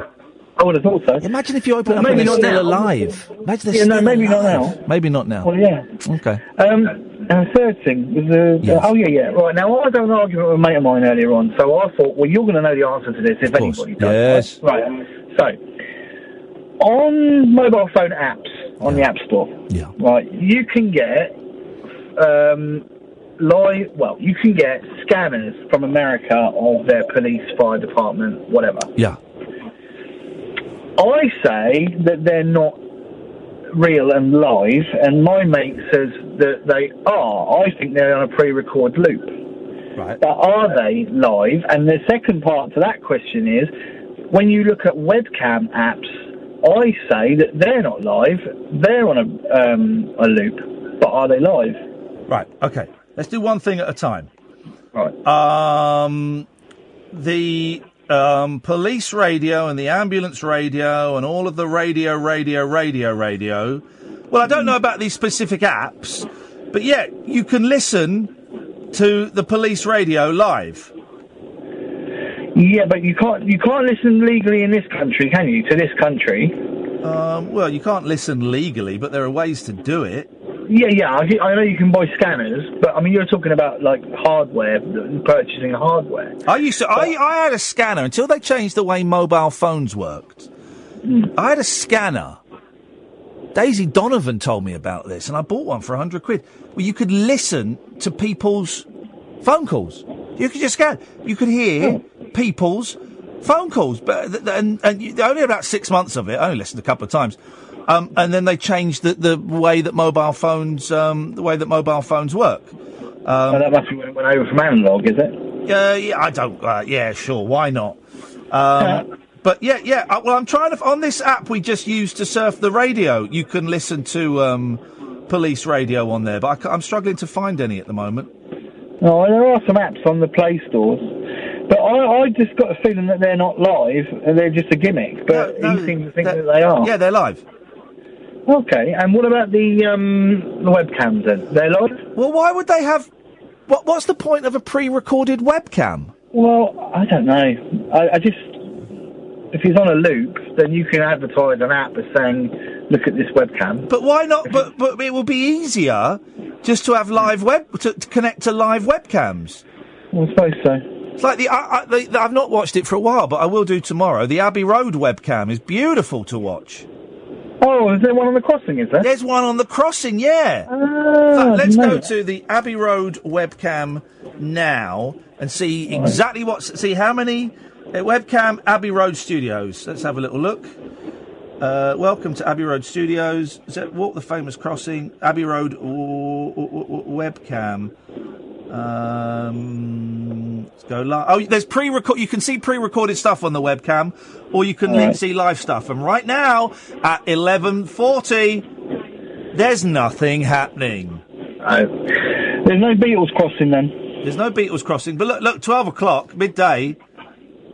I would have thought so. Imagine if you open Well, up and maybe they're not still now. alive. Imagine they're Yeah, no, maybe not now. Maybe not now. Well, yeah. Okay. Um, and the third thing was uh, oh yeah, yeah. Right now, I had an argument with a mate of mine earlier on, so I thought, well, you're going to know the answer to this if anybody does. Yes. Right. So, on mobile phone apps on the App Store, yeah. right, you can get um, live. Well, you can get scanners from America of their police, fire department, whatever. Yeah. I say that they're not real and live, and my mate says that they are. I think they're on a pre-record loop. Right. But are they live? And the second part to that question is, when you look at webcam apps, I say that they're not live. They're on a um, a loop, but are they live? Right. Okay. Let's do one thing at a time. Right. Um, the um, police radio and the ambulance radio and all of the radio, radio, radio, radio. Well, I don't know about these specific apps, but yeah, you can listen to the police radio live. Yeah, but you can't you can't listen legally in this country, can you? To this country? Um, well, you can't listen legally, but there are ways to do it. Yeah, yeah. I, I know you can buy scanners, but I mean you're talking about like hardware, purchasing hardware. I used to. I, I had a scanner until they changed the way mobile phones worked. I had a scanner. Daisy Donovan told me about this, and I bought one for a hundred quid. Where you could listen to people's phone calls. You could just scan. You could hear people's phone calls, but th- th- and, and you, only about six months of it. I only listened a couple of times. Um, and then they changed the, the way that mobile phones, um, the way that mobile phones work. Um, oh, that must be when it went over from analog, is it? Uh, yeah, I don't. Uh, yeah, sure. Why not? Um, but yeah, yeah. Uh, well, I'm trying to on this app we just use to surf the radio. You can listen to um, police radio on there, but I, am struggling to find any at the moment. No, there are some apps on the Play stores, but I, I just got a feeling that they're not live and they're just a gimmick. But you seem to think that they are. Yeah, they're live. Okay, and what about the um, the webcams then? They're live. Well, why would they have? What, what's the point of a pre-recorded webcam? Well, I don't know. I, I just if he's on a loop, then you can advertise an app as saying, "Look at this webcam." But why not? But but it would be easier just to have live web to, to connect to live webcams. I suppose so. It's like the, I, I, the, the I've not watched it for a while, but I will do tomorrow. The Abbey Road webcam is beautiful to watch. Oh, is there one on the crossing? Is there? There's one on the crossing. Yeah. Ah, let's no. go to the Abbey Road webcam now and see exactly what's see how many uh, webcam Abbey Road Studios. Let's have a little look. Uh, welcome to Abbey Road Studios. Is that Walk the Famous Crossing, Abbey Road webcam. Um, let's go live. Oh, there's pre-record. You can see pre-recorded stuff on the webcam, or you can Alright. see live stuff. And right now at 11:40, there's nothing happening. There's no Beatles crossing then. There's no Beatles crossing. But look, look, 12 o'clock, midday.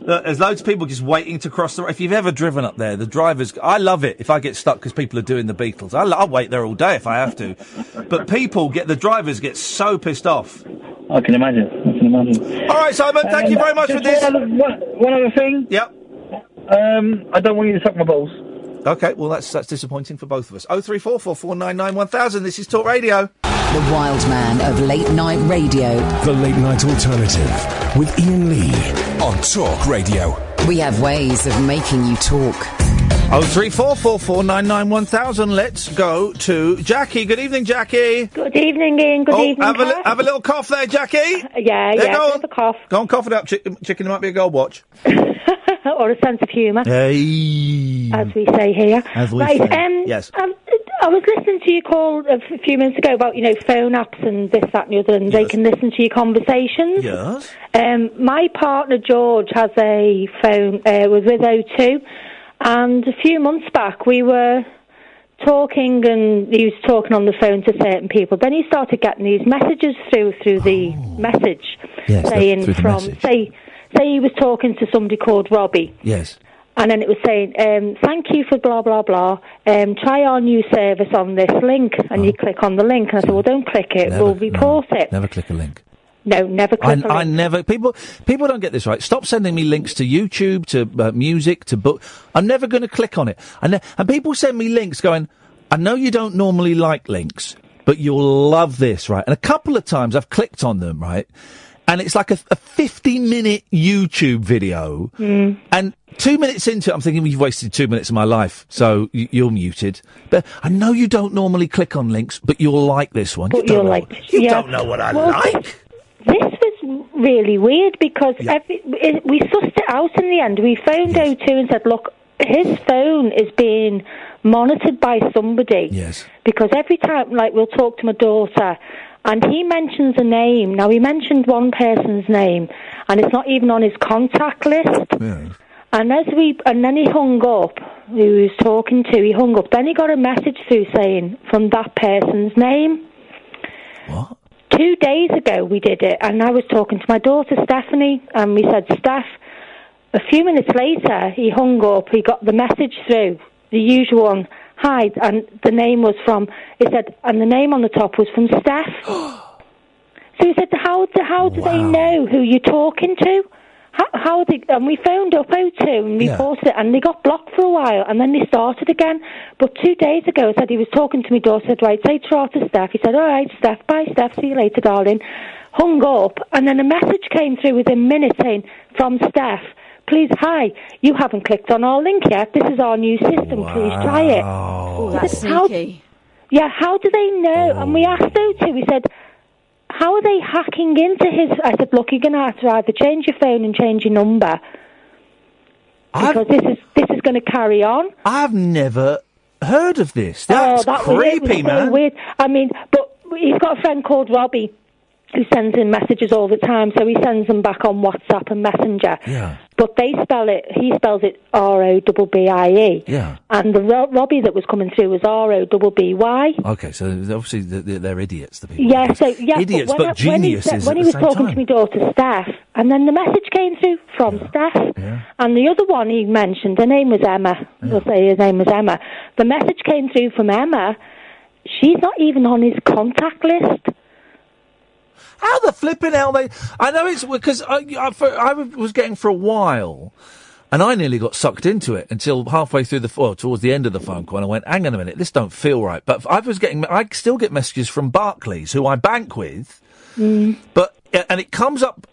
Look, there's loads of people just waiting to cross the. road. If you've ever driven up there, the drivers. I love it if I get stuck because people are doing the Beatles. I'll, I'll wait there all day if I have to. but people get the drivers get so pissed off. I can imagine. I can imagine. All right, Simon. Thank you Um, very much for this. One other, one, one other thing. Yep. Um, I don't want you to suck my balls. Okay, well that's that's disappointing for both of us. Oh three four four four nine nine one thousand. This is Talk Radio. The wild man of late night radio. The Late Night Alternative with Iain Lee. On Talk Radio. We have ways of making you talk. Oh three four four four nine nine one thousand. Let's go to Jackie. Good evening, Jackie. Good evening, Iain. Good oh, evening, have a, li- have a little cough there, Jackie. Yeah, There, yeah, go on. of a cough. Go on, cough it up, chicken. Chicken, it might be a gold watch. or a sense of humour, Hey. as we say here. As we right, say. Um, Yes. um, I was listening to your call a few minutes ago about, you know, phone apps and this, that and the other, and they can listen to your conversations. Yes. Um, my partner George has a phone, uh, was with O2, and a few months back we were talking and he was talking on the phone to certain people. Then he started getting these messages through through the message Oh. Yes, saying the from message. say say he was talking to somebody called Robbie. Yes. And then it was saying, um, thank you for blah, blah, blah. Um, try our new service on this link. And you click on the link. And I said, well, don't click it. Oh. Never- we'll report it. Never click a link. No, never click a link. I never people people don't get this right. Stop sending me links to YouTube, to uh, music, to book. I'm never going to click on it. And and people send me links going. I know you don't normally like links, but you'll love this, right? And a couple of times I've clicked on them, right? And it's like a, a 50 minute YouTube video. Mm. And two minutes into it, I'm thinking, well, you've wasted two minutes of my life, so y- you're muted. But I know you don't normally click on links, but you'll like this one. But you don't know, like- you yeah. don't know what I Well, like. This was really weird because every, it, we sussed it out in the end. We phoned O2 and said, look, his phone is being monitored by somebody. Yes. Because every time, like, we'll talk to my daughter, and he mentions a name. Now, he mentioned one person's name, and it's not even on his contact list. And as we, and then he hung up. Who he was talking to? He hung up. Then he got a message through saying from that person's name. What? Two days ago we did it, and I was talking to my daughter Stephanie, and we said, Steph, a few minutes later, he hung up. He got the message through, the usual one. Hi, and the name was from. He said, and the name on the top was from Steph. so he said, how how do they know who you're talking to? How, how they, and we phoned up O2 and reported it, and they got blocked for a while, and then they started again. But two days ago, he said he was talking to me daughter, said, right, say ta to Steph. He said, all right, Steph, bye, Steph, see you later, darling. Hung up, and then a message came through within minutes saying, from Steph, please, hi, you haven't clicked on our link yet. This is our new system. Please try it. Oh, that's said, how- sneaky. yeah, how do they know? And we asked O2, we said, how are they hacking into his... I said, look, you're going to have to either change your phone and change your number. Because this is this is going to carry on. I've never heard of this. Oh, That's oh, that creepy, was so man. weird. I mean, but he's got a friend called Robbie who sends him messages all the time, so he sends them back on WhatsApp and Messenger. Yeah. But they spell it, he spells it R O B B I E. Yeah. And the Ro- Robbie that was coming through was R O B B Y. Okay, so obviously they're, they're idiots, the people. Yeah, so yeah, Idiots, but, but when, I- when he geniuses said- at When he was talking time. to my daughter Steph, and then the message came through from Steph, and the other one he mentioned, her name was Emma. We'll say her name was Emma. The message came through from Emma. She's not even on his contact list. How the flipping hell they? I know it's because I, I, for, I was getting for a while, and I nearly got sucked into it until halfway through the well, towards the end of the phone call, and I went, "Hang on a minute, this don't feel right." But I was getting, I still get messages from Barclays, who I bank with, mm. but and it comes up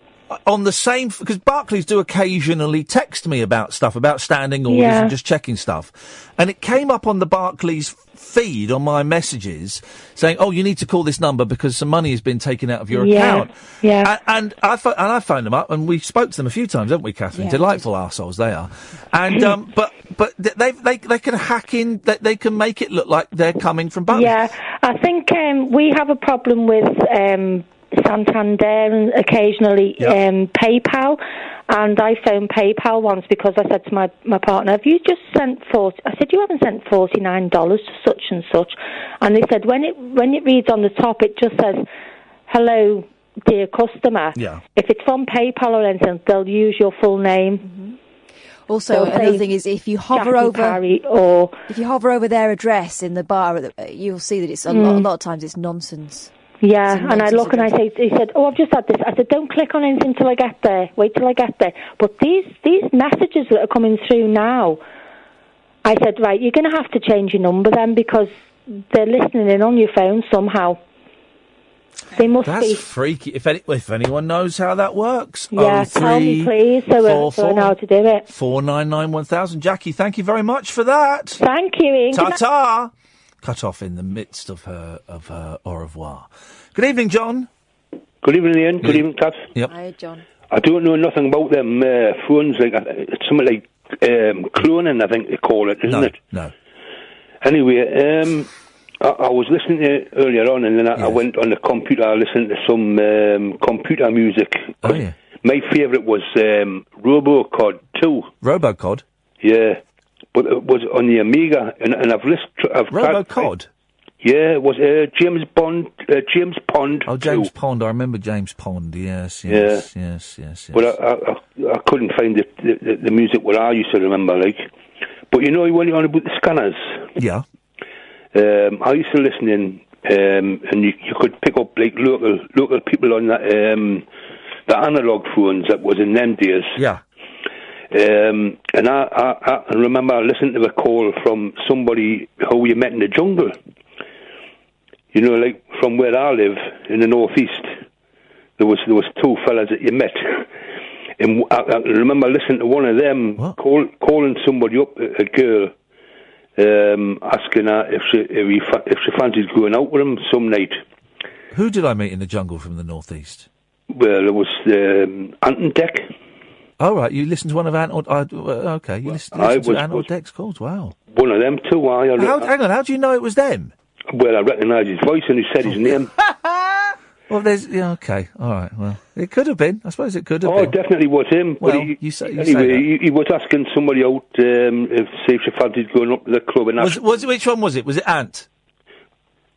on the same because Barclays do occasionally text me about stuff about standing orders Yeah. and just checking stuff, and it came up on the Barclays feed on my messages saying, "Oh, you need to call this number because some money has been taken out of your Yeah, account." yeah. A- and I pho- and I phoned them up and we spoke to them a few times, haven't we, Catherine? Yeah. Delightful arseholes they are, and um, but but they they they can hack in, they, they can make it look like they're coming from Barclays. Yeah, I think um, we have a problem with um, Santander and occasionally um, PayPal. And I phoned PayPal once because I said to my, my partner, "Have you just sent 40 I said, "You haven't sent forty nine dollars to such and such," and they said when it when it reads on the top, it just says, "Hello, dear customer." Yeah. If it's from PayPal or anything, they'll use your full name. Also, They'll another thing is if you hover Jackie over Parry or if you hover over their address in the bar, you'll see that it's a, lot, a Mm. lot of times it's nonsense. Yeah, a and I look and I say, he said, "Oh, I've just had this." I said, "Don't click on anything till I get there. Wait till I get there." But these these messages that are coming through now, I said, "Right, you're going to have to change your number then because they're listening in on your phone somehow. They must That's be." freaky. If any, if anyone knows how that works, Yeah, tell me please, so, uh, so I know how to do it. Four nine nine one thousand. Jackie, thank you very much for that. Thank you, Iain. Ta ta. Cut off in the midst of her of her au revoir. Good evening, John. Good evening, Iain. Good evening, Kat. Yep. Hi, John. I don't know nothing about them uh, phones. Like uh, it's something like um, cloning, I think they call it, isn't No, it? no. Anyway, um, I, I was listening to it earlier on, and then I, I went on the computer. I listened to some um, computer music. Oh yeah. My favourite was um, RoboCod Two. RoboCod. Yeah, but it was on the Amiga, and, and I've listened. I've tried- RoboCod. Yeah, it was uh, James Bond. Uh, James Pond. Oh, James Pond. I remember James Pond. Yes, Yeah. yes, yes, yes, yes. But I, I, I, I couldn't find the, the the music what I used to remember, like. But you know, when you're on about the scanners, yeah. um, I used to listen in, um, and you, you could pick up like local local people on that um, the analog phones that was in them days. Yeah. Um, and I, I, I remember listening to a call from somebody who you met in the jungle. You know, like from where I live in the northeast, there was there was two fellas that you met, and I, I remember listening to one of them call, calling somebody up, a, a girl, um, asking her if she if, he, if she fancied going out with him some night. Who did I meet in the jungle from the northeast? Well, it was um, Ant and Dec. Oh right, you listened to one of Ant. Or, uh, uh, okay, you listened, I listened to was- Ant or Dec's calls. Wow. One of them too. I, I, How, hang on, how do you know it was them? well, I recognised his voice and he said his name. Well, there's yeah, okay, all right. Well, it could have been. I suppose it could have Oh, been. it definitely was him. Well, he, you say- you say anyway, that. he, he was asking somebody out um, if see if she fancied going up to the club and Was, was which one was it? Was it Ant?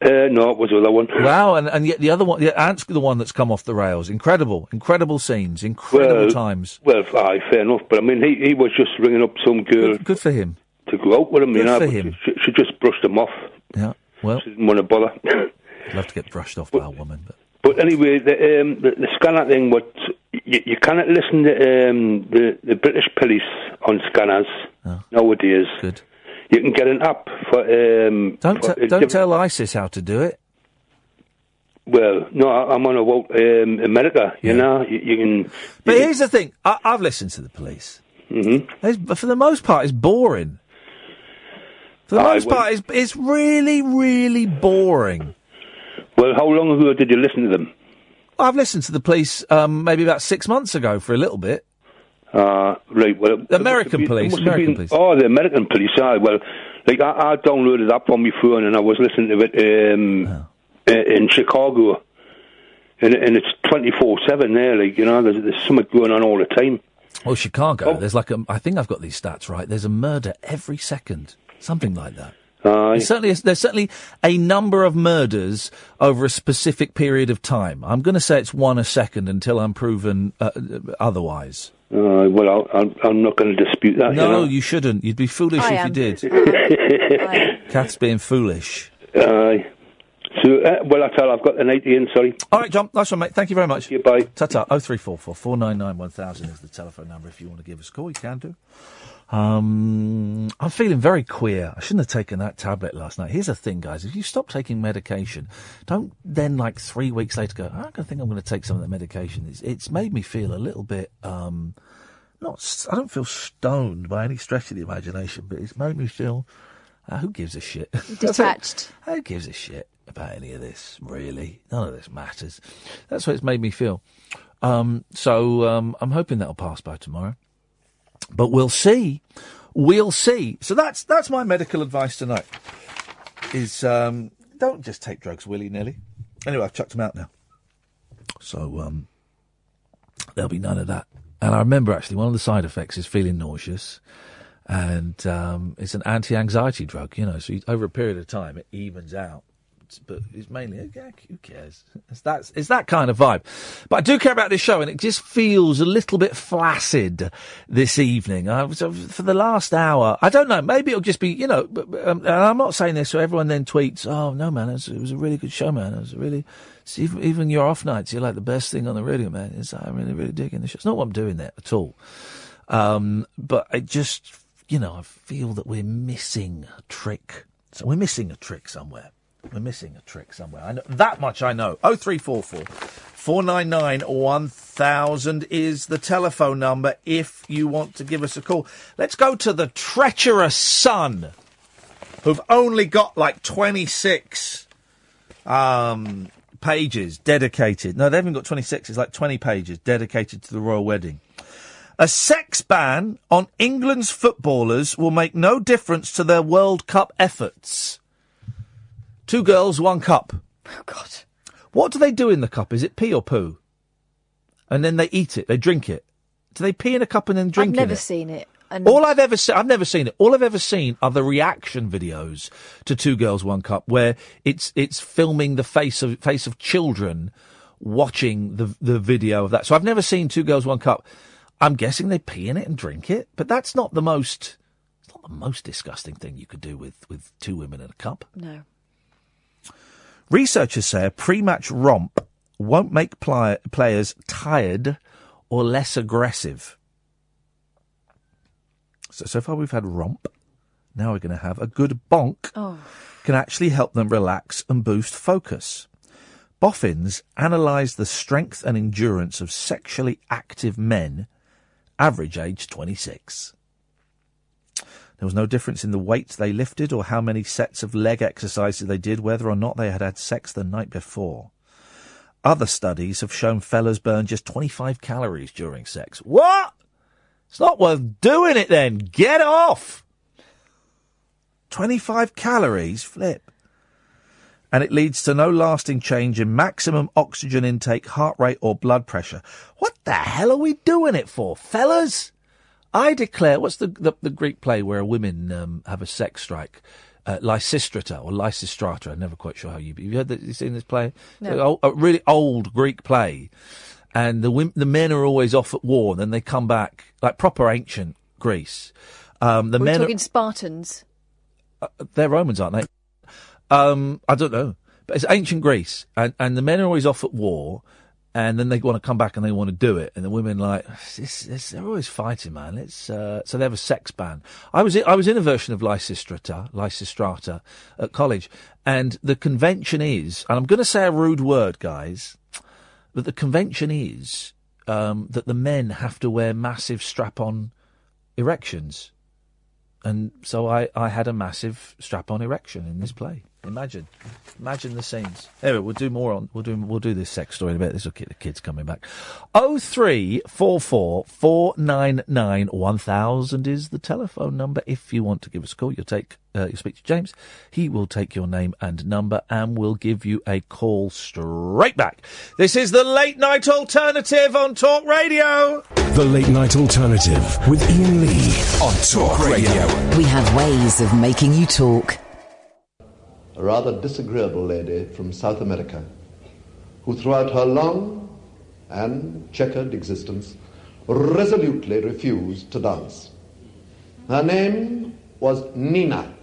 Uh, no, it was the other one. Wow, and, and yet the other one, yeah, Ant's the one that's come off the rails. Incredible, incredible scenes, incredible Well, times. Well, aye, fair enough. But I mean, he, he was just ringing up some girl. Good, for him. To go out with him, you Good know. for him. She, she just brushed him off. Yeah, well. She didn't want to bother. Love to get brushed off by a woman, but But anyway, the, um, the, the scanner thing, what you, you cannot listen to um, the, the British police on scanners nowadays. Good. You can get an app for. Um, don't for, t- don't tell ISIS how to do it. Well, no, I- I'm on about um, America. You know, you, you can. But here's the thing: I, I've listened to the police. Mm-hmm. But for the most part, it's boring. For the Aye, most well- part, it's, it's really, really boring. Well, how long ago did you listen to them? I've listened to the police um, maybe about six months ago for a little bit. Uh, right. Well, The American been- police, it must have American been- police. Oh, the American police. Aye. Well, like I, I downloaded that on my phone and I was listening to it um, Oh. in Chicago, and, and it's twenty four seven there. Like you know, there's, there's something going on all the time. Well, Chicago, there's like a, I think I've got these stats right. There's a murder every second, something like that. There's certainly, there's certainly a number of murders over a specific period of time. I'm going to say it's one a second until I'm proven uh, otherwise. Uh, well, I'll, I'm, I'm not going to dispute that. no, you know? you shouldn't. You'd be foolish I if am. you did. Kath's being foolish. Aye. So, uh, well, I tell I've got an 90 in, sorry. All right, John. Nice one, mate. Thank you very much. Bye. Ta-ta. 0344 499 1000 is the telephone number. If you want to give us a call, you can do. Um, I'm feeling very queer. I shouldn't have taken that tablet last night. Here's the thing, guys. If you stop taking medication, don't then, like, three weeks later go, I think I'm going to take some of that medication. It's, it's made me feel a little bit, um, not, I don't feel stoned by any stretch of the imagination, but it's made me feel, uh, who gives a shit? Detached. Who gives a shit about any of this, really? None of this matters. That's what it's made me feel. Um, so um, I'm hoping that'll pass by tomorrow. But we'll see. We'll see. So that's that's my medical advice tonight. Is um, don't just take drugs willy nilly. Anyway, I've chucked them out now. So um, there'll be none of that. And I remember actually one of the side effects is feeling nauseous, and um, it's an anti-anxiety drug. You know, so you, over a period of time it evens out. But it's mainly yeah, who cares? It's that it's that kind of vibe. But I do care about this show, and it just feels a little bit flaccid this evening. I was, for the last hour, I don't know. Maybe it'll just be you know. Um, and I'm not saying this so everyone then tweets, "Oh no, man, it was, it was a really good show, man. It was really." even, even your off nights, you're like the best thing on the radio, man. It's, I'm really, really digging the show. It's not what I'm doing there at all. Um, but I just, you know, I feel that we're missing a trick. So we're missing a trick somewhere. We're missing a trick somewhere. I know, that much I know. 0344 499 1000 is the telephone number if you want to give us a call. Let's go to the treacherous Sun, who've only got like 26 um, pages dedicated. No, they haven't got 26. It's like 20 pages dedicated to the royal wedding. A sex ban on England's footballers will make no difference to their World Cup efforts. Two girls, one cup. Oh, God. What do they do in the cup? Is it pee or poo? And then they eat it, they drink it. Do they pee in a cup and then drink it? I've never it? seen it. And All I've ever seen, I've never seen it. All I've ever seen are the reaction videos to Two Girls One Cup, where it's it's filming the face of face of children watching the the video of that. So I've never seen Two Girls One Cup. I'm guessing they pee in it and drink it, but that's not the most. It's not the most disgusting thing you could do with with two women in a cup. No. Researchers say a pre-match romp won't make pli- players tired or less aggressive. So, so far we've had romp. Now we're going to have a good bonk. Oh. Can actually help them relax and boost focus. Boffins analysed the strength and endurance of sexually active men, average age 26. There was no difference in the weights they lifted or how many sets of leg exercises they did, whether or not they had had sex the night before. Other studies have shown fellas burn just 25 calories during sex. What? It's not worth doing it then. Get off! 25 calories? Flip. And it leads to no lasting change in maximum oxygen intake, heart rate, or blood pressure. What the hell are we doing it for, fellas? I declare, what's the, the, the Greek play where women um, have a sex strike? uh, Lysistrata or Lysistrata. I'm never quite sure how you. Have you heard that? You seen this play? No. A, a really old Greek play, and the wom- the men are always off at war, and then they come back like proper ancient Greece. Um, the We're men talking are, Spartans. they're Romans, aren't they? Um, I don't know, but it's ancient Greece, and, and the men are always off at war, and then they want to come back and they want to do it, and the women like this, this, they're always fighting, man. It's uh, so they have a sex ban. I was I was in a version of Lysistrata, Lysistrata at college, and the convention is, and I'm going to say a rude word, guys, but the convention is um, that the men have to wear massive strap-on erections. And so I, I had a massive strap-on erection in this play. Imagine, imagine the scenes. Anyway, we'll do more on. We'll do we'll do this sex story in a bit. This will keep the kids coming back. Oh three four four four nine nine one thousand is the telephone number. If you want to give us a call, you'll take uh, you speak to James. He will take your name and number and will give you a call straight back. This is the late night alternative on Talk Radio. The Late Night Alternative with Iain Lee on Talk Radio. We have ways of making you talk. A rather disagreeable lady from South America, who throughout her long and checkered existence resolutely refused to dance. Her name was Nina.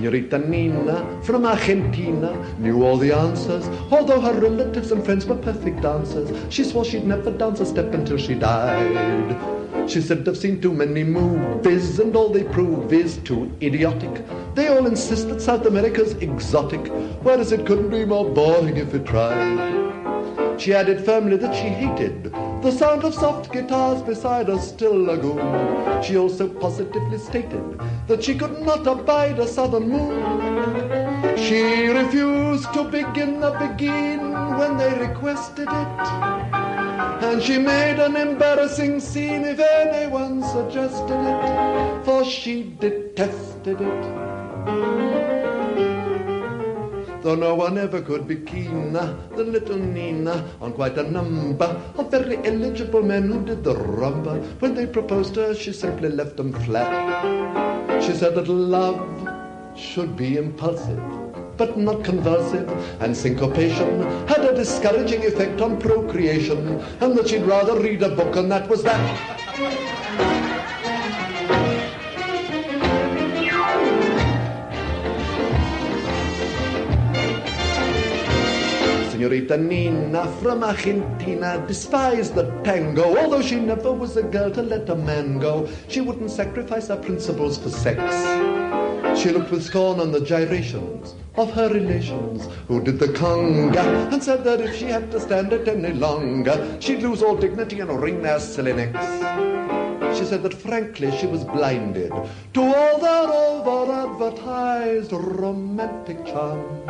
Senorita Nina from Argentina knew all the answers, although her relatives and friends were perfect dancers. She swore she'd never dance a step until she died. She said I've seen too many movies, and all they prove is too idiotic. They all insist that South America's exotic, whereas it couldn't be more boring if it tried. She added firmly that she hated the sound of soft guitars beside a still lagoon. She also positively stated that she could not abide a southern moon. She refused to begin the begin when they requested it. And she made an embarrassing scene if anyone suggested it, for she detested it. Though no one ever could be keener than little Nina on quite a number of very eligible men who did the rumba. When they proposed to her, she simply left them flat. She said that love should be impulsive, but not convulsive, and syncopation had a discouraging effect on procreation, and that she'd rather read a book, and that was that. Senorita Nina from Argentina despised the tango, although she never was a girl to let a man go. She wouldn't sacrifice her principles for sex. She looked with scorn on the gyrations of her relations who did the conga and said that if she had to stand it any longer, she'd lose all dignity and wring their silly necks. She said that frankly she was blinded to all their over-advertised romantic charms.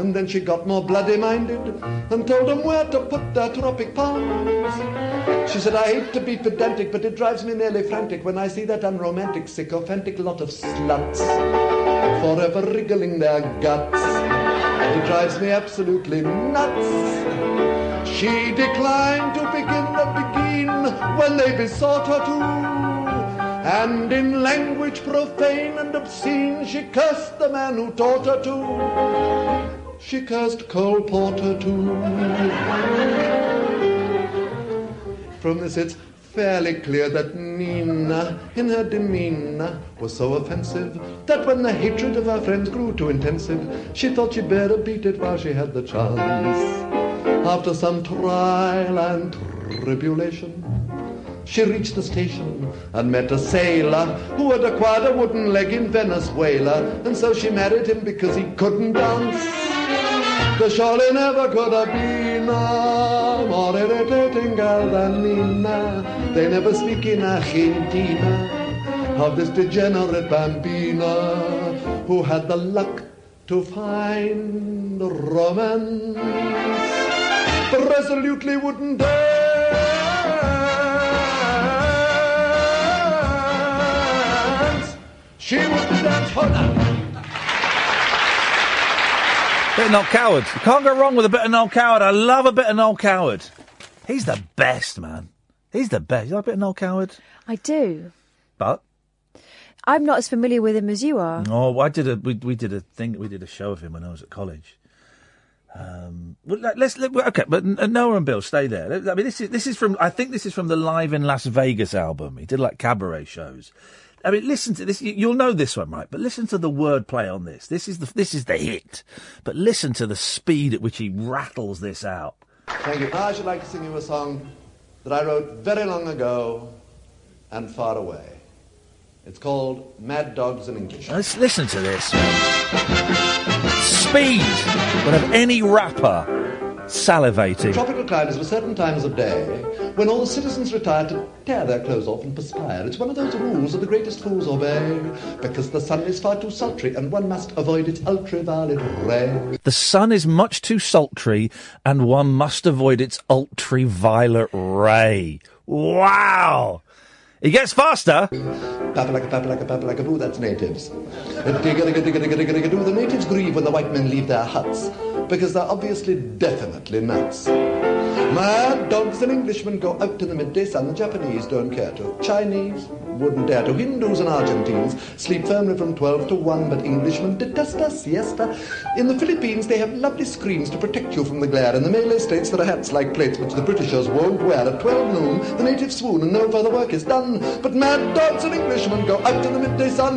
And then she got more bloody-minded and told them where to put their tropic palms. She said, I hate to be pedantic, but it drives me nearly frantic when I see that unromantic, sycophantic lot of sluts forever wriggling their guts. It drives me absolutely nuts. She declined to begin the begin when they besought her to. And in language profane and obscene, she cursed the man who taught her to. She cursed Cole Porter too. From this it's fairly clear that Nina, in her demeanor, was so offensive that when the hatred of her friends grew too intensive, she thought she'd better beat it while she had the chance. After some trial and tribulation, she reached the station and met a sailor who had acquired a wooden leg in Venezuela, and so she married him because he couldn't dance. The surely never could have been a more irritating girl than Nina. They never speak in Argentina of this degenerate bambina who had the luck to find romance, resolutely wouldn't dance. She wouldn't dance for nothing. Bit of Noel Coward. You can't go wrong with a bit of Noel Coward. I love a bit of Noel Coward. He's the best, man. He's the best. You like a bit of Noel Coward? I do. But I'm not as familiar with him as you are. oh, I did a we, we did a thing we did a show of him when I was at college. Um, well, let's let, okay, but uh, Noah and Bill stay there. I mean, this is this is from I think this is from the Live in Las Vegas album. He did like cabaret shows. I mean, listen to this. You, you'll know this one, right? But listen to the wordplay on this. This is the this is the hit. But listen to the speed at which he rattles this out. Thank you. I should like to sing you a song that I wrote very long ago and far away. It's called Mad Dogs in English. Let's listen to this. Speed would have any rapper salivating. Tropical climates at certain times of day when all the citizens retire to tear their clothes off and perspire. It's one of those rules that the greatest fools obey because the sun is far too sultry and one must avoid its ultraviolet ray. The sun is much too sultry, and one must avoid its ultraviolet ray. Wow! He gets faster. Papalaka, papalaka, papalaka, boo, that's natives. Digga-digga-digga-digga-digga-digga-doo, The natives grieve when the white men leave their huts because they're obviously definitely nuts. Mad dogs and Englishmen go out in the midday sun. The Japanese don't care to. Chinese wouldn't dare to. Hindus and Argentines sleep firmly from 12 to 1, but Englishmen detest a siesta. In the Philippines, they have lovely screens to protect you from the glare. In the Malay states, there are hats like plates which the Britishers won't wear. At 12 noon, the natives swoon and no further work is done. But mad dogs and Englishmen go out in the midday sun.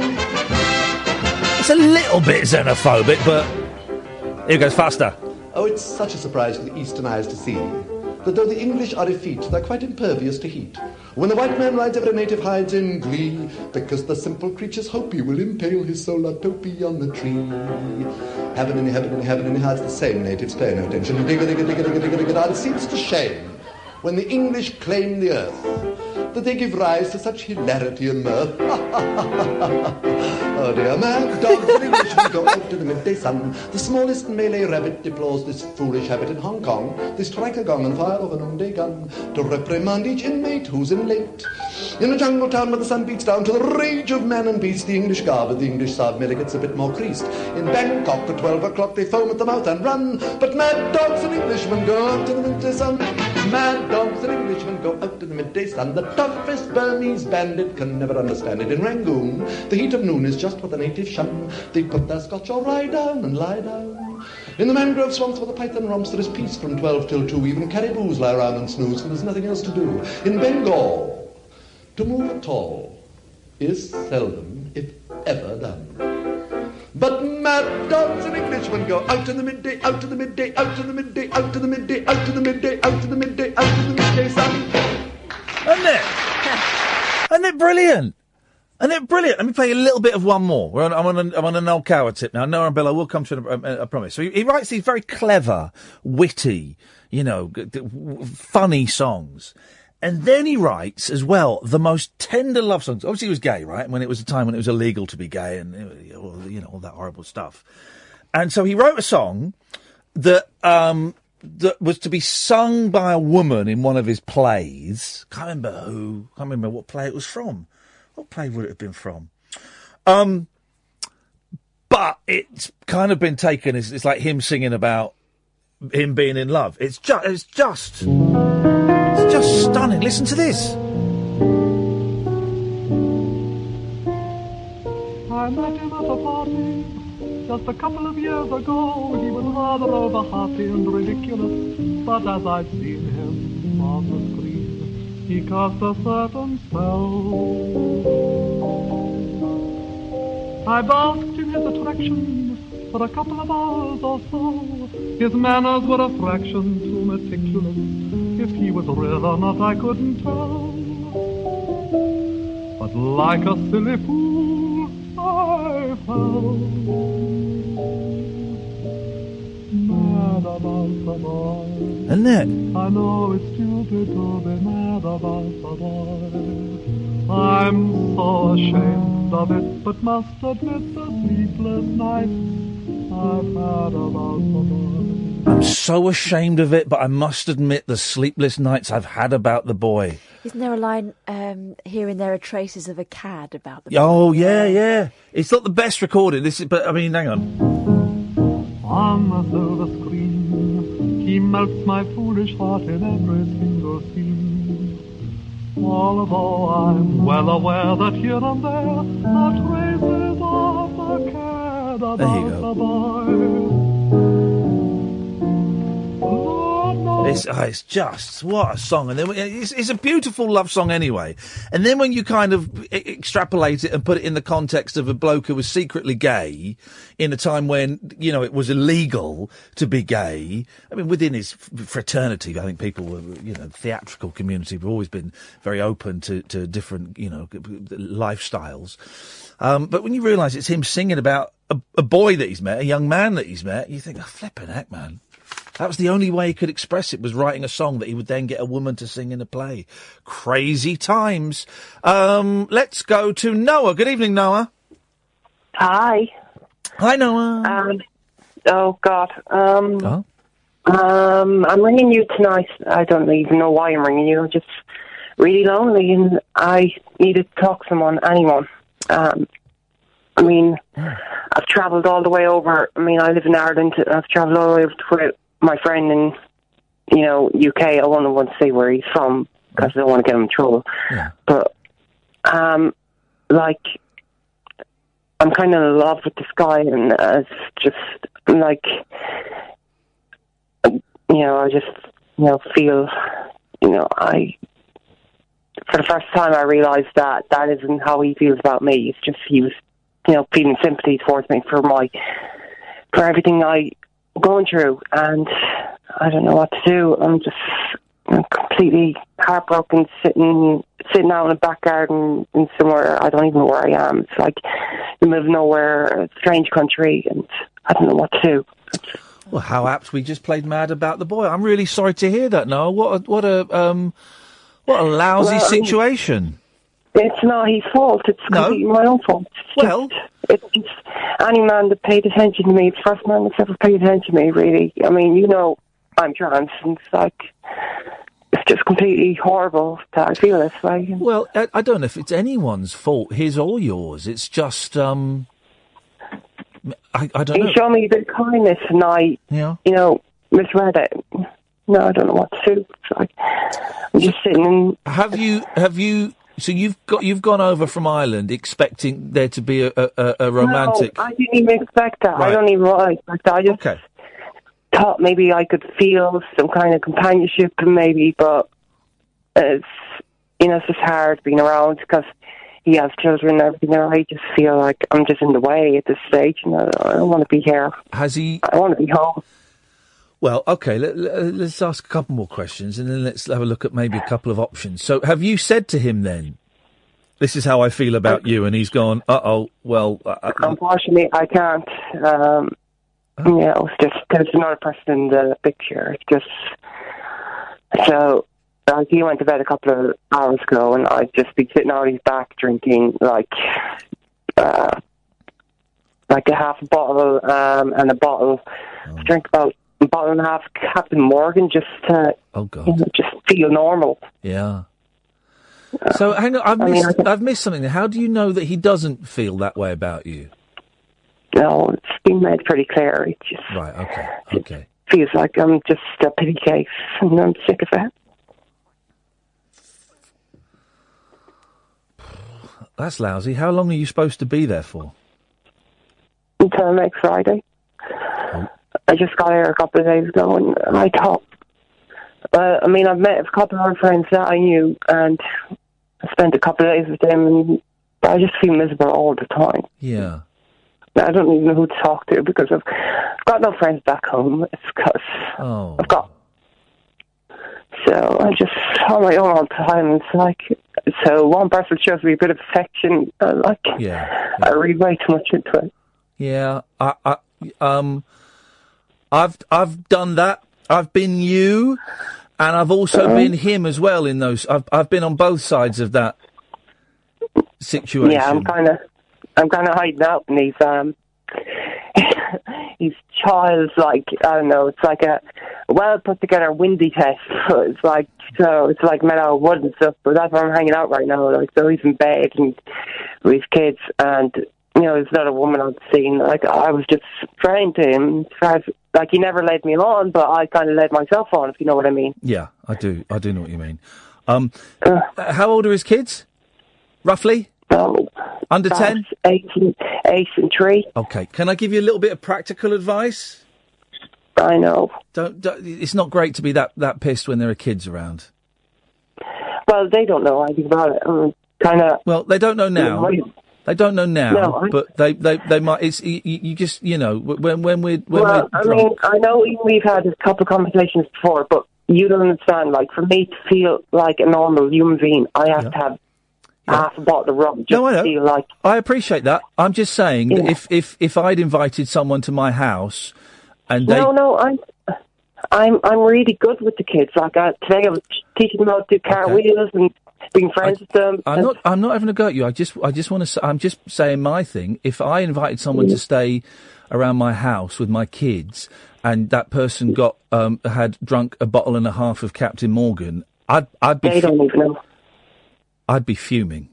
It's a little bit xenophobic, but here goes faster. Oh, it's such a surprise for the Eastern eyes to see that though the English are effete, they're quite impervious to heat. When the white man rides, every native hides in glee, because the simple creatures hope he will impale his solar topee on the tree. Heaven and heaven and heaven and hides the same natives pay no attention. Digga, digga, digga, digga, digga, digga, digga. It seems to shame when the English claim the earth that they give rise to such hilarity and mirth. oh dear, mad dogs and Englishmen go out to the midday sun. The smallest Malay rabbit deplores this foolish habit in Hong Kong. They strike a gong and fire off a noonday gun to reprimand each inmate who's in late. In a jungle town where the sun beats down to the rage of man and beast, the English garb with the English side merely gets a bit more creased. In Bangkok at 12 o'clock they foam at the mouth and run, but mad dogs and Englishmen go out to the midday sun. Mad dogs and Englishmen go out to the midday sun. The toughest Burmese bandit can never understand it. In Rangoon, the heat of noon is just what the natives shun. They put their scotch or rye down and lie down. In the mangrove swamps where the python romps, there is peace from 12 till 2. Even caribous lie around and snooze, for there's nothing else to do. In Bengal, to move at all is seldom, if ever, done. But mad dogs and Englishmen go out in the midday, out in the midday, out in the midday, out in the midday, out in the midday, out in the midday, out in the midday sun. Isn't it? Isn't it brilliant? Isn't it brilliant? Let me play a little bit of one more. We're on, I'm, on a, I'm on a Noel Coward tip now. Noah and Bill, I will come to an, a, a promise. So he, he writes these very clever, witty, you know, g- g- funny songs. And then he writes as well the most tender love songs. Obviously, he was gay, right? When it was a time when it was illegal to be gay and you know all that horrible stuff. And so he wrote a song that um, that was to be sung by a woman in one of his plays. Can't remember who. Can't remember what play it was from. What play would it have been from? Um, but it's kind of been taken as it's like him singing about him being in love. It's just, it's just stunning. Listen to this. I met him at a party just a couple of years ago. He was rather over hearty and ridiculous, but as I've seen him on the screen, he cast a certain spell. I basked in his attractions for a couple of hours or so. His manners were a fraction too meticulous. He was real or not, I couldn't tell. But like a silly fool, I fell. Mad about the boy. Isn't? I know it's stupid to be mad about the boy. I'm so ashamed of it, but must admit the sleepless nights I've had about the boy. I'm so ashamed of it, but I must admit the sleepless nights I've had about the boy. Isn't there a line, um, here and there are traces of a cad about the boy? Oh yeah, yeah. It's not the best recorded. This is, but I mean, hang on. on the silver screen. He melts my foolish heart in every single scene. Although I'm well aware that here and there are traces of a cad about There you go. the boy. It's, oh, it's just what a song, and then it's, it's a beautiful love song anyway. And then when you kind of extrapolate it and put it in the context of a bloke who was secretly gay in a time when you know it was illegal to be gay. I mean, within his fraternity, I think people were, you know, theatrical community have always been very open to to different, you know, lifestyles. Um, but when you realise it's him singing about a, a boy that he's met, a young man that he's met, you think, oh, flipping heck, man. That was the only way he could express it was writing a song that he would then get a woman to sing in a play. Crazy times. Um, let's go to Noah. Good evening, Noah. Hi. Hi, Noah. Um, oh God. Um, Oh. um, I'm ringing you tonight. I don't even know why I'm ringing you. I'm just really lonely, and I need to talk to someone, anyone. Um, I mean, I've travelled all the way over. I mean, I live in Ireland. I've travelled all the way over to my friend in, you know, UK. I won't want to say where he's from because I don't want to get him in trouble. But, um, like, I'm kind of in love with this guy, and uh, it's just like, you know, I just, you know, feel, you know, I. For the first time, I realised that that isn't how he feels about me. It's just he was, you know, feeling sympathy towards me for my, for everything I going through, and I don't know what to do. I'm just I'm completely heartbroken, sitting sitting out in the back garden in somewhere I don't even know where I am. It's like in the middle of nowhere, a strange country, and I don't know what to do. Well, how apt we just played mad about the boy. I'm really sorry to hear that, Noah. What a, what a, um, what a lousy Well, situation. It's not his fault. It's completely my own fault. well, it's just any man that paid attention to me, the first man that's ever paid attention to me, really. I mean, you know, I'm trans, and it's like it's just completely horrible that I feel this way. Well, I, I don't know if it's anyone's fault, his or yours. It's just, um, I, I don't he know. showed me a bit of kindness, and I, Yeah. you know, misread it. No, I don't know what to do. It's like I'm just sitting and Have you, have you, so you've got, you've gone over from Ireland expecting there to be a, a, a- romantic. No, I didn't even expect that. Right. I don't even want to expect that. I just thought maybe I could feel some kind of companionship, maybe, but it's you know it's just hard being around because he has children and everything. And I just feel like I'm just in the way at this stage, You know, I don't want to be here. Has he? I want to be home. Well, okay, let, us ask a couple more questions and then let's have a look at maybe a couple of options. So, have you said to him then, this is how I feel about you? And he's gone, uh oh, well, uh, uh, Unfortunately, I can't. Um, Oh. You know, it's just there's another person in the picture. It's just so. Like he went to bed a couple of hours ago, and I'd just be sitting out his back drinking like, uh, like a half a bottle um, and a bottle. To drink about a bottle and a half Captain Morgan just to oh god, you know, just feel normal. yeah. Uh, so, hang on, I've I mean, missed, I've missed something. How do you know that he doesn't feel that way about you? No, it's been made pretty clear. It just Right, okay, okay. feels like I'm just a pity case, and I'm sick of it. That's lousy. How long are you supposed to be there for? until next Friday. Oh. I just got here a couple of days ago, and I thought, uh, I mean, I've met a couple of friends that I knew, and I spent a couple of days with them, and I just feel miserable all the time. Yeah. I don't even know who to talk to because I've got no friends back home. It's because Oh. I've got. So I just on my own all the time. It's like so one person shows me a bit of affection. I like Yeah. I read way too much into it. Yeah, I, I, um, I've, I've done that. I've been you, and I've also Uh-huh. been him as well in those. I've, I've been on both sides of that situation. Yeah, I'm kind of, I'm kind of hiding out in these, um, these child's like, I don't know, it's like a well put together windy test. So it's like, so it's like made out of wood and stuff. But that's where I'm hanging out right now. Like, so he's in bed and with kids, and you know, it's not a woman I've seen. Like I was just friend to him. Like he never led me on, but I kind of led myself on, if you know what I mean. Yeah, I do. I do know what you mean. Um, uh, how old are his kids? Roughly? Under 10? Eight and, eight and three. Okay. Can I give you a little bit of practical advice? I know. Don't, don't. It's not great to be that, that pissed when there are kids around. Well, they don't know anything about it. I'm kind of. Well, they don't know now. They don't know now, No, I- but they, they, they might. It's you, you just you know when when we're when well, we're I mean, I know we've had a couple of conversations before, but you don't understand. Like, for me to feel like a normal human being, I have to have half a bottle of rum just No, I know. to feel like. I appreciate that. I'm just saying that if if if I'd invited someone to my house and they No, no, I'm. I'm I'm really good with the kids. Like I, today, I was teaching them how to do cartwheels and being friends with them. I'm not. I'm not having a go at you. I just. I just want to. I'm just saying my thing. If I invited someone Mm. to stay around my house with my kids, and that person got um had drunk a bottle and a half of Captain Morgan, I'd. I'd be. They don't even know. I'd be fuming.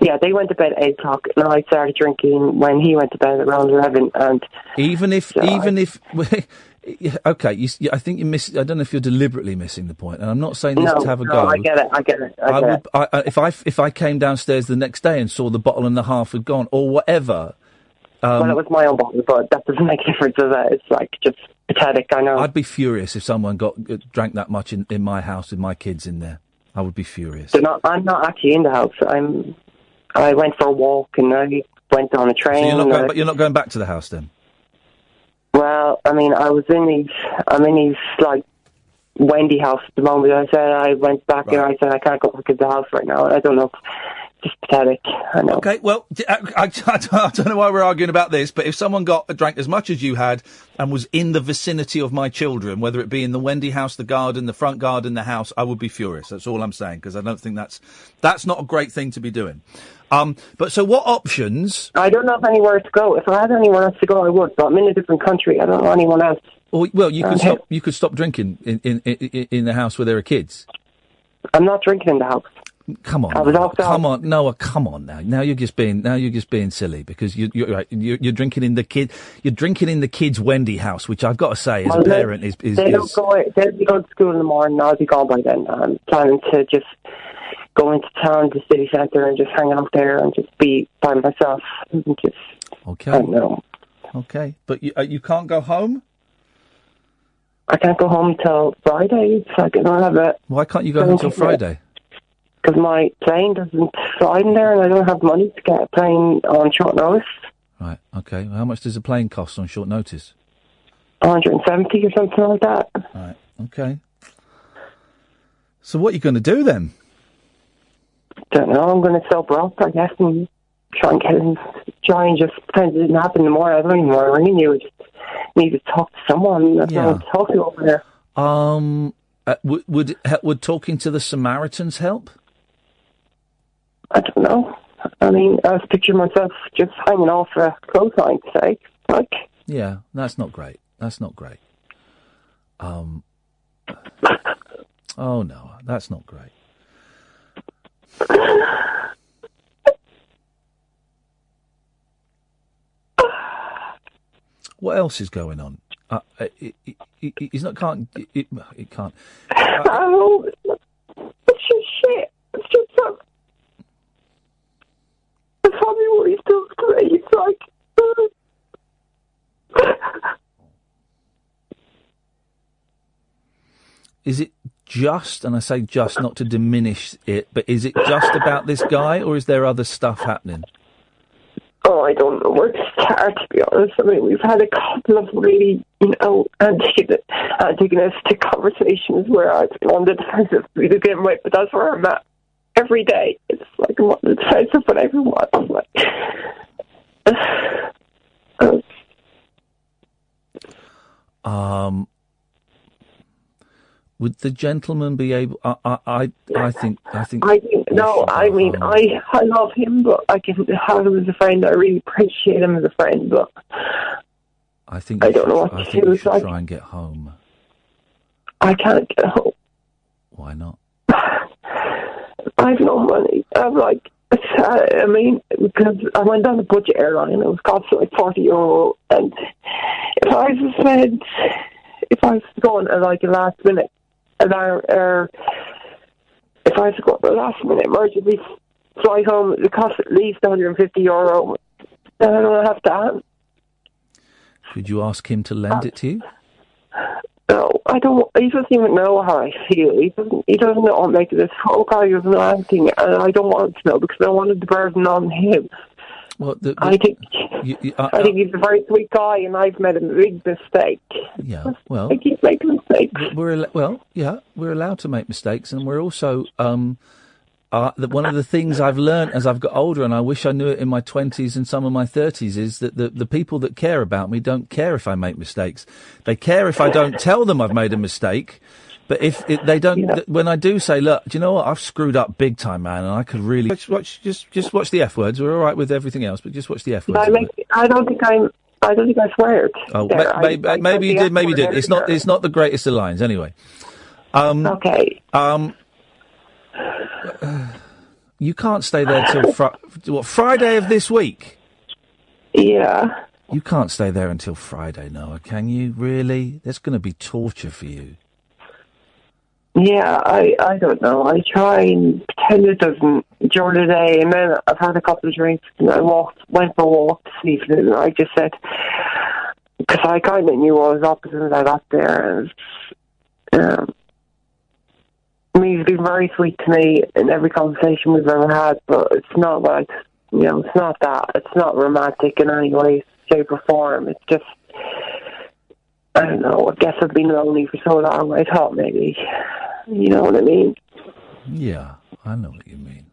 Yeah, they went to bed at eight o'clock, and I started drinking when he went to bed at around eleven. And Even if. even if. okay. You, I think you miss. I don't know if you're deliberately missing the point, and I'm not saying this no, to have a no, go. I get it. I get it. I get I it. would, I, if I if I came downstairs the next day and saw the bottle and the half had gone or whatever, um, well, it was my own bottle, but that doesn't make a difference. Does it? It's like just pathetic. I know. I'd be furious if someone got uh, drank that much in, in my house with my kids in there. I would be furious. They're not, I'm not actually in the house. I'm. I went for a walk and I went on a train. So you're not going, I- but you're not going back to the house then. Well, I mean, I was in these. I'm in these like Wendy house at the moment. I said I went back and I said I can't go back to the house right now. I don't know. Just pathetic. I know. Okay, well, I, I- I don't know why we're arguing about this, but if someone got drank as much as you had and was in the vicinity of my children, whether it be in the Wendy house, the garden, the front garden, the house, I would be furious. That's all I'm saying because I don't think that's that's not a great thing to be doing. Um, but so what options? I don't know if anywhere to go. If I had anywhere else to go, I would. But I'm in a different country. I don't know anyone else. Well, well, you could Okay. stop. You could stop drinking in in, in in the house where there are kids. I'm not drinking in the house. Come on, I was Noah, off come on, Noah, come on now. Now you're just being now you're just being silly because you, you're right. You're, you're drinking in the kid. You're drinking in the kids' Wendy house, which I've got to say, as Well, a parent, is is, they don't is go. They'll be going to school in the morning. I'll be gone by then. I'm planning to just go into town, to city centre, and just hang out there and just be by myself and just. okay. I know. Okay, but you uh, you can't go home. I can't go home till Friday. Like I don't have a. Why can't you go home until Friday? Because my plane doesn't fly in there, and I don't have money to get a plane on short notice. Right. Okay. How much does a plane cost on short notice? 170 or something like that. Right. Okay. So what are you going to do then? Don't know. I'm going to sell broth, I guess, and try and get in, try and just pretend it didn't happen morning. I don't even want to ring you. I just need to talk to someone. That's Yeah. what I'm talking over there. Um, uh, would would would talking to the Samaritans help? I don't know. I mean, I was picturing myself just hanging off a clothesline, say. Like, Yeah, that's not great. That's not great. Um. Oh no, that's not great. What else is going on? Uh, uh, it, it, it, it's not can't it, it, can't. oh, it's just shit. It's just so. The family what he does to me, it's like. Is it just, and I say just not to diminish it, but is it just about this guy, or is there other stuff happening? Oh, I don't know where to start, to be honest. I mean, we've had a couple of really, you know, antagonistic conversations where I've been on the defensive to begin with, but that's where I'm at every day. It's like I'm on the defensive with everyone. Like, Um, would the gentleman be able? I, I, I, I think, I think. I think, no, I mean, I, I love him, but I can have him as a friend. I really appreciate him as a friend, but I think. I don't know what I to think do. you should like- try and get home. I can't get home. Why not? I have no money. I'm like, I mean, because I went on a budget airline, it was cost like forty euro, and if I was spent, if I was going at like a last minute, an hour, uh, or if I was to go at a last minute emergency fly home, it cost at least one hundred and fifty euro. And I don't have that. Should you ask him to lend it to you? No, I don't. He doesn't even know how I feel. He doesn't. He doesn't know I'm making this phone call. He doesn't know anything, and I don't want to know because I wanted the burden on him. Well, the, I think. you, you, uh, I think he's a very sweet guy, and I've made a big mistake. Yeah, well, I keep making mistakes. we're al- well, yeah, we're allowed to make mistakes, and we're also um, uh, the, one of the things I've learned as I've got older, and I wish I knew it in my twenties and some of my thirties, is that the the people that care about me don't care if I make mistakes. They care if I don't tell them I've made a mistake. But if it, they don't, th- when I do say, "Look, do you know what? I've screwed up big time, man, and I could really watch, watch just just watch the f words. We're all right with everything else, but just watch the f words." I. I don't think I'm. I don't think I swear. Oh, there. ma- I- maybe, I maybe you did, maybe you did. It's not, it's not the greatest of lines, anyway. Um, okay. Um, you can't stay there till fri- what Friday of this week. Yeah. You can't stay there until Friday, Noah. Can you? Really? That's going to be torture for you. Yeah, I I don't know. I try and pretend it doesn't during the day, and then I've had a couple of drinks, and I walked, went for a walk this evening, and I just said because I kind of knew I was up as I got there, and um, I mean, he's been very sweet to me in every conversation we've ever had, but it's not like you know, it's not that. It's not romantic in any way, shape, or form. It's just. I don't know. I guess I've been lonely for so long. I thought maybe, you know what I mean. Yeah, I know what you mean.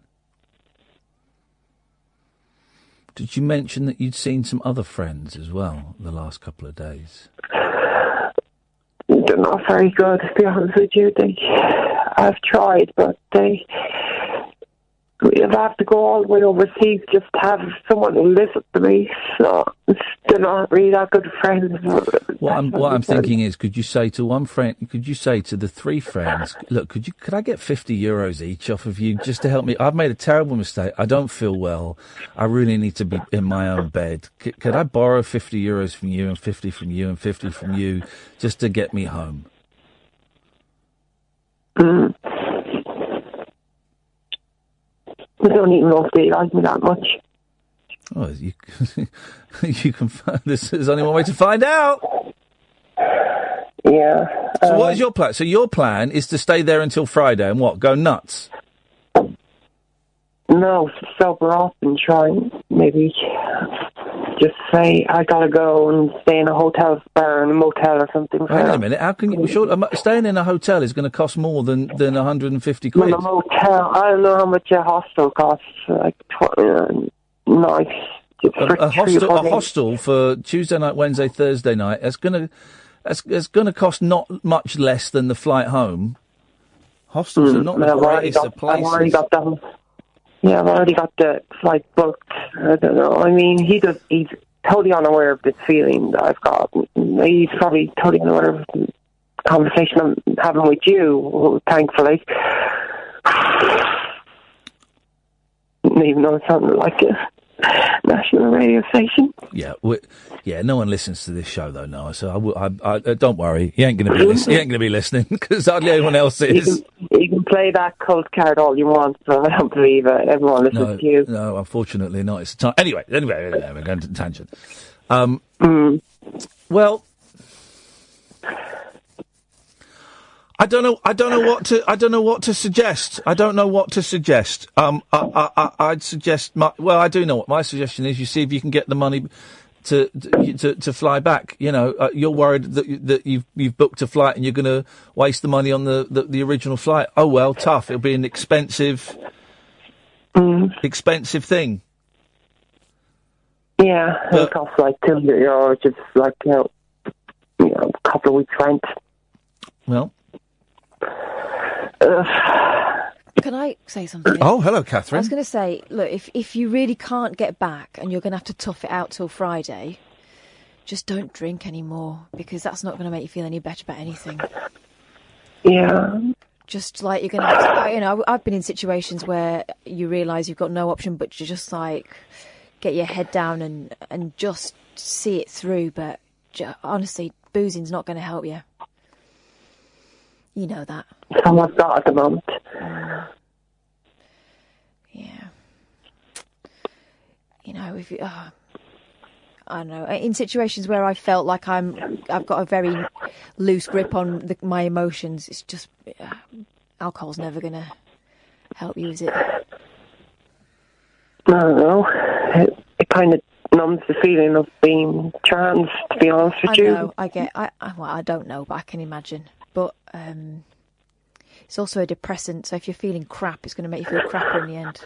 Did you mention that you'd seen some other friends as well the last couple of days? They're not very good, to be honest with you. They, I've tried, but they, if I have to go all the way overseas just to have someone to listen to me, so they're not really that good friends. What I'm what I'm thinking is, could you say to one friend, could you say to the three friends, look, could you could I get fifty euros each off of you just to help me? I've made a terrible mistake. I don't feel well. I really need to be in my own bed. C- could I borrow fifty euros from you and fifty from you and fifty from you just to get me home? Mm. I don't even know if they like me that much. Oh, you you can. Find, this is only one way to find out. Yeah. So what um, is your plan? So your plan is to stay there until Friday and what? Go nuts. No, sober up and try and maybe just say I gotta go and stay in a hotel or in a motel or something. Hang on a minute. How can you? Sure, staying in a hotel is going to cost more than than 150 quid. In a motel, I don't know how much a hostel costs. Like tw- uh, nice. A, a hostel, a hostel for Tuesday night, Wednesday, Thursday night. It's going to, it's, it's going to cost not much less than the flight home. Hostels are not Mm, the greatest of got, already places. Yeah, I've already got the flight booked. I don't know. I mean, he does. He's totally unaware of this feeling that I've got. He's probably totally unaware of the conversation I'm having with you. Thankfully, even though it sounded like a national radio station. Yeah, yeah. No one listens to this show though, Noah. So I, I, I, uh, don't worry. He ain't going to be listening. He ain't going to be listening because hardly anyone else You is. can, you can play that cold card all you want, but I don't believe it. Everyone listens No, to you. no, unfortunately not. It's time. Anyway, anyway, anyway, we're going to tangent. Um, Mm. Well, I don't know. I don't know what to. I don't know what to suggest. I don't know what to suggest. Um, I, I, I, I'd suggest. My, well, I do know what my suggestion is. You see if you can get the money to to to, fly back. You know, uh, you're worried that that you've you've booked a flight and you're going to waste the money on the, the the original flight. Oh well, tough. It'll be an expensive, expensive thing. Yeah, it costs like two euros, just like you know, you know, a couple of weeks rent. Well, Can I say something? Oh, hello, Catherine. I was going to say, look, if if you really can't get back and you're going to have to tough it out till Friday, just don't drink anymore because that's not going to make you feel any better about anything. Yeah, just like you're going to, you know, I've been in situations where you realise you've got no option but to just like get your head down and and just see it through. But honestly, boozing's not going to help you. You know that. Someone's got at the moment. Yeah. You know, if you, uh, I don't know, in situations where I felt like I'm, I've got a very loose grip on the, my emotions. It's just uh, alcohol's never going to help you, is it? I don't know. It, it kind of numbs the feeling of being trans, to be honest with I you. know. I get. I, I well, I don't know, but I can imagine. But um, it's also a depressant. So if you're feeling crap, it's going to make you feel crapper in the end.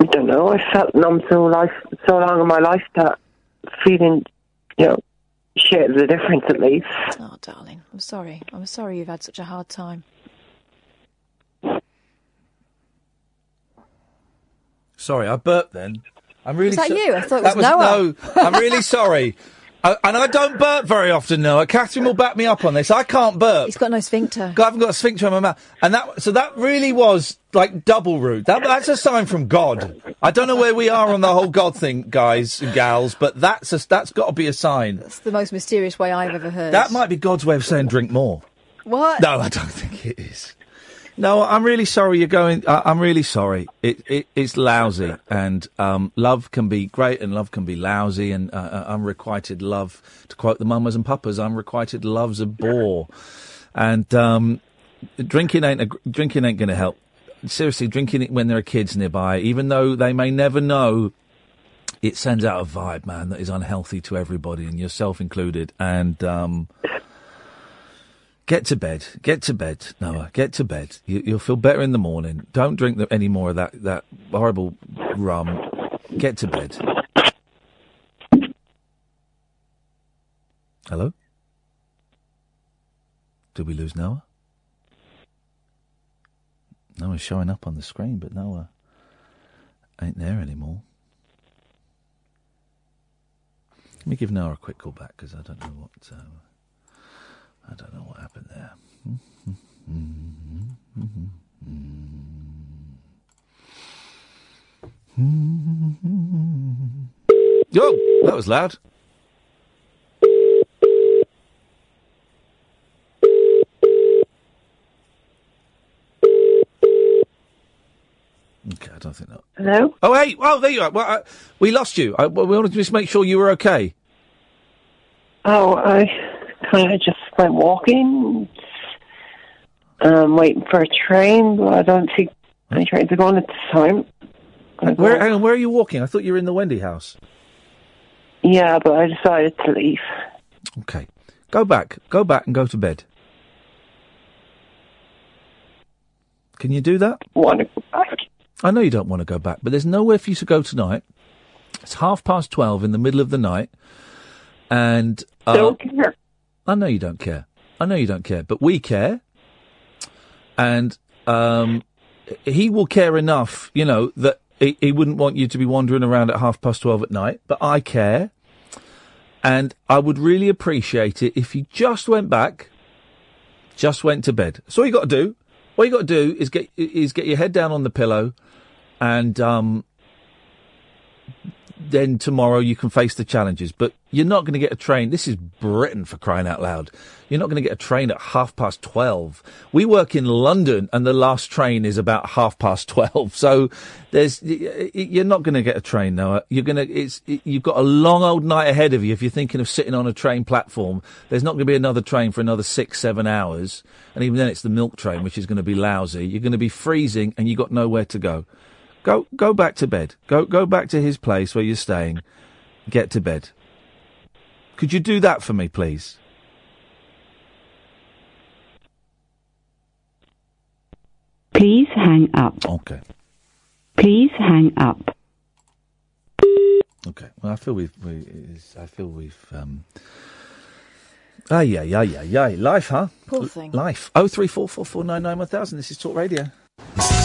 I don't know. I felt numb so life so long in my life that feeling, you know, shit is a difference at least. Oh, darling, I'm sorry. I'm sorry you've had such a hard time. Sorry, I burped then. I'm really Was that so- you? I thought it that was Noah. No, I'm really sorry. I, and I don't burp very often, Noah. Catherine will back me up on this. I can't burp. He's got no sphincter. I haven't got a sphincter in my mouth, and that so that really was like double rude. That, that's a sign from God. I don't know where we are on the whole God thing, guys and gals, but that's a, that's got to be a sign. It's the most mysterious way I've ever heard. That might be God's way of saying drink more. What? No, I don't think it is. No, I'm really sorry you're going. Uh, I'm really sorry. It, it it's lousy, and um, love can be great, and love can be lousy. And uh, uh, unrequited love, to quote the mamas and papas, unrequited love's a bore. And um, drinking ain't a, drinking ain't going to help. Seriously, drinking it when there are kids nearby, even though they may never know, it sends out a vibe, man, that is unhealthy to everybody, and yourself included. And um, Get to bed. Get to bed, Noah. Get to bed. You, you'll feel better in the morning. Don't drink the, any more of that, that horrible rum. Get to bed. Hello? Did we lose Noah? Noah's showing up on the screen, but Noah ain't there anymore. Let me give Noah a quick call back because I don't know what. Uh, I don't know what happened there. Yo, that was loud. Okay, I don't think that. Hello? Oh, hey, oh, there you are. Well, uh, we lost you. I, we wanted to just make sure you were okay. Oh, I kind of just went walking, um, waiting for a train, but I don't think any trains are going at this time. Where, hang on, where are you walking? I thought you were in the Wendy house. Yeah, but I decided to leave. Okay. Go back. Go back and go to bed. Can you do that? Want to go back? I know you don't want to go back, but there's nowhere for you to go tonight. It's half past twelve in the middle of the night, and uh, Don't care. I know you don't care. I know you don't care, but we care, and um, he will care enough, you know, that he, he wouldn't want you to be wandering around at half past twelve at night. But I care, and I would really appreciate it if you just went back, just went to bed. That's all you got to do. All you got to do is get is get your head down on the pillow, and um, then tomorrow you can face the challenges. But you're not going to get a train. This is Britain for crying out loud. You're not going to get a train at half past twelve. We work in London, and the last train is about half past twelve. So there's you're not going to get a train, Noah. You're going to it's you've got a long old night ahead of you if you're thinking of sitting on a train platform. There's not going to be another train for another six seven hours, and even then it's the milk train, which is going to be lousy. You're going to be freezing, and you've got nowhere to go. Go go back to bed. Go go back to his place where you're staying. Get to bed. Could you do that for me, please? Please hang up. Okay. Please hang up. Okay. Well, I feel we've. We, I feel we've. Um, ah, yeah, yeah, yeah, yeah. Life, huh? Poor thing. Life. Oh three four four four nine nine one thousand. This is Talk Radio.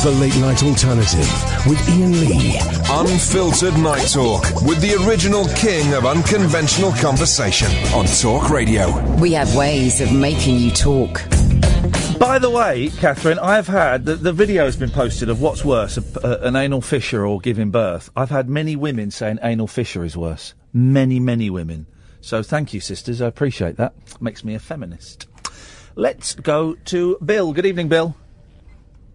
The Late Night Alternative with Iain Lee. Unfiltered Night Talk with the original king of unconventional conversation on Talk Radio. We have ways of making you talk. By the way, Catherine, I've had the, the video has been posted of what's worse, a, a- an anal fissure or giving birth. I've had many women saying anal fissure is worse. Many, many women. So thank you, sisters. I appreciate that. Makes me a feminist. Let's go to Bill. Good evening, Bill.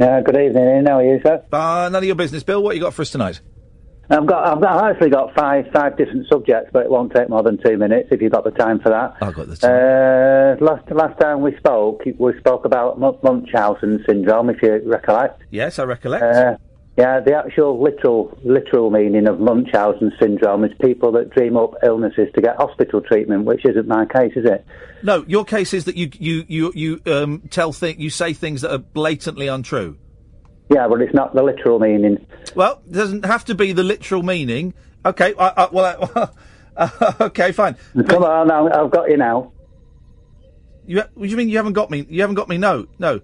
Uh, good evening, Iain. How are you, sir? Uh, none of your business, Bill. What you got for us tonight? I've got, I've got, I've actually got five, five different subjects, but it won't take more than two minutes if you've got the time for that. I've got the time. Uh, last, last time we spoke, we spoke about Mun- Munchausen syndrome, if you recollect. Yes, I recollect. Uh, yeah, the actual literal, literal meaning of Munchausen syndrome is people that dream up illnesses to get hospital treatment, which isn't my case, is it? No, your case is that you you you you um, tell thi- you say things that are blatantly untrue. Yeah, but it's not the literal meaning. Well, it doesn't have to be the literal meaning. Okay, I, I, well, I, okay, fine. Come on, I've I've got you now. You, what do you mean you haven't got me? You haven't got me? No, no,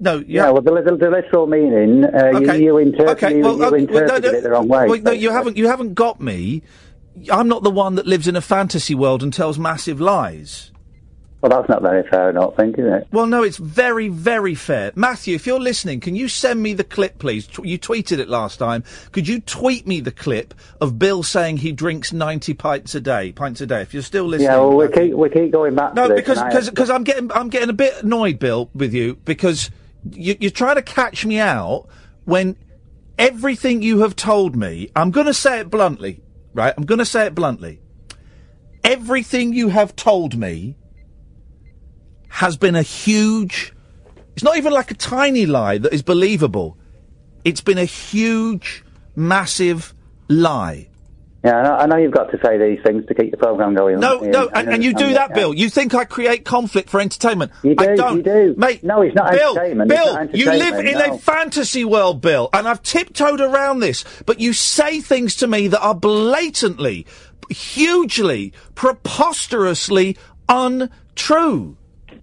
no. You Yeah, well, the, the, the literal meaning, uh, you, Okay. you, interpret, Okay, you, well, you uh, well, no, it the wrong way. Well, no, you haven't. You haven't got me. I'm not the one that lives in a fantasy world and tells massive lies. Well, that's not very fair, I don't think, is it? Well, no, it's very, very fair. Matthew, if you're listening, can you send me the clip, please? Tw- You tweeted it last time. Could you tweet me the clip of Bill saying he drinks 90 pints a day? Pints a day. If you're still listening. Yeah, well, we keep, we keep going back No, because because because I'm getting I'm getting a bit annoyed, Bill, with you because you, you're trying to catch me out when everything you have told me. I'm going to say it bluntly, right? I'm going to say it bluntly. Everything you have told me has been a huge. It's not even like a tiny lie that is believable. It's been a huge, massive lie. Yeah, I know, I know you've got to say these things to keep the programme going. No, Iain, no, and, and you do that, Bill. You think I create conflict for entertainment? You do, I don't. you do. Mate, No, it's not Bill, entertainment, Bill, not you live entertainment, in no. a fantasy world, Bill, and I've tiptoed around this, but you say things to me that are blatantly, hugely, preposterously untrue.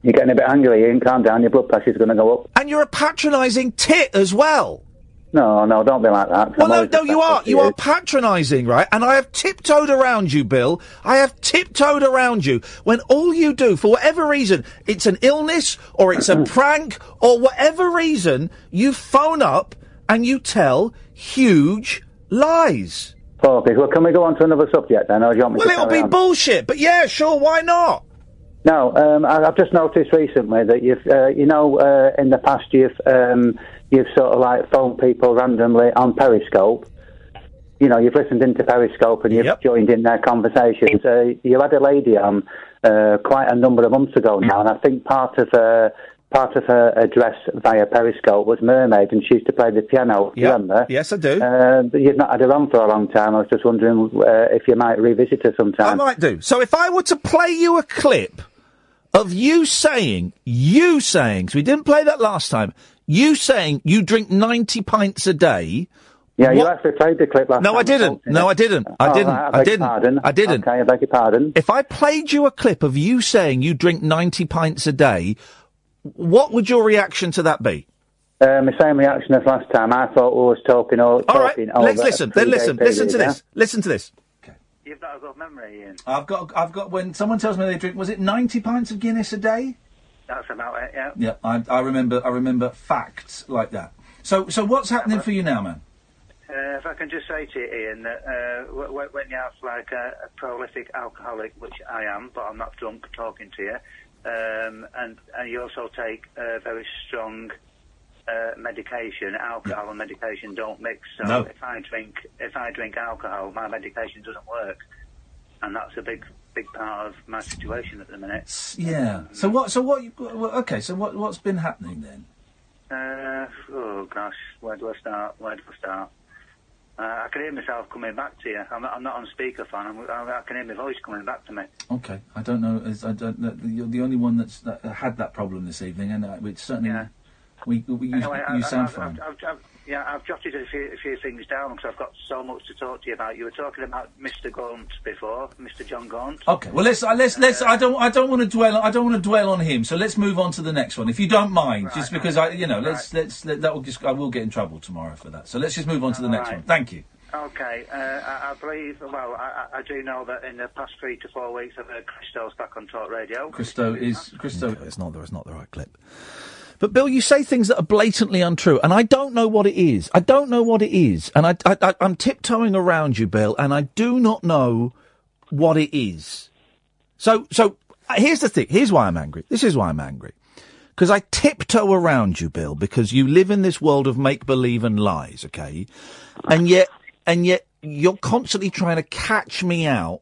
You're getting a bit angry, Iain. Calm down. Your blood pressure's going to go up. And you're a patronising tit as well. No, no, don't be like that. Well, no, no, you are. You are patronising, right? And I have tiptoed around you, Bill. I have tiptoed around you when all you do, for whatever reason, it's an illness or it's a prank or whatever reason, you phone up and you tell huge lies. Okay, well, can we go on to another subject then, or do you want me Well, to it'll be on? bullshit, but yeah, sure, why not? No, um, I, I've just noticed recently that you've, uh, you know, uh, in the past you've, um, you've sort of like phoned people randomly on Periscope. You know, you've listened into Periscope and you've joined in their conversations. Uh, you had a lady on uh, quite a number of months ago now, and I think part of her part of her address via Periscope was Mermaid, and she used to play the piano. You remember? Yes, I do. Uh, but you've not had her on for a long time. I was just wondering uh, if you might revisit her sometime. I might do. So if I were to play you a clip of you saying, you saying, because we didn't play that last time, you saying you drink 90 pints a day. Yeah, you actually played the clip last No, time. I didn't. didn't No, I didn't. I Oh, didn't. right, I I didn't. pardon. I didn't. Okay, I beg your pardon. If I played you a clip of you saying you drink 90 pints a day, what would your reaction to that be? Um, the same reaction as last time. I thought we was talking. All, All right, talking let's over listen. Then three-day listen. Listen to period, this. Listen to this. You've not a good memory, Iain. I've got, I've got. When someone tells me they drink, was it 90 pints of Guinness a day? That's about it, yeah. Yeah, I, I remember. I remember facts like that. So, so what's happening for you now, man? Uh, if I can just say to you, Iain, that uh, w- w- when you have like a, a prolific alcoholic, which I am, but I'm not drunk talking to you, um, and, and you also take uh, very strong uh, medication, alcohol and medication don't mix. So No. if I drink if I drink alcohol, my medication doesn't work, and that's a big big part of my situation at the minute. Yeah. So what? So what? You, well, okay. So what? What's been happening then? Uh, oh gosh, where do I start? Where do I start? Uh, I can hear myself coming back to you. I'm not, I'm not on speakerphone. I'm, I, I can hear my voice coming back to me. Okay. I don't know. I don't. You're the only one that's that had that problem this evening, and uh, it's certainly. We, we you, Anyway, you I, sound. I've, I've, I've, yeah, I've jotted a few, a few things down because I've got so much to talk to you about. You were talking about Mr. Gaunt before, Mr. Jon Gaunt. Okay. Well, let's uh, let's let's. I don't I don't want to dwell. I don't want to dwell on him. So let's move on to the next one, if you don't mind. just because I, you know, let's let's let, that will just I will get in trouble tomorrow for that. So let's just move on to the next Right. one. Thank you. Okay, uh, I, I believe, well, I, I I do know that in the past three to four weeks I've heard Christo's back on Talk Radio. Christo is Christo. It's not. It's not the right clip. But Bill, you say things that are blatantly untrue, and I don't know what it is. I don't know what it is, and I, I, I'm tiptoeing around you, Bill, and I do not know what it is. So, so uh, here's the thing. Here's why I'm angry. This is why I'm angry. Because I tiptoe around you, Bill, because you live in this world of make believe and lies, okay? And yet, and yet, you're constantly trying to catch me out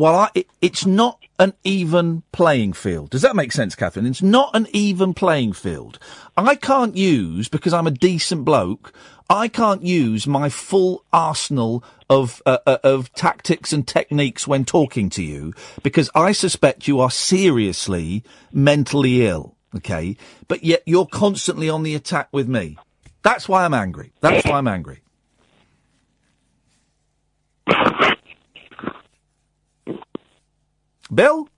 while I, it, it's not an even playing field. Does that make sense, Catherine? It's not an even playing field. I can't use, because I'm a decent bloke, I can't use my full arsenal of, uh, uh, of tactics and techniques when talking to you, because I suspect you are seriously mentally ill, okay? But yet you're constantly on the attack with me. That's why I'm angry. That's why I'm angry. Bill?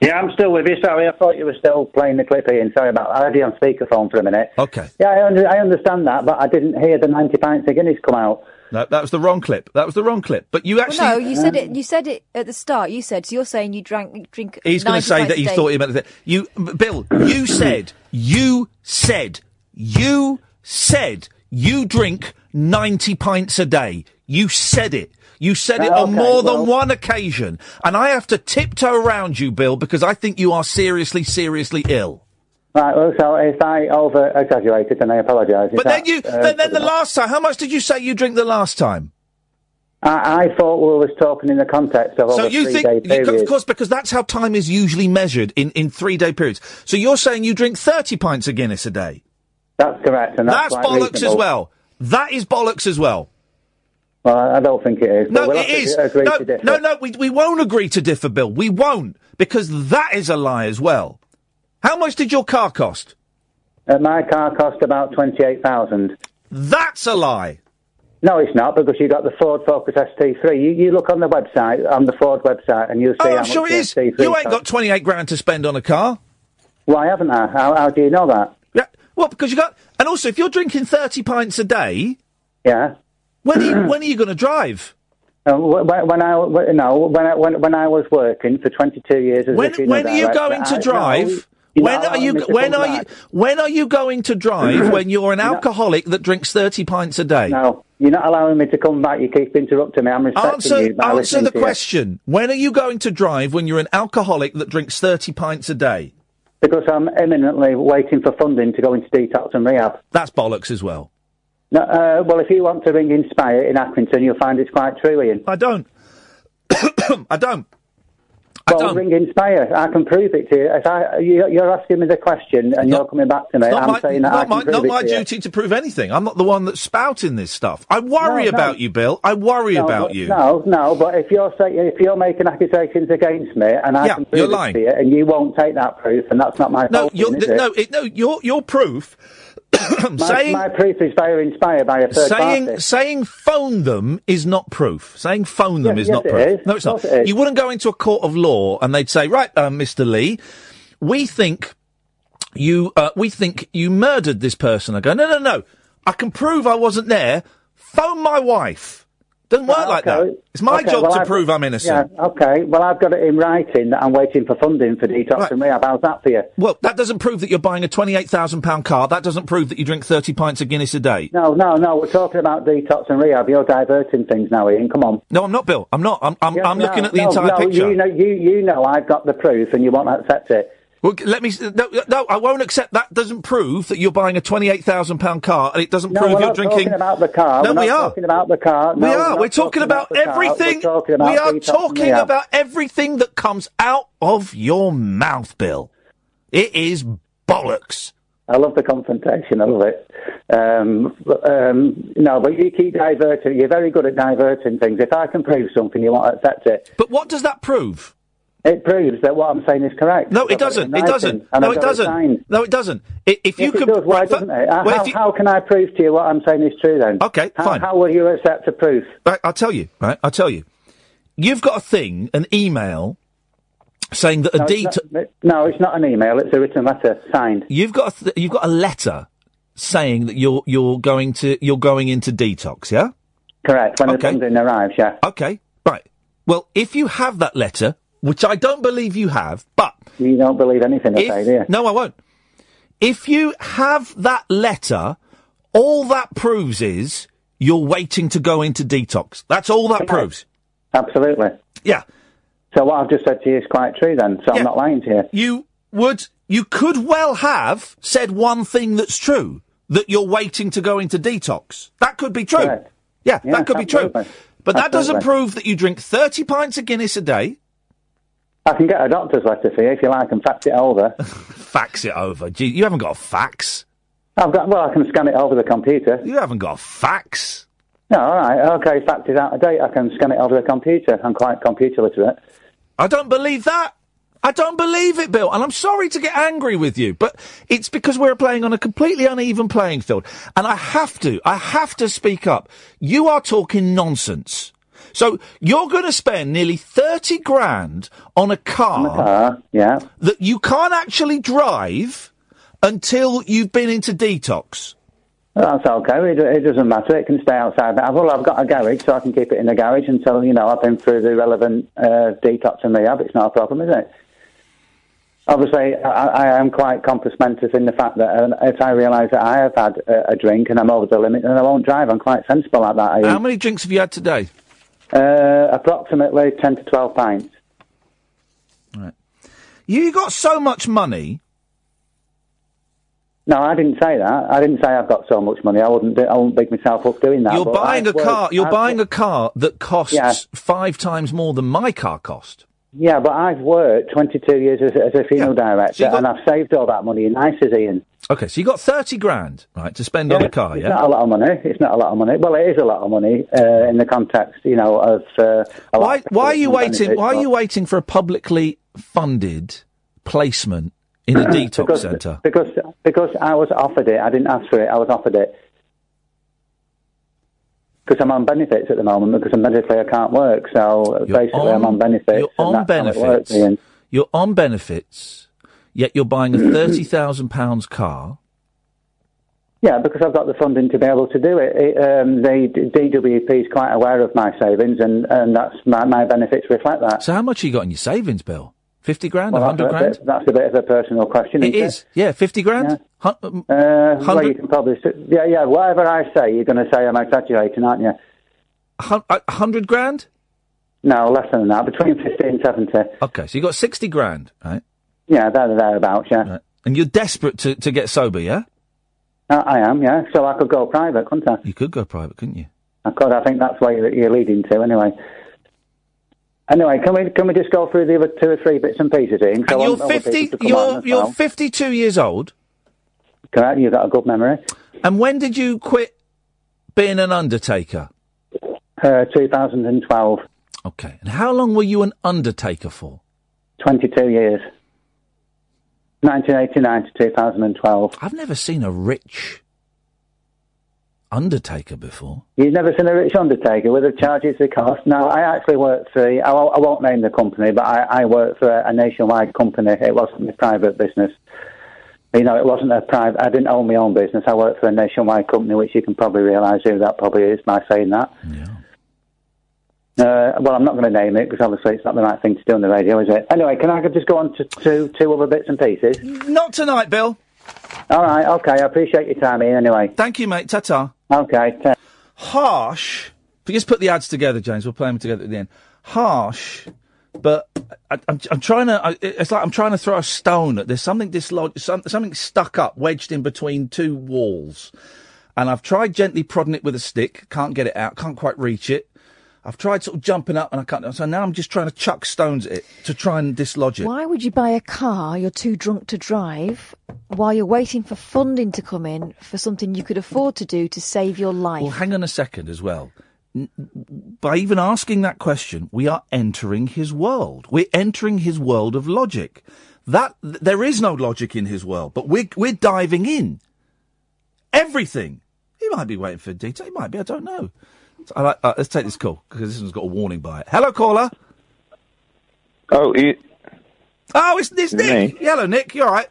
Yeah, I'm still with you. Sorry, I thought you were still playing the clip, Iain. Sorry about that. I had you on speakerphone for a minute. Okay. Yeah, I, under, I understand that, but I didn't hear the 90 pints of Guinness come out. No, that was the wrong clip. That was the wrong clip. But you Well, actually. no, you said it. You said it at the start. You said so. You're saying you drank drink. He's going to say that a he day. thought he meant that. You, Bill, you said, you said, you said you drink 90 pints a day. You said it. You said it Oh, on okay, more than well- one occasion. And I have to tiptoe around you, Bill, because I think you are seriously, seriously ill. Right, well, so if I over exaggerated, then I apologise. Is But then that, you, uh, then, then the last time, how much did you say you drink the last time? I, I thought we was talking in the context of So you three think, day you, of course, because that's how time is usually measured in, in three day periods. So you're saying you drink 30 pints of Guinness a day? That's correct, and that's, That's bollocks as well. That is bollocks as well. I don't think it is. No, we'll it agree No, no, no, we, we won't agree to differ, Bill. We won't. Because that is a lie as well. How much did your car cost? Uh, my car cost about twenty-eight thousand. That's a lie. No, it's not because you got the Ford Focus ST3. You, you look on the website, on the Ford website, and you'll see Oh, I'm sure it is. ST3 You ain't costs. got 28 grand to spend on a car. Why haven't I? How, how do you know that? Yeah. Well, because you got, and also if you're drinking 30 pints a day, Yeah. When are you, when are you going to drive? Uh, when, when I no when I when, when I was working for 22 years as a When when are you going to drive? no, when are you allowing me to when are you when are you going to drive when you're an alcoholic that drinks 30 pints a day? No, you're not allowing me to come back. You keep interrupting me. I'm respecting Answer you. answer the to you. question. When are you going to drive when you're an alcoholic that drinks 30 pints a day? Because I'm imminently waiting for funding to go into detox and rehab. That's bollocks as well. No, uh, well, if you want to ring Inspire in Accrington, you'll find it's quite true, Iain. I don't. I don't. I well, don't. ring Inspire. I can prove it to you. If I, you you're asking me the question and you're coming back to me. Not I'm my, saying that I not can my, prove not it my to you. duty to prove anything. I'm not the one that's spouting this stuff. I worry No, no. about you, Bill. I worry No, about but- you. No, no, but if you're saying if you're making accusations against me and I Yeah, can prove it lying. to you, and you won't take that proof, and that's not my No, fault, you're, is it? no, it, no. Your your proof saying my proof is they via Inspire by a third saying party. saying phone them is not proof. Saying phone them Yes, is yes, not proof. is. No, it's not. it. You wouldn't go into a court of law and they'd say, right, uh, Mr. Lee, we think you uh, we think you murdered this person. I go, no, no, no. I can prove I wasn't there. Phone my wife. Doesn't work like that. It's my Okay, job well, to I've- prove I'm innocent. Yeah, okay. Well, I've got it in writing that I'm waiting for funding for detox and rehab. How's that for you? Well, that doesn't prove that you're buying a twenty-eight thousand pound car. That doesn't prove that you drink thirty pints of Guinness a day. No, no, no. We're talking about detox and rehab. You're diverting things now, Iain. Come on. No, I'm not, Bill. I'm not. I'm. I'm, Yeah, I'm no, looking at the no, entire no, picture. You know, you you know, I've got the proof, and you won't accept it. Well, let me. No, no, I won't accept. That doesn't prove that you're buying a twenty-eight thousand pound car, and it doesn't No, prove we're you're not drinking. talking about the car. No, we're we not are. talking about the car. we No, are. We're talking about, the car. everything. We're talking about we are talking about everything that comes out of your mouth, Bill. It is bollocks. I love the confrontation. I love it. Um, um, no, but you keep diverting. You're very good at diverting things. If I can prove something, you won't accept it. But what does that prove? It proves that what I'm saying is correct. No, it doesn't. It doesn't. No, it doesn't. signed. No, it doesn't. If you yes, could, it does. Why right, doesn't it? Well, how, you- how can I prove to you what I'm saying is true then? Okay, how, fine. How will you accept a proof? Right, I'll tell you. Right, I'll tell you. You've got a thing, an email, saying that a no, detox. no, it's not an email. It's a written letter signed. You've got a th- you've got a letter saying that you're you're going to you're going into detox. Yeah. Correct. When Okay. the funding arrives, yeah. Okay. Right. Well, if you have that letter, which I don't believe you have, but You don't believe anything I if, say, do you? no, I won't. If you have that letter, all that proves is you're waiting to go into detox. That's all that proves. Absolutely. Yeah. So what I've just said to you is quite true then, so I'm not lying to you. You would, you could well have said one thing that's true, that you're waiting to go into detox. That could be true. Correct. Yeah, Yeah, that could be true. absolutely. But that doesn't prove that you drink 30 pints of Guinness a day. I can get a doctor's letter for you if you like and fax it over. Fax it over. Gee, you haven't got a fax. I've got, well, I can scan it over the computer. You haven't got a fax. No, all right, okay, fax is out of date. I can scan it over the computer. I'm quite computer literate. I don't believe that. I don't believe it, Bill. And I'm sorry to get angry with you, but it's because we're playing on a completely uneven playing field. And I have to, I have to speak up. You are talking nonsense. So you're going to spend nearly 30 grand on a car, car yeah. that you can't actually drive until you've been into detox. That's okay. It, it doesn't matter. It can stay outside. But I've, well, I've got a garage, so I can keep it in the garage until you know I've been through the relevant uh, detox and rehab. It's not a problem, is it? Obviously, I, I am quite compos mentis in the fact that uh, if I realise that I have had a, a drink and I'm over the limit, then I won't drive. I'm quite sensible like that. I How many drinks have you had today? Uh, approximately ten to twelve pints. Right. You got so much money. No, I didn't say that. I didn't say I've got so much money. I wouldn't. Do, I wouldn't big myself up doing that. You're buying I've a car. You're I've buying a car that costs Yeah. five times more than my car cost. Yeah, but I've worked 22 years as, as a funeral director, So got- and I've saved all that money in ISAs, Iain. Okay, so you got thirty grand, right, to spend on a car, It's yeah? not a lot of money. It's not a lot of money. Well, it is a lot of money uh, in the context, you know, of. Uh, a lot Why? of Why are you waiting? benefits, Why are you waiting for a publicly funded placement in a detox because, centre? Because because I was offered it. I didn't ask for it. I was offered it. Because I'm on benefits at the moment because I'm medically I can't work. So basically, I'm on benefits. You're on that's how it benefits. You're on benefits, yet you're buying a thirty thousand pounds car. Yeah, because I've got the funding to be able to do it. it um, the DWP is quite aware of my savings, and, and that's my, my benefits reflect that. So how much you got in your savings bill? Fifty grand, a Well, hundred that's, grand? bit, that's a bit of a personal question. It is. Yeah, fifty grand. Hun- um, Uh, well, you can probably yeah, yeah. Whatever I say, you're going to say I'm exaggerating, aren't you? a hundred grand. No, less than that. Between fifty and seventy. Okay, so you got sixty grand, right? Yeah, there, thereabouts. Yeah, And you're desperate to, to get sober, yeah? Uh, I am. Yeah, so I could go private, couldn't I? You could go private, couldn't you? I could. I think that's where you're, you're leading to, anyway. Anyway, can we can we just go through the other two or three bits and pieces, Iain? And you're fifty. people to come on You're you're well. fifty-two years old. Correct. You've got a good memory. And when did you quit being an undertaker? Uh, 2012. Okay. And how long were you an undertaker for? 22 years. 1989 to 2012. I've never seen a rich undertaker before. You've never seen a rich undertaker with the charges they cost? No, I actually worked for, I won't, I won't name the company, but I, I worked for a, nationwide company. It wasn't a private business. You know, it wasn't a private, I didn't own my own business. I worked for a nationwide company, which you can probably realise who that probably is by saying that. Uh, well, I'm not going to name it because obviously it's not the right thing to do on the radio, is it? Anyway, can I just go on to two, two other bits and pieces? Not tonight, Bill. All right, okay. I appreciate your time, Iain, anyway. Thank you, mate. Ta ta. Okay. ta- Harsh. If you just put the ads together, James, we'll play them together at the end. Harsh, but I, I'm, I'm trying to. I, it's like I'm trying to throw a stone at. There's something dislodged, some, something stuck up, wedged in between two walls, and I've tried gently prodding it with a stick. Can't get it out. Can't quite reach it. I've tried sort of jumping up, and I can't. So now I'm just trying to chuck stones at it to try and dislodge it. Why would you buy a car you're too drunk to drive while you're waiting for funding to come in for something you could afford to do to save your life? Well, hang on a second as well. By even asking that question, we are entering his world. We're entering his world of logic. That there is no logic in his world, but we're we're diving in. Everything. He might be waiting for detail. He might be. I don't know. I like, uh, let's take this call because this one's got a warning by it. Hello, caller. Oh, you, Oh, it's, it's Nick. Hello, Nick. You all right?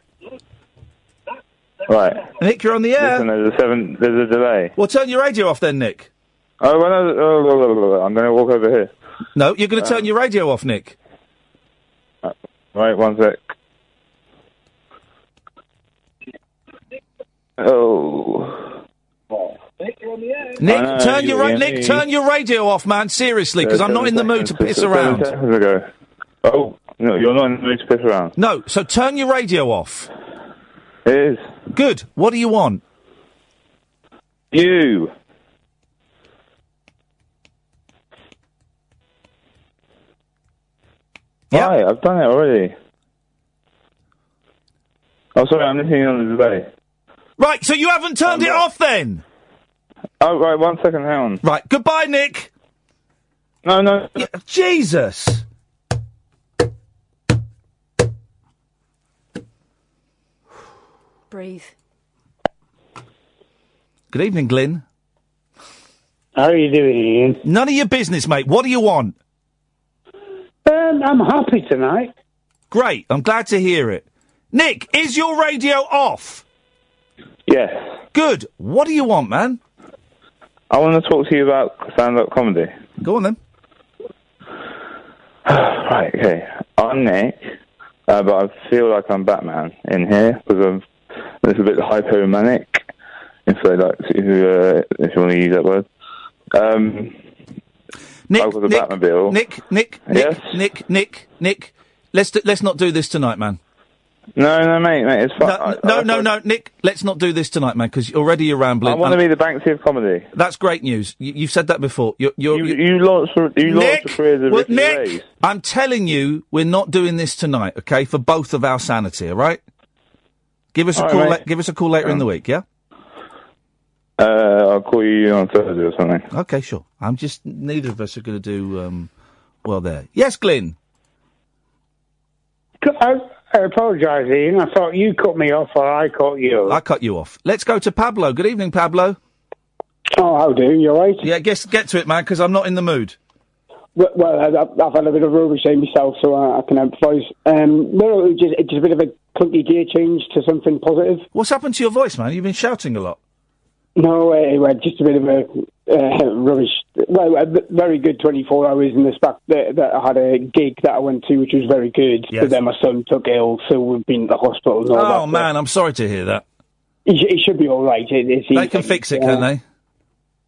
right. Nick, you're on the air. Listen, there's a seven. There's a delay. Well, turn your radio off then, Nick. Oh, well, no, oh. I'm going to walk over here. No, you're going to turn your radio off, Nick. Right, one sec. Oh. Nick, I know, turn your Nick, Lee. turn your radio off, man. Seriously, because I'm not in the mood to piss Seven around. seconds ago. Oh, no, you're not in the mood to piss around. No, so turn your radio off. It is. Good. What do you want? You. Right, I've done it already. Oh, sorry, I'm listening on the delay. Right, so you haven't turned it off then? Oh, right, one second, hang on. Right, goodbye, Nick. No, no. Jesus. Breathe. Good evening, Glyn. How are you doing, Iain? None of your business, mate. What do you want? Um, I'm happy tonight. Great. I'm glad to hear it. Nick, is your radio off? Yes. Good. What do you want, man? I want to talk to you about stand-up comedy. Go on then. right, okay. I'm Nick, uh, but I feel like I'm Batman in here because I'm a little bit hypomanic, if they like, to, uh, if you want to use that word. Um, Nick, I've got the Nick, Batmobile. Nick, Nick, Nick, Yes? Nick, Nick, Nick. Let's do, let's not do this tonight, man. No, no, mate, mate, it's fine. I, No, no, no, Nick. Let's not do this tonight, man, because already you're rambling. I want to be the Banksy of comedy. That's great news. You, you've said that before. You're, you're, You, you launched, you launched Nick, the careers of well, Ricky Nick, Gervais. I'm telling you, we're not doing this tonight, okay? For both of our sanity, all right? Give us a right, call. mate. give us a call later in the week, yeah? Uh, I'll call you on Thursday or something. Okay, sure. I'm just neither of us are going to do um, well there. Yes, Glyn. I, I apologise, Iain. I thought you cut me off or I cut you. I cut you off. Let's go to Pablo. Good evening, Pablo. Oh, how do you? Right? Yeah, guess get to it, man, because I'm not in the mood. Well, well I- I've, had a bit of rubbish day myself, so I, I can empathise. Um, no, it's just, it's just a bit of a clunky gear change to something positive. What's happened to your voice, man? You've been shouting a lot. No, uh, well, just a bit of a uh, rubbish. Well, a very good 24 hours in the fact that, that I had a gig that I went to, which was very good. Yes. But then my son took ill, so we've been to the hospital and all that. Oh man, I'm sorry to hear that. It, sh- it should be all right. It, They can fix it, can they?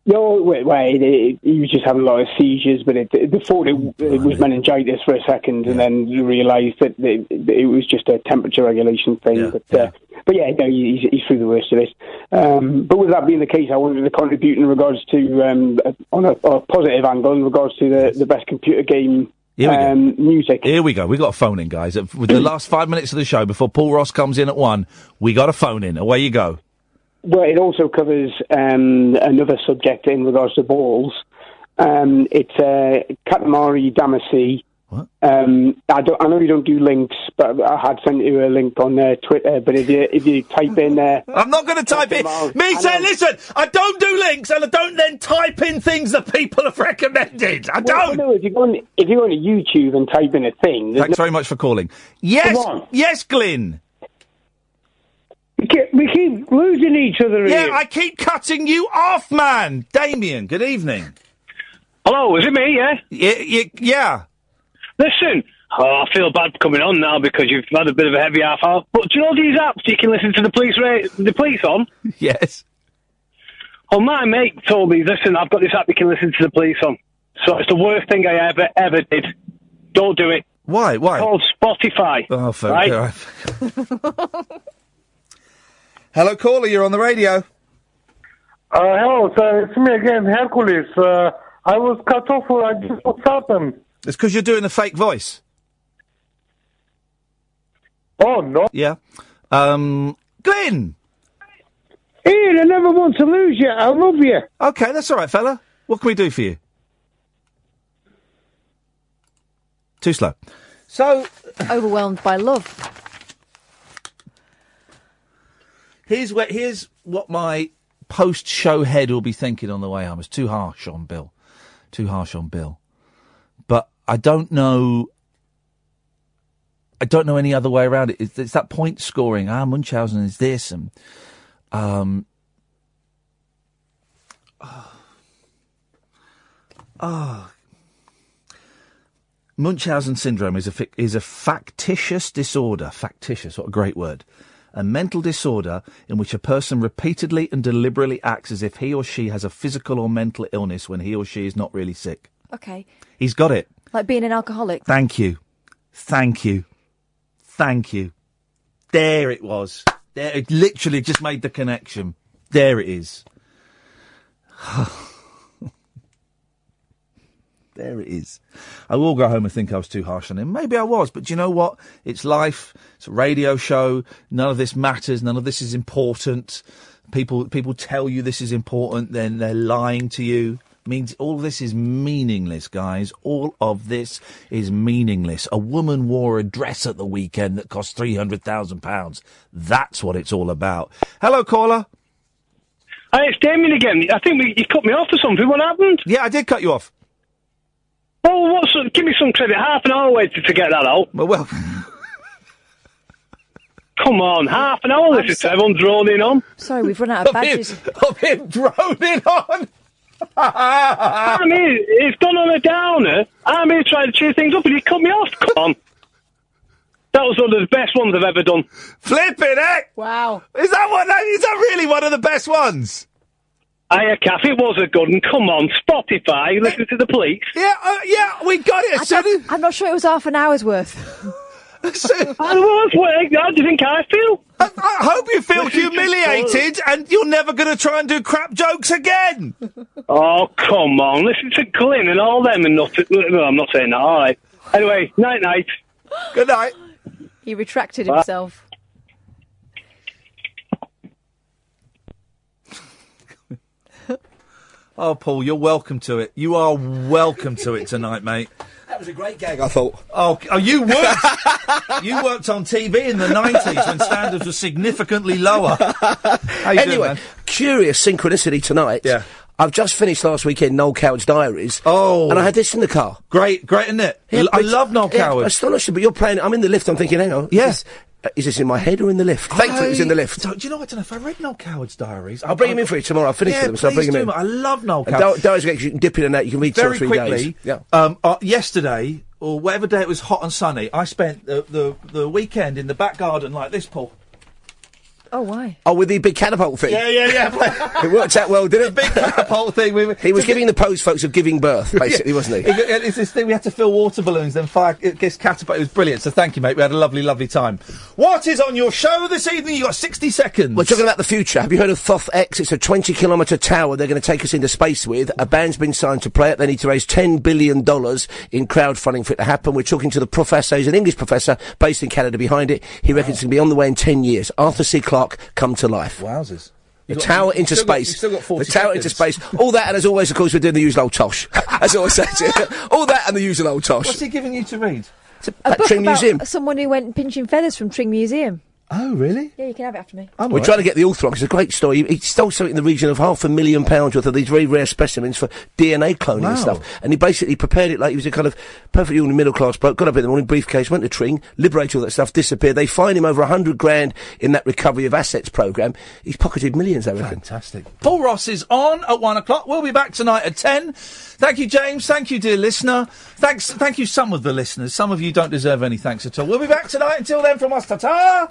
No, wait, wait. It, he was just having a lot of seizures, but it, it, they thought it, it was meningitis for a second, and then realised that it, it was just a temperature regulation thing. but, Uh, but yeah, no, he's, he's through the worst of it. Um, but with that being the case, I wanted to contribute in regards to um, on a, a positive angle in regards to the, the best computer game Here we go. um, music. Here we go. We got a phone in, guys. With the last five minutes of the show before Paul Ross comes in at one, we got a phone in. Away you go. Well, it also covers um, another subject in regards to balls. Um, it's uh, Katamari Damacy. Um, I, don't, I know you don't do links, but I had sent you a link on uh, Twitter. But if you if you type in, uh, I'm not going to type in. Me say, listen, I don't do links, and I don't then type in things that people have recommended. I Well, don't. no, if you go on if you go on YouTube and type in a thing, Thanks no- very much for calling. Yes, yes, Glyn. We keep, we keep losing each other. Yeah, here. I keep cutting you off, man. Damien, good evening. Hello, is it me? Yeah. Yeah. yeah. Listen, oh, I feel bad coming on now because you've had a bit of a heavy half hour. But do you know these apps you can listen to the police ra- the police on? Yes. Well, my mate told me, listen, I've got this app you can listen to the police on. So it's the worst thing I ever ever did. Don't do it. Why? Why? It's called Spotify. Oh, for right? God. Hello, caller. You're on the radio. Uh, hello, sir. It's me again, Hercules. Uh, I was cut off. I just what's happened? It's because you're doing the fake voice. Oh no. Yeah. Um, Glenn. Iain, I never want to lose you. I love you. Okay, that's all right, fella. What can we do for you? Too slow. So overwhelmed by love. Here's where here's what my post show head will be thinking on the way home. It's too harsh on Bill. Too harsh on Bill. But I don't know I don't know any other way around it. It's, it's that point scoring. Ah, Munchausen is this and um Oh. oh. Munchausen syndrome is a fic- is a factitious disorder. Factitious, what a great word. A mental disorder in which a person repeatedly and deliberately acts as if he or she has a physical or mental illness when he or she is not really sick. Okay. He's got it. Like being an alcoholic. Thank you. Thank you. Thank you. There it was. There, it literally just made the connection. There it is. there it is. I will go home and think I was too harsh on him. Maybe I was, but do you know what? It's life. It's a radio show. None of this matters. None of this is important. People, people tell you this is important, then they're lying to you. Means all of this is meaningless, guys. All of this is meaningless. A woman wore a dress at the weekend that cost three hundred thousand pounds. That's what it's all about. Hello, caller. Hey, it's Damien again. I think we, you cut me off or something. What happened? Yeah, I did cut you off. Oh, what's give me some credit? Half an hour waited to get that out. Well, well. Come on, half an hour. This is everyone droning on. Sorry, we've run out of badges. Of him droning on. I mean, it's gone on a downer. I'm here trying to cheer things up, and you cut me off. Come on. That was one of the best ones I've ever done. Flipping heck! Wow. Is that one? Is that really one of the best ones? Hey, Kath, it was a good one. Come on, Spotify, listen to the police. Yeah, uh, yeah, we got it. I don't- I'm not sure it was half an hour's worth. I was. Well, how do you think I feel? I, I hope you feel humiliated and you're never going to try and do crap jokes again. Oh, come on. Listen to Glyn and all them and nothing. Well, I'm not saying that, all right. Anyway, night night. Good night. He retracted himself. Oh, Paul, you're welcome to it. You are welcome to it tonight, mate. That was a great gag, I thought. Oh, oh you worked. you worked on TV in the nineties when standards were significantly lower. How you anyway, doing, curious synchronicity tonight. Yeah. I've just finished last weekend Noel Coward's Diaries. Oh. And I had this in the car. Great, great, isn't it? I love Noel yeah, Coward. Astonishing, but you're playing. I'm in the lift. I'm thinking, hang on. Yes. Is this in my head or in the lift? Thankfully, it was in the lift. Do, do you know? I don't know if I read Noel Coward's diaries. I'll bring him in for you tomorrow. I'll finish yeah, with them, so I'll bring him do, in. I love Noel Coward. Diaries, you can dip in and out. You can read two or three quickly, days. Yeah. um, uh, yesterday or whatever day it was hot and sunny, I spent the, the the weekend in the back garden like this, Paul. Oh, why? Oh, with the big catapult thing. Yeah, yeah, yeah. it worked out well, didn't it? The big catapult thing. We, he was giving the pose photos of giving birth, basically, wasn't he? It- it- It's this thing we had to fill water balloons, then fire it gets catapult. It was brilliant. So thank you, mate. We had a lovely, lovely time. What is on your show this evening? You got sixty seconds. We're talking about the future. Have you heard of ThothX? It's a 20 kilometre tower they're going to take us into space with. A band's been signed to play it. They need to raise $10 billion in crowdfunding for it to happen. We're talking to the professor. He's an English professor based in Canada behind it. He reckons it's going to be on the way in 10 years. Arthur C. Clarke, come to life. Wowzers. The You've got- tower you've into still space. you've still got 40 the tower into space. All that, and as always, of course, we're doing the usual old tosh. as always says. All that and the usual old tosh. What's he giving you to read? A At book Tring about Museum. someone who went pinching feathers from Tring Museum. Oh, really? Yeah, you can have it after me. We're trying to get the author on 'cause it's a great story. He, he stole something in the region of half a million pounds worth of these very rare specimens for DNA cloning Wow. and stuff. And he basically prepared it like he was a kind of perfectly ordinary middle class bloke. Got up in the morning, briefcase, went to Tring, liberated all that stuff, disappeared. They fined him over a hundred grand in that recovery of assets program. He's pocketed millions, I reckon. Fantastic. Paul Ross is on at one o'clock. We'll be back tonight at ten. Thank you, James. Thank you, dear listener. Thanks. Thank you, some of the listeners. Some of you don't deserve any thanks at all. We'll be back tonight. Until then, from us, ta ta.